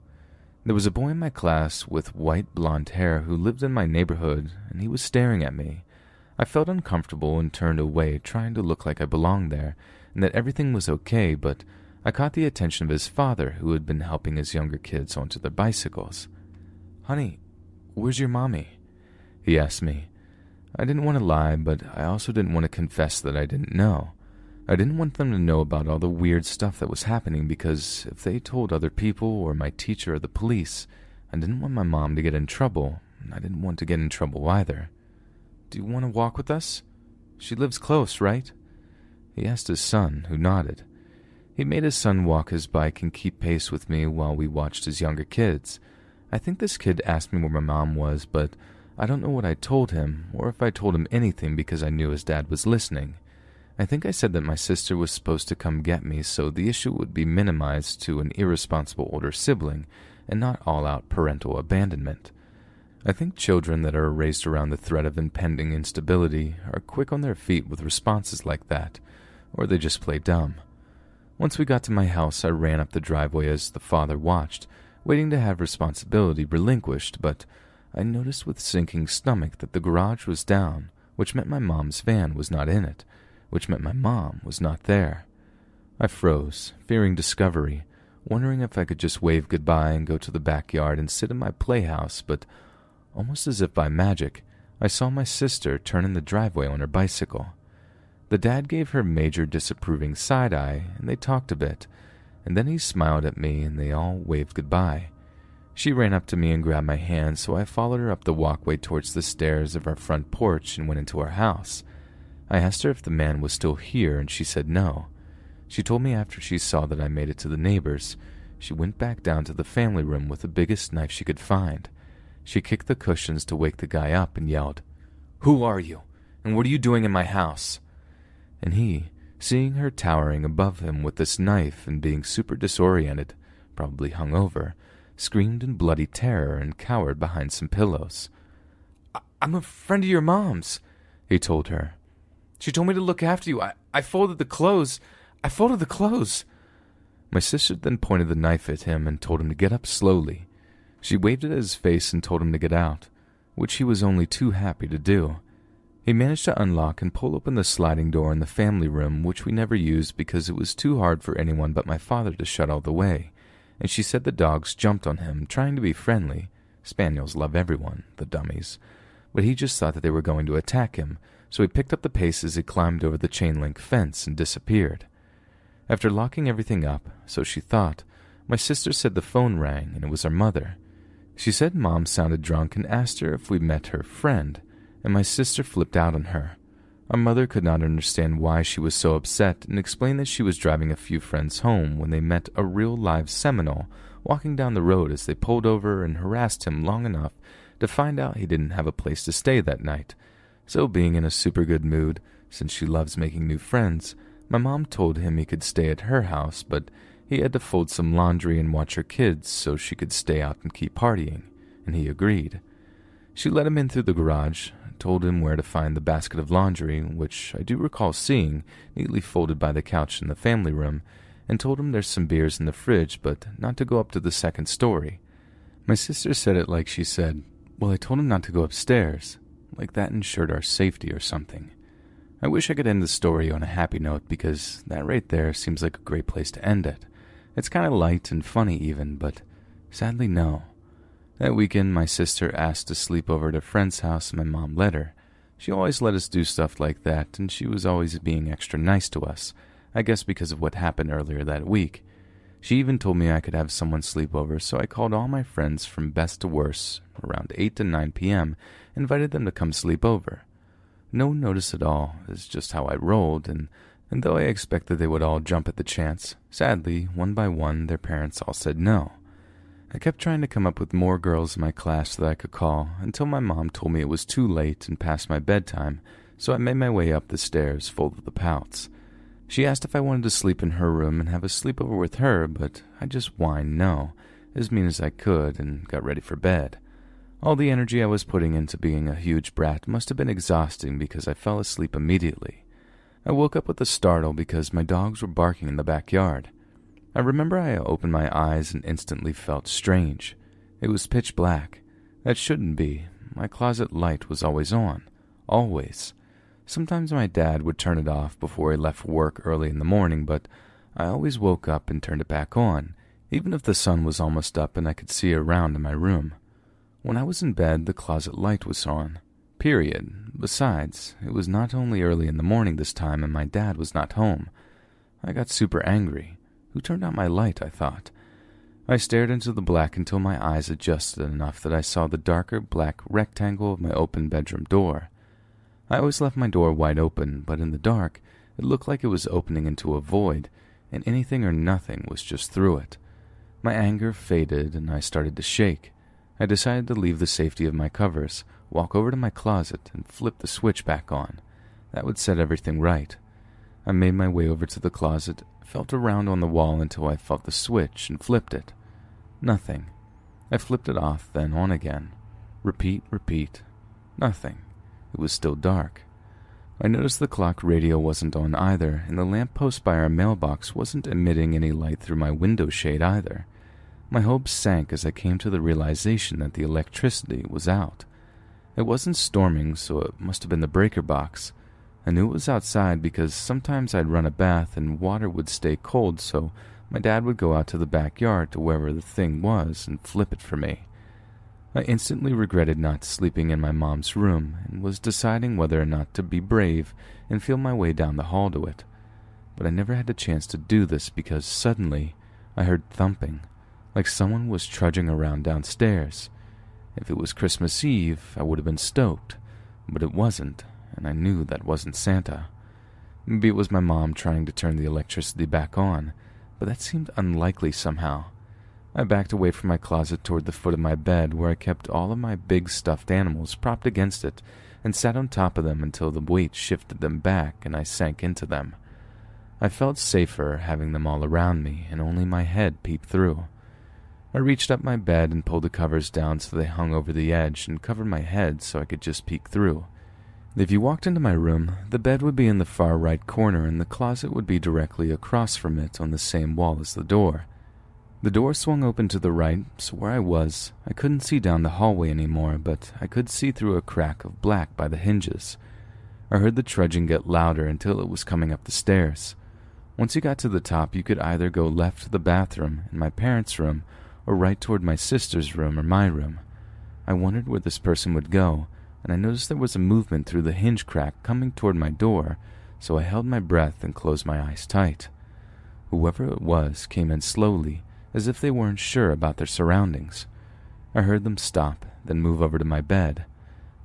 There was a boy in my class with white blonde hair who lived in my neighborhood, and he was staring at me. I felt uncomfortable and turned away, trying to look like I belonged there and that everything was okay, but I caught the attention of his father, who had been helping his younger kids onto their bicycles. Honey, where's your mommy? He asked me. I didn't want to lie, but I also didn't want to confess that I didn't know. I didn't want them to know about all the weird stuff that was happening because if they told other people or my teacher or the police, I didn't want my mom to get in trouble, and I didn't want to get in trouble either. Do you want to walk with us? She lives close, right? He asked his son, who nodded. He made his son walk his bike and keep pace with me while we watched his younger kids. I think this kid asked me where my mom was, but I don't know what I told him, or if I told him anything because I knew his dad was listening. I think I said that my sister was supposed to come get me so the issue would be minimized to an irresponsible older sibling and not all out parental abandonment. I think children that are raised around the threat of impending instability are quick on their feet with responses like that, or they just play dumb. Once we got to my house, I ran up the driveway as the father watched, waiting to have responsibility relinquished, but I noticed with sinking stomach that the garage was down, which meant my mom's van was not in it which meant my mom was not there. I froze, fearing discovery, wondering if I could just wave goodbye and go to the backyard and sit in my playhouse, but almost as if by magic, I saw my sister turn in the driveway on her bicycle. The dad gave her major disapproving side eye, and they talked a bit, and then he smiled at me and they all waved goodbye. She ran up to me and grabbed my hand, so I followed her up the walkway towards the stairs of our front porch and went into our house. I asked her if the man was still here, and she said no. She told me after she saw that I made it to the neighbors, she went back down to the family room with the biggest knife she could find. She kicked the cushions to wake the guy up and yelled, Who are you? And what are you doing in my house? And he, seeing her towering above him with this knife and being super disoriented, probably hung over, screamed in bloody terror and cowered behind some pillows. I'm a friend of your mom's, he told her. She told me to look after you. I, I folded the clothes. I folded the clothes. My sister then pointed the knife at him and told him to get up slowly. She waved it at his face and told him to get out, which he was only too happy to do. He managed to unlock and pull open the sliding door in the family room, which we never used because it was too hard for anyone but my father to shut all the way, and she said the dogs jumped on him, trying to be friendly. Spaniels love everyone, the dummies. But he just thought that they were going to attack him, so he picked up the pace as he climbed over the chain link fence and disappeared. After locking everything up, so she thought, my sister said the phone rang and it was her mother. She said mom sounded drunk and asked her if we met her friend, and my sister flipped out on her. Our mother could not understand why she was so upset and explained that she was driving a few friends home when they met a real live Seminole walking down the road as they pulled over and harassed him long enough to find out he didn't have a place to stay that night so, being in a super good mood, since she loves making new friends, my mom told him he could stay at her house, but he had to fold some laundry and watch her kids so she could stay out and keep partying, and he agreed. She let him in through the garage, told him where to find the basket of laundry, which I do recall seeing neatly folded by the couch in the family room, and told him there's some beers in the fridge, but not to go up to the second story. My sister said it like she said, Well, I told him not to go upstairs like that ensured our safety or something. I wish I could end the story on a happy note because that right there seems like a great place to end it. It's kind of light and funny, even, but sadly, no. That weekend, my sister asked to sleep over at a friend's house and my mom let her. She always let us do stuff like that, and she was always being extra nice to us, I guess because of what happened earlier that week. She even told me I could have someone sleep over, so I called all my friends from best to worst around 8 to 9 p.m invited them to come sleep over. No notice at all, is just how I rolled, and, and though I expected they would all jump at the chance, sadly, one by one, their parents all said no. I kept trying to come up with more girls in my class that I could call until my mom told me it was too late and past my bedtime, so I made my way up the stairs full of the pouts. She asked if I wanted to sleep in her room and have a sleepover with her, but I just whined no, as mean as I could, and got ready for bed. All the energy I was putting into being a huge brat must have been exhausting because I fell asleep immediately. I woke up with a startle because my dogs were barking in the backyard. I remember I opened my eyes and instantly felt strange. It was pitch black. That shouldn't be. My closet light was always on. Always. Sometimes my dad would turn it off before he left work early in the morning, but I always woke up and turned it back on, even if the sun was almost up and I could see around in my room. When I was in bed, the closet light was on. Period. Besides, it was not only early in the morning this time and my dad was not home. I got super angry. Who turned out my light, I thought. I stared into the black until my eyes adjusted enough that I saw the darker black rectangle of my open bedroom door. I always left my door wide open, but in the dark, it looked like it was opening into a void, and anything or nothing was just through it. My anger faded, and I started to shake. I decided to leave the safety of my covers, walk over to my closet, and flip the switch back on. That would set everything right. I made my way over to the closet, felt around on the wall until I felt the switch and flipped it. Nothing. I flipped it off, then on again. Repeat, repeat. Nothing. It was still dark. I noticed the clock radio wasn't on either, and the lamp post by our mailbox wasn't emitting any light through my window shade either. My hopes sank as I came to the realization that the electricity was out. It wasn't storming, so it must have been the breaker box. I knew it was outside because sometimes I'd run a bath and water would stay cold, so my dad would go out to the backyard to wherever the thing was and flip it for me. I instantly regretted not sleeping in my mom's room and was deciding whether or not to be brave and feel my way down the hall to it. But I never had the chance to do this because suddenly I heard thumping, like someone was trudging around downstairs. If it was Christmas Eve, I would have been stoked, but it wasn't, and I knew that wasn't Santa. Maybe it was my mom trying to turn the electricity back on, but that seemed unlikely somehow. I backed away from my closet toward the foot of my bed where I kept all of my big stuffed animals propped against it and sat on top of them until the weight shifted them back and I sank into them. I felt safer having them all around me and only my head peeped through. I reached up my bed and pulled the covers down so they hung over the edge and covered my head so I could just peek through. If you walked into my room, the bed would be in the far right corner and the closet would be directly across from it on the same wall as the door. The door swung open to the right, so where I was, I couldn't see down the hallway anymore, but I could see through a crack of black by the hinges. I heard the trudging get louder until it was coming up the stairs. Once you got to the top, you could either go left to the bathroom in my parents' room or right toward my sister's room or my room. I wondered where this person would go, and I noticed there was a movement through the hinge crack coming toward my door, so I held my breath and closed my eyes tight. Whoever it was came in slowly as if they weren't sure about their surroundings. I heard them stop, then move over to my bed.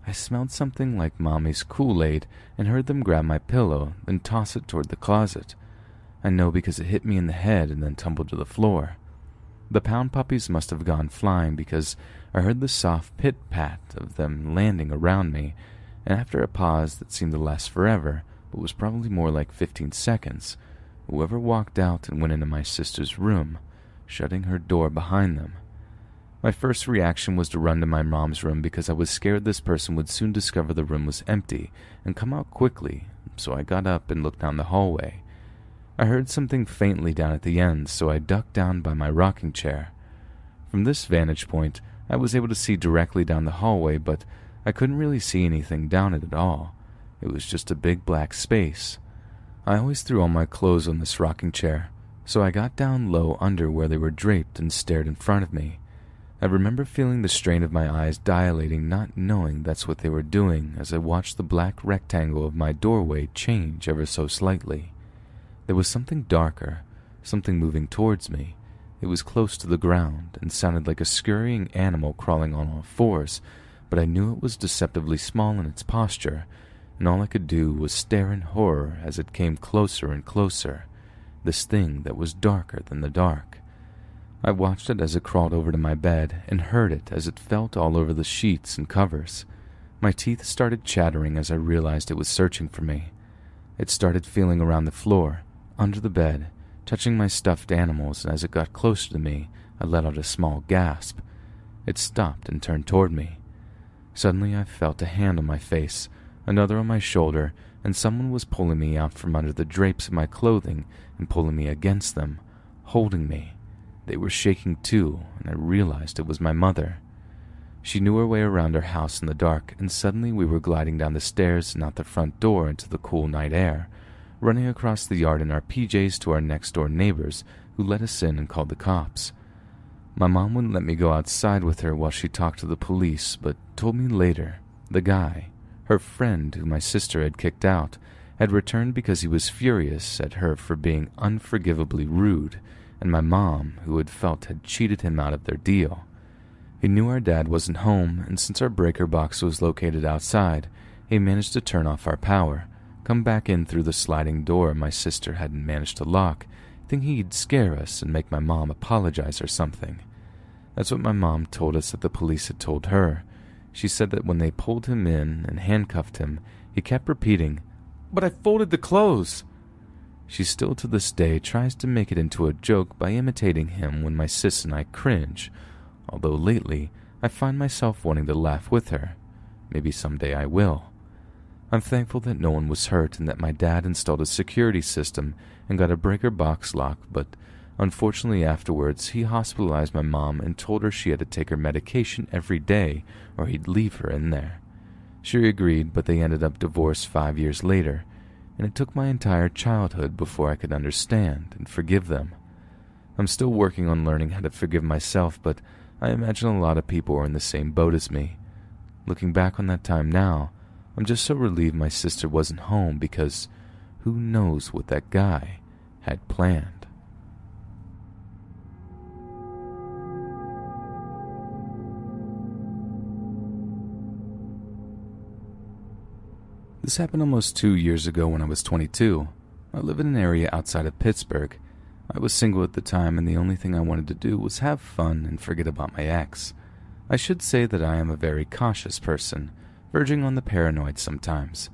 I smelled something like Mommy's Kool Aid and heard them grab my pillow, then toss it toward the closet. I know because it hit me in the head and then tumbled to the floor. The pound puppies must have gone flying because I heard the soft pit pat of them landing around me, and after a pause that seemed to last forever, but was probably more like fifteen seconds, whoever walked out and went into my sister's room shutting her door behind them. My first reaction was to run to my mom's room because I was scared this person would soon discover the room was empty and come out quickly, so I got up and looked down the hallway. I heard something faintly down at the end, so I ducked down by my rocking chair. From this vantage point, I was able to see directly down the hallway, but I couldn't really see anything down it at all. It was just a big black space. I always threw all my clothes on this rocking chair, so I got down low under where they were draped and stared in front of me. I remember feeling the strain of my eyes dilating, not knowing that's what they were doing as I watched the black rectangle of my doorway change ever so slightly. There was something darker, something moving towards me. It was close to the ground and sounded like a scurrying animal crawling on all fours, but I knew it was deceptively small in its posture, and all I could do was stare in horror as it came closer and closer this thing that was darker than the dark. I watched it as it crawled over to my bed and heard it as it felt all over the sheets and covers. My teeth started chattering as I realized it was searching for me. It started feeling around the floor, under the bed, touching my stuffed animals, as it got closer to me, I let out a small gasp. It stopped and turned toward me. Suddenly, I felt a hand on my face, another on my shoulder, and someone was pulling me out from under the drapes of my clothing and pulling me against them, holding me. They were shaking too, and I realized it was my mother. She knew her way around our house in the dark, and suddenly we were gliding down the stairs and out the front door into the cool night air. Running across the yard in our PJs to our next door neighbors, who let us in and called the cops. My mom wouldn't let me go outside with her while she talked to the police, but told me later the guy, her friend who my sister had kicked out, had returned because he was furious at her for being unforgivably rude, and my mom, who had felt had cheated him out of their deal. He knew our dad wasn't home, and since our breaker box was located outside, he managed to turn off our power, come back in through the sliding door my sister hadn't managed to lock, thinking he'd scare us and make my mom apologize or something. That's what my mom told us that the police had told her. She said that when they pulled him in and handcuffed him, he kept repeating, But I folded the clothes. She still to this day tries to make it into a joke by imitating him when my sis and I cringe, although lately I find myself wanting to laugh with her. Maybe someday I will. I'm thankful that no one was hurt and that my dad installed a security system and got a breaker box lock, but unfortunately afterwards he hospitalized my mom and told her she had to take her medication every day or he'd leave her in there. She agreed, but they ended up divorced five years later, and it took my entire childhood before I could understand and forgive them. I'm still working on learning how to forgive myself, but I imagine a lot of people are in the same boat as me. Looking back on that time now, I'm just so relieved my sister wasn't home because who knows what that guy had planned. This happened almost two years ago when I was 22. I live in an area outside of Pittsburgh. I was single at the time, and the only thing I wanted to do was have fun and forget about my ex. I should say that I am a very cautious person verging on the paranoid sometimes.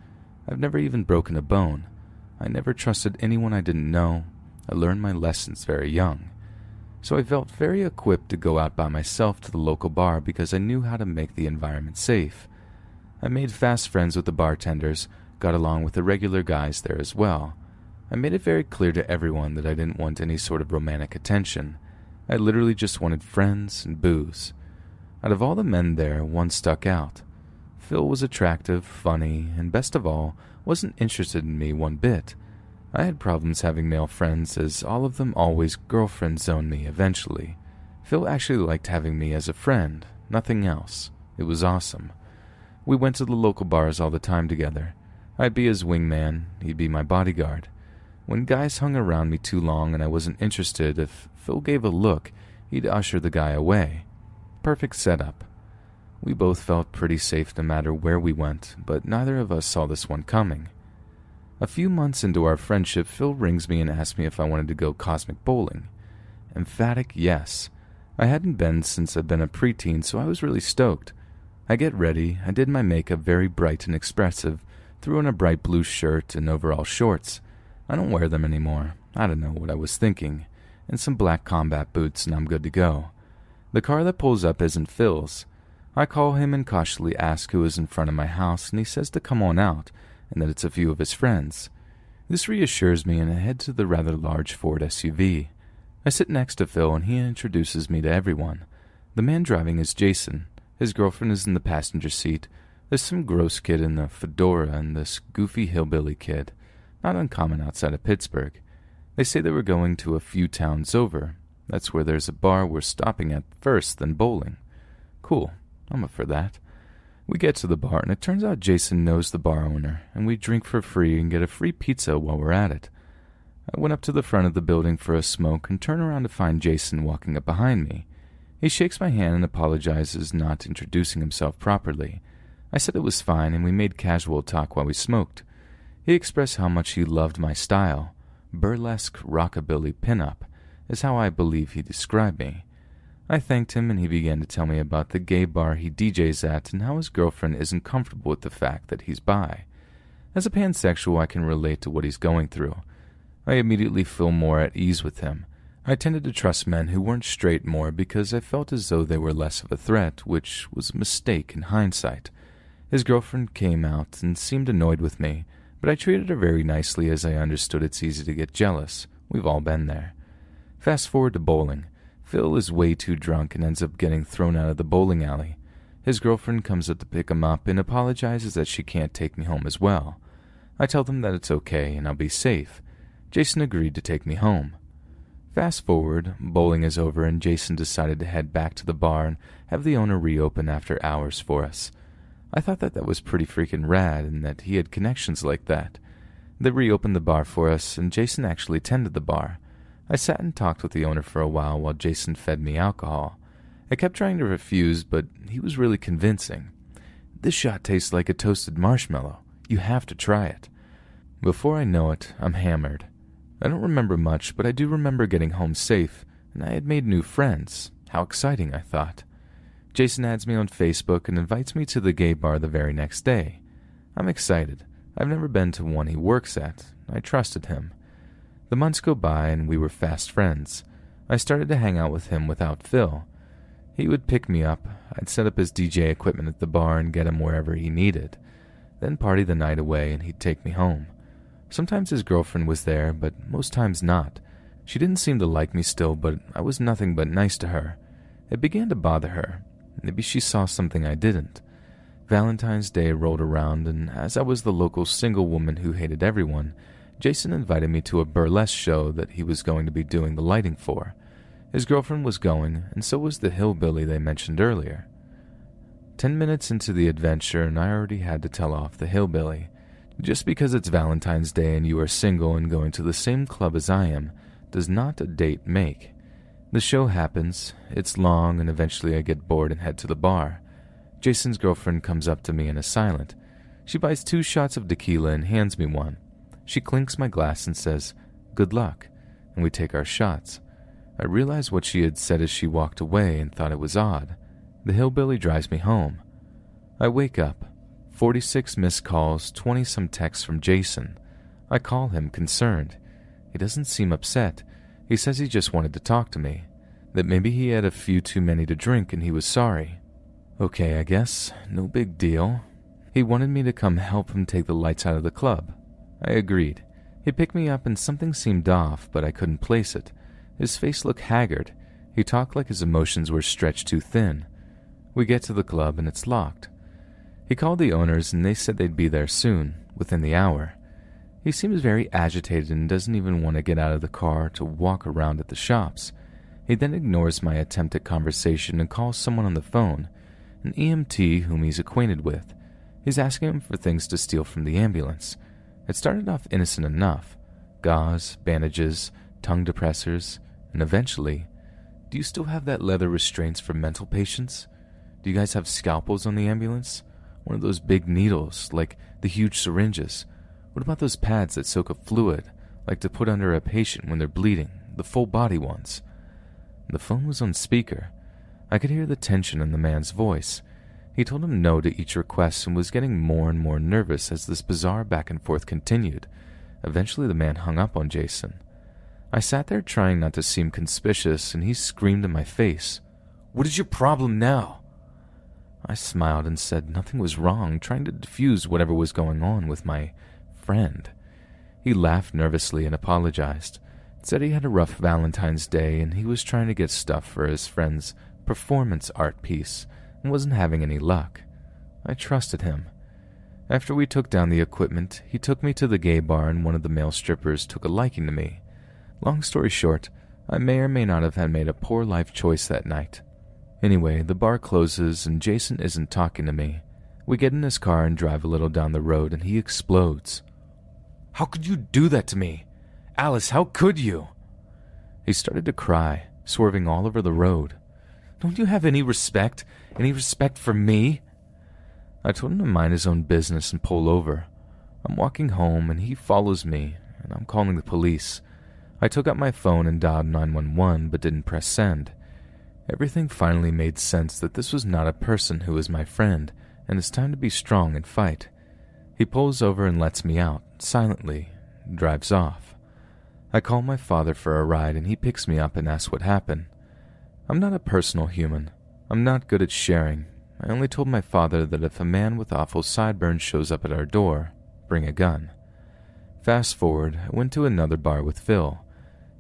I've never even broken a bone. I never trusted anyone I didn't know. I learned my lessons very young. So I felt very equipped to go out by myself to the local bar because I knew how to make the environment safe. I made fast friends with the bartenders, got along with the regular guys there as well. I made it very clear to everyone that I didn't want any sort of romantic attention. I literally just wanted friends and booze. Out of all the men there, one stuck out. Phil was attractive, funny, and best of all, wasn't interested in me one bit. I had problems having male friends, as all of them always girlfriend zoned me eventually. Phil actually liked having me as a friend, nothing else. It was awesome. We went to the local bars all the time together. I'd be his wingman, he'd be my bodyguard. When guys hung around me too long and I wasn't interested, if Phil gave a look, he'd usher the guy away. Perfect setup. We both felt pretty safe no matter where we went, but neither of us saw this one coming. A few months into our friendship, Phil rings me and asks me if I wanted to go cosmic bowling. Emphatic yes. I hadn't been since I'd been a preteen, so I was really stoked. I get ready, I did my makeup very bright and expressive, threw on a bright blue shirt and overall shorts. I don't wear them anymore. I don't know what I was thinking. And some black combat boots, and I'm good to go. The car that pulls up isn't Phil's. I call him and cautiously ask who is in front of my house, and he says to come on out, and that it's a few of his friends. This reassures me, and I head to the rather large Ford SUV. I sit next to Phil, and he introduces me to everyone. The man driving is Jason. His girlfriend is in the passenger seat. There's some gross kid in the fedora, and this goofy hillbilly kid. Not uncommon outside of Pittsburgh. They say they were going to a few towns over. That's where there's a bar we're stopping at first, then bowling. Cool. I'm up for that. We get to the bar, and it turns out Jason knows the bar owner, and we drink for free and get a free pizza while we're at it. I went up to the front of the building for a smoke and turn around to find Jason walking up behind me. He shakes my hand and apologizes not introducing himself properly. I said it was fine, and we made casual talk while we smoked. He expressed how much he loved my style. Burlesque rockabilly pinup is how I believe he described me. I thanked him and he began to tell me about the gay bar he DJs at and how his girlfriend isn't comfortable with the fact that he's bi. As a pansexual, I can relate to what he's going through. I immediately feel more at ease with him. I tended to trust men who weren't straight more because I felt as though they were less of a threat, which was a mistake in hindsight. His girlfriend came out and seemed annoyed with me, but I treated her very nicely as I understood it's easy to get jealous. We've all been there. Fast forward to bowling. Phil is way too drunk and ends up getting thrown out of the bowling alley. His girlfriend comes up to pick him up and apologizes that she can't take me home as well. I tell them that it's okay and I'll be safe. Jason agreed to take me home. Fast forward, bowling is over, and Jason decided to head back to the bar and have the owner reopen after hours for us. I thought that that was pretty freaking rad and that he had connections like that. They reopened the bar for us, and Jason actually tended the bar. I sat and talked with the owner for a while while Jason fed me alcohol. I kept trying to refuse, but he was really convincing. This shot tastes like a toasted marshmallow. You have to try it. Before I know it, I'm hammered. I don't remember much, but I do remember getting home safe, and I had made new friends. How exciting, I thought. Jason adds me on Facebook and invites me to the gay bar the very next day. I'm excited. I've never been to one he works at. I trusted him. The months go by and we were fast friends. I started to hang out with him without Phil. He would pick me up. I'd set up his DJ equipment at the bar and get him wherever he needed. Then party the night away and he'd take me home. Sometimes his girlfriend was there, but most times not. She didn't seem to like me still, but I was nothing but nice to her. It began to bother her. Maybe she saw something I didn't. Valentine's Day rolled around, and as I was the local single woman who hated everyone, Jason invited me to a burlesque show that he was going to be doing the lighting for. His girlfriend was going, and so was the hillbilly they mentioned earlier. Ten minutes into the adventure, and I already had to tell off the hillbilly. Just because it's Valentine's Day and you are single and going to the same club as I am does not a date make. The show happens, it's long, and eventually I get bored and head to the bar. Jason's girlfriend comes up to me and is silent. She buys two shots of tequila and hands me one. She clinks my glass and says, Good luck, and we take our shots. I realize what she had said as she walked away and thought it was odd. The hillbilly drives me home. I wake up. 46 missed calls, 20 some texts from Jason. I call him, concerned. He doesn't seem upset. He says he just wanted to talk to me, that maybe he had a few too many to drink and he was sorry. Okay, I guess. No big deal. He wanted me to come help him take the lights out of the club. I agreed. He picked me up and something seemed off, but I couldn't place it. His face looked haggard. He talked like his emotions were stretched too thin. We get to the club and it's locked. He called the owners and they said they'd be there soon, within the hour. He seems very agitated and doesn't even want to get out of the car to walk around at the shops. He then ignores my attempt at conversation and calls someone on the phone, an EMT whom he's acquainted with. He's asking him for things to steal from the ambulance. It started off innocent enough gauze, bandages, tongue depressors, and eventually, do you still have that leather restraints for mental patients? Do you guys have scalpels on the ambulance? One of those big needles, like the huge syringes. What about those pads that soak up fluid, like to put under a patient when they're bleeding, the full body ones? The phone was on speaker. I could hear the tension in the man's voice. He told him no to each request and was getting more and more nervous as this bizarre back and forth continued. Eventually, the man hung up on Jason. I sat there trying not to seem conspicuous, and he screamed in my face, What is your problem now? I smiled and said nothing was wrong, trying to diffuse whatever was going on with my friend. He laughed nervously and apologized. Said he had a rough Valentine's Day and he was trying to get stuff for his friend's performance art piece and wasn't having any luck. I trusted him. After we took down the equipment, he took me to the gay bar and one of the male strippers took a liking to me. Long story short, I may or may not have had made a poor life choice that night. Anyway, the bar closes and Jason isn't talking to me. We get in his car and drive a little down the road and he explodes. How could you do that to me? Alice, how could you? He started to cry, swerving all over the road. Don't you have any respect? Any respect for me? I told him to mind his own business and pull over. I'm walking home and he follows me, and I'm calling the police. I took out my phone and dialed 911 but didn't press send. Everything finally made sense that this was not a person who was my friend, and it's time to be strong and fight. He pulls over and lets me out, silently, drives off. I call my father for a ride, and he picks me up and asks what happened. I'm not a personal human. I'm not good at sharing. I only told my father that if a man with awful sideburns shows up at our door, bring a gun. Fast forward, I went to another bar with Phil.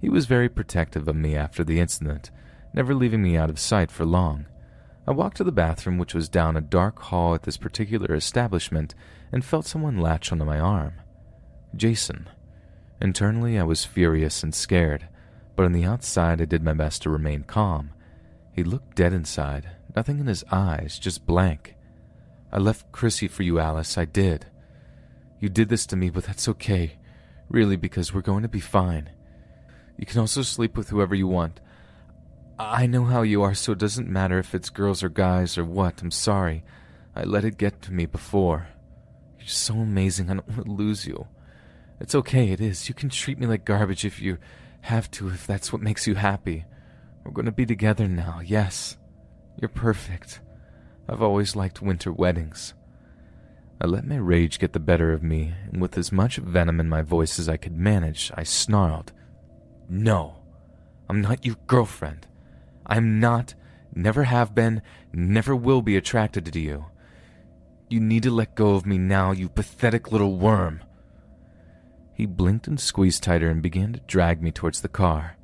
He was very protective of me after the incident never leaving me out of sight for long. I walked to the bathroom, which was down a dark hall at this particular establishment, and felt someone latch onto my arm. Jason. Internally, I was furious and scared, but on the outside, I did my best to remain calm. He looked dead inside, nothing in his eyes, just blank. I left Chrissy for you, Alice, I did. You did this to me, but that's okay. Really, because we're going to be fine. You can also sleep with whoever you want. I know how you are, so it doesn't matter if it's girls or guys or what. I'm sorry. I let it get to me before. You're so amazing, I don't want to lose you. It's okay, it is. You can treat me like garbage if you have to, if that's what makes you happy. We're going to be together now, yes. You're perfect. I've always liked winter weddings. I let my rage get the better of me, and with as much venom in my voice as I could manage, I snarled, No, I'm not your girlfriend. I'm not, never have been, never will be attracted to you. You need to let go of me now, you pathetic little worm. He blinked and squeezed tighter and began to drag me towards the car.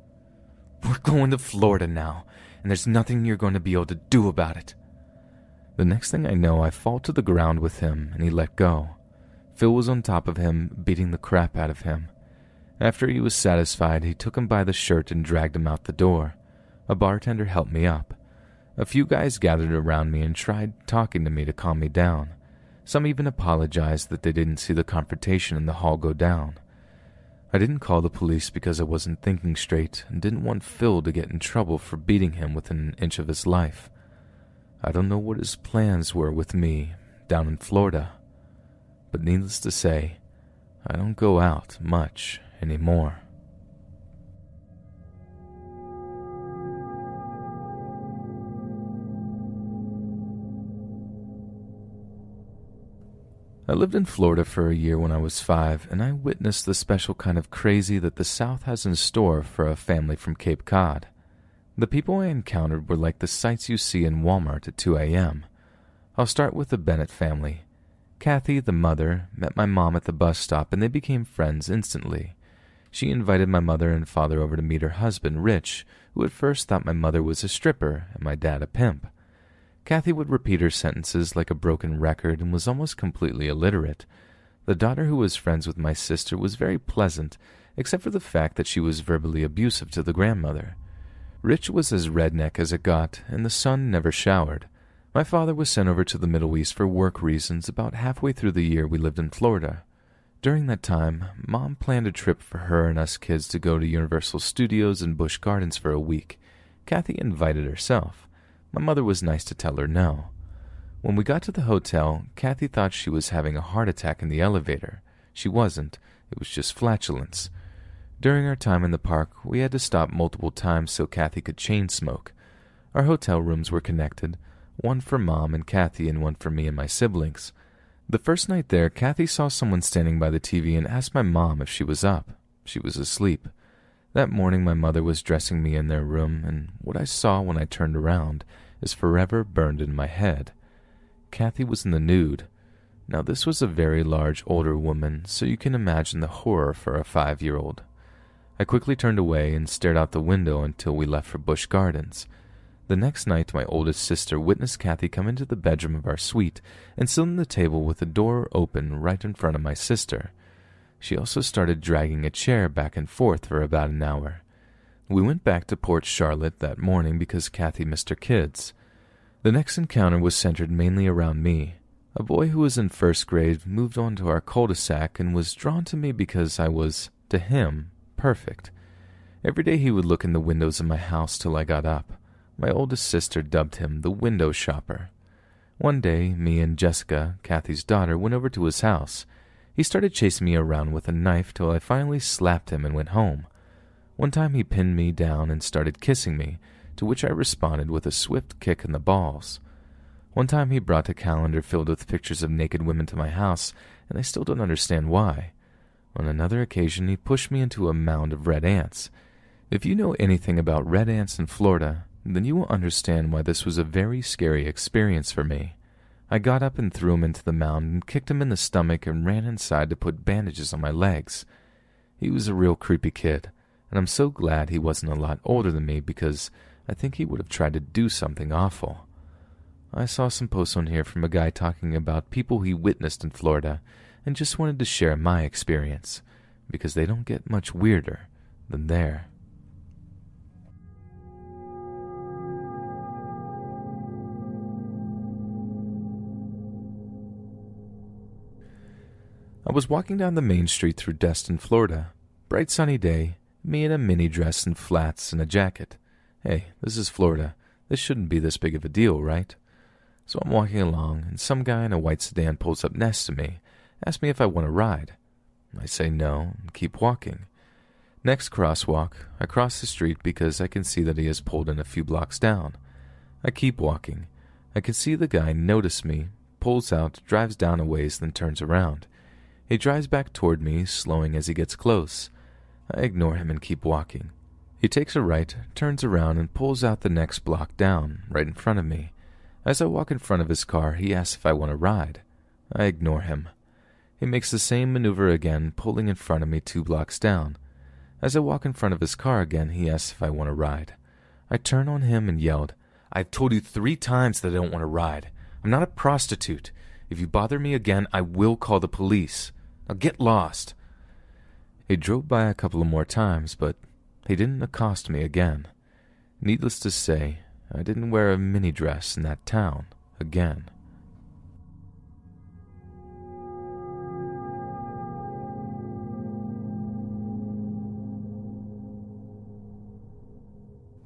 We're going to Florida now, and there's nothing you're going to be able to do about it. The next thing I know, I fall to the ground with him, and he let go. Phil was on top of him, beating the crap out of him. After he was satisfied, he took him by the shirt and dragged him out the door. A bartender helped me up. A few guys gathered around me and tried talking to me to calm me down. Some even apologized that they didn't see the confrontation in the hall go down. I didn't call the police because I wasn't thinking straight and didn't want Phil to get in trouble for beating him within an inch of his life. I don't know what his plans were with me down in Florida, but needless to say, I don't go out much anymore. I lived in Florida for a year when I was five, and I witnessed the special kind of crazy that the South has in store for a family from Cape Cod. The people I encountered were like the sights you see in Walmart at 2 a.m. I'll start with the Bennett family. Kathy, the mother, met my mom at the bus stop and they became friends instantly. She invited my mother and father over to meet her husband, Rich, who at first thought my mother was a stripper and my dad a pimp. Kathy would repeat her sentences like a broken record and was almost completely illiterate. The daughter who was friends with my sister was very pleasant, except for the fact that she was verbally abusive to the grandmother. Rich was as redneck as it got, and the son never showered. My father was sent over to the Middle East for work reasons about halfway through the year we lived in Florida. During that time, Mom planned a trip for her and us kids to go to Universal Studios and Busch Gardens for a week. Kathy invited herself. My mother was nice to tell her no. When we got to the hotel, Kathy thought she was having a heart attack in the elevator. She wasn't, it was just flatulence. During our time in the park, we had to stop multiple times so Kathy could chain smoke. Our hotel rooms were connected, one for Mom and Kathy and one for me and my siblings. The first night there, Kathy saw someone standing by the TV and asked my mom if she was up. She was asleep. That morning, my mother was dressing me in their room, and what I saw when I turned around is forever burned in my head. Kathy was in the nude. Now, this was a very large older woman, so you can imagine the horror for a five year old. I quickly turned away and stared out the window until we left for Busch Gardens. The next night, my oldest sister witnessed Kathy come into the bedroom of our suite and sit on the table with the door open right in front of my sister. She also started dragging a chair back and forth for about an hour. We went back to Port Charlotte that morning because Kathy missed her kids. The next encounter was centered mainly around me. A boy who was in first grade moved on to our cul-de-sac and was drawn to me because I was, to him, perfect. Every day he would look in the windows of my house till I got up. My oldest sister dubbed him the window shopper. One day, me and Jessica, Kathy's daughter, went over to his house. He started chasing me around with a knife till I finally slapped him and went home. One time he pinned me down and started kissing me, to which I responded with a swift kick in the balls. One time he brought a calendar filled with pictures of naked women to my house, and I still don't understand why. On another occasion, he pushed me into a mound of red ants. If you know anything about red ants in Florida, then you will understand why this was a very scary experience for me. I got up and threw him into the mound and kicked him in the stomach and ran inside to put bandages on my legs. He was a real creepy kid, and I'm so glad he wasn't a lot older than me because I think he would have tried to do something awful. I saw some posts on here from a guy talking about people he witnessed in Florida and just wanted to share my experience because they don't get much weirder than there. I was walking down the main street through Destin, Florida. Bright sunny day, me in a mini dress and flats and a jacket. Hey, this is Florida. This shouldn't be this big of a deal, right? So I'm walking along, and some guy in a white sedan pulls up next to me, asks me if I want to ride. I say no and keep walking. Next crosswalk, I cross the street because I can see that he has pulled in a few blocks down. I keep walking. I can see the guy notice me, pulls out, drives down a ways, then turns around. He drives back toward me, slowing as he gets close. I ignore him and keep walking. He takes a right, turns around, and pulls out the next block down, right in front of me. As I walk in front of his car, he asks if I want to ride. I ignore him. He makes the same maneuver again, pulling in front of me two blocks down. As I walk in front of his car again, he asks if I want to ride. I turn on him and yelled, I've told you three times that I don't want to ride. I'm not a prostitute. If you bother me again, I will call the police. Now get lost. He drove by a couple of more times, but he didn't accost me again. Needless to say, I didn't wear a mini dress in that town again.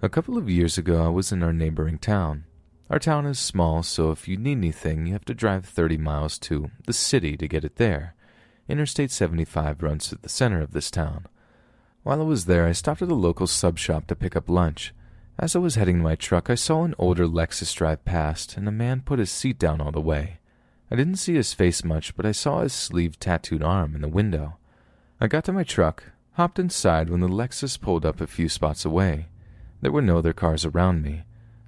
A couple of years ago, I was in our neighboring town. Our town is small, so if you need anything, you have to drive 30 miles to the city to get it there. Interstate 75 runs through the center of this town. While I was there, I stopped at a local sub shop to pick up lunch. As I was heading to my truck, I saw an older Lexus drive past, and a man put his seat down all the way. I didn't see his face much, but I saw his sleeved tattooed arm in the window. I got to my truck, hopped inside when the Lexus pulled up a few spots away. There were no other cars around me.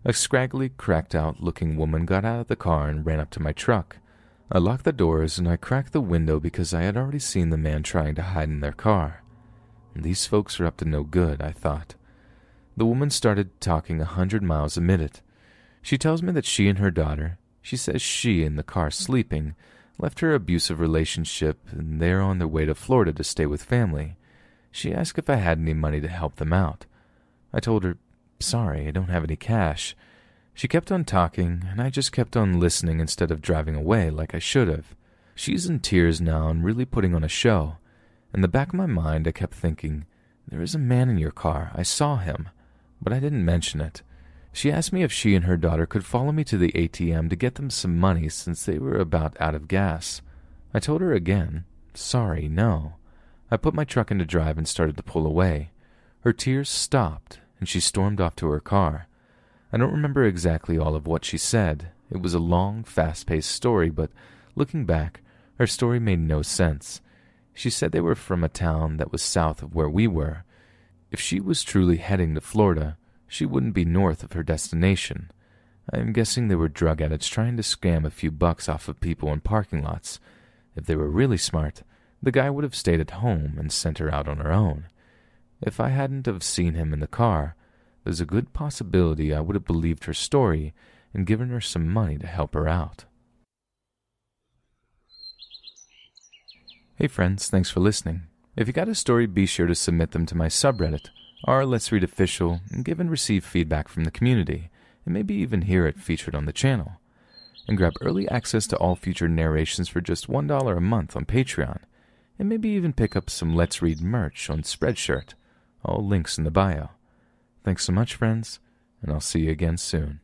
A scraggly, cracked out looking woman got out of the car and ran up to my truck. I locked the doors and I cracked the window because I had already seen the man trying to hide in their car. These folks are up to no good, I thought. The woman started talking a hundred miles a minute. She tells me that she and her daughter, she says she in the car sleeping, left her abusive relationship and they're on their way to Florida to stay with family. She asked if I had any money to help them out. I told her Sorry, I don't have any cash. She kept on talking, and I just kept on listening instead of driving away like I should have. She's in tears now and really putting on a show. In the back of my mind, I kept thinking, There is a man in your car. I saw him. But I didn't mention it. She asked me if she and her daughter could follow me to the ATM to get them some money since they were about out of gas. I told her again, Sorry, no. I put my truck into drive and started to pull away. Her tears stopped, and she stormed off to her car. I don't remember exactly all of what she said. It was a long, fast paced story, but looking back, her story made no sense. She said they were from a town that was south of where we were. If she was truly heading to Florida, she wouldn't be north of her destination. I am guessing they were drug addicts trying to scam a few bucks off of people in parking lots. If they were really smart, the guy would have stayed at home and sent her out on her own. If I hadn't have seen him in the car, there's a good possibility I would have believed her story and given her some money to help her out. Hey friends, thanks for listening. If you got a story, be sure to submit them to my subreddit, r Let's Read Official, and give and receive feedback from the community, and maybe even hear it featured on the channel. And grab early access to all future narrations for just $1 a month on Patreon, and maybe even pick up some Let's Read merch on Spreadshirt. All links in the bio. Thanks so much, friends, and I'll see you again soon.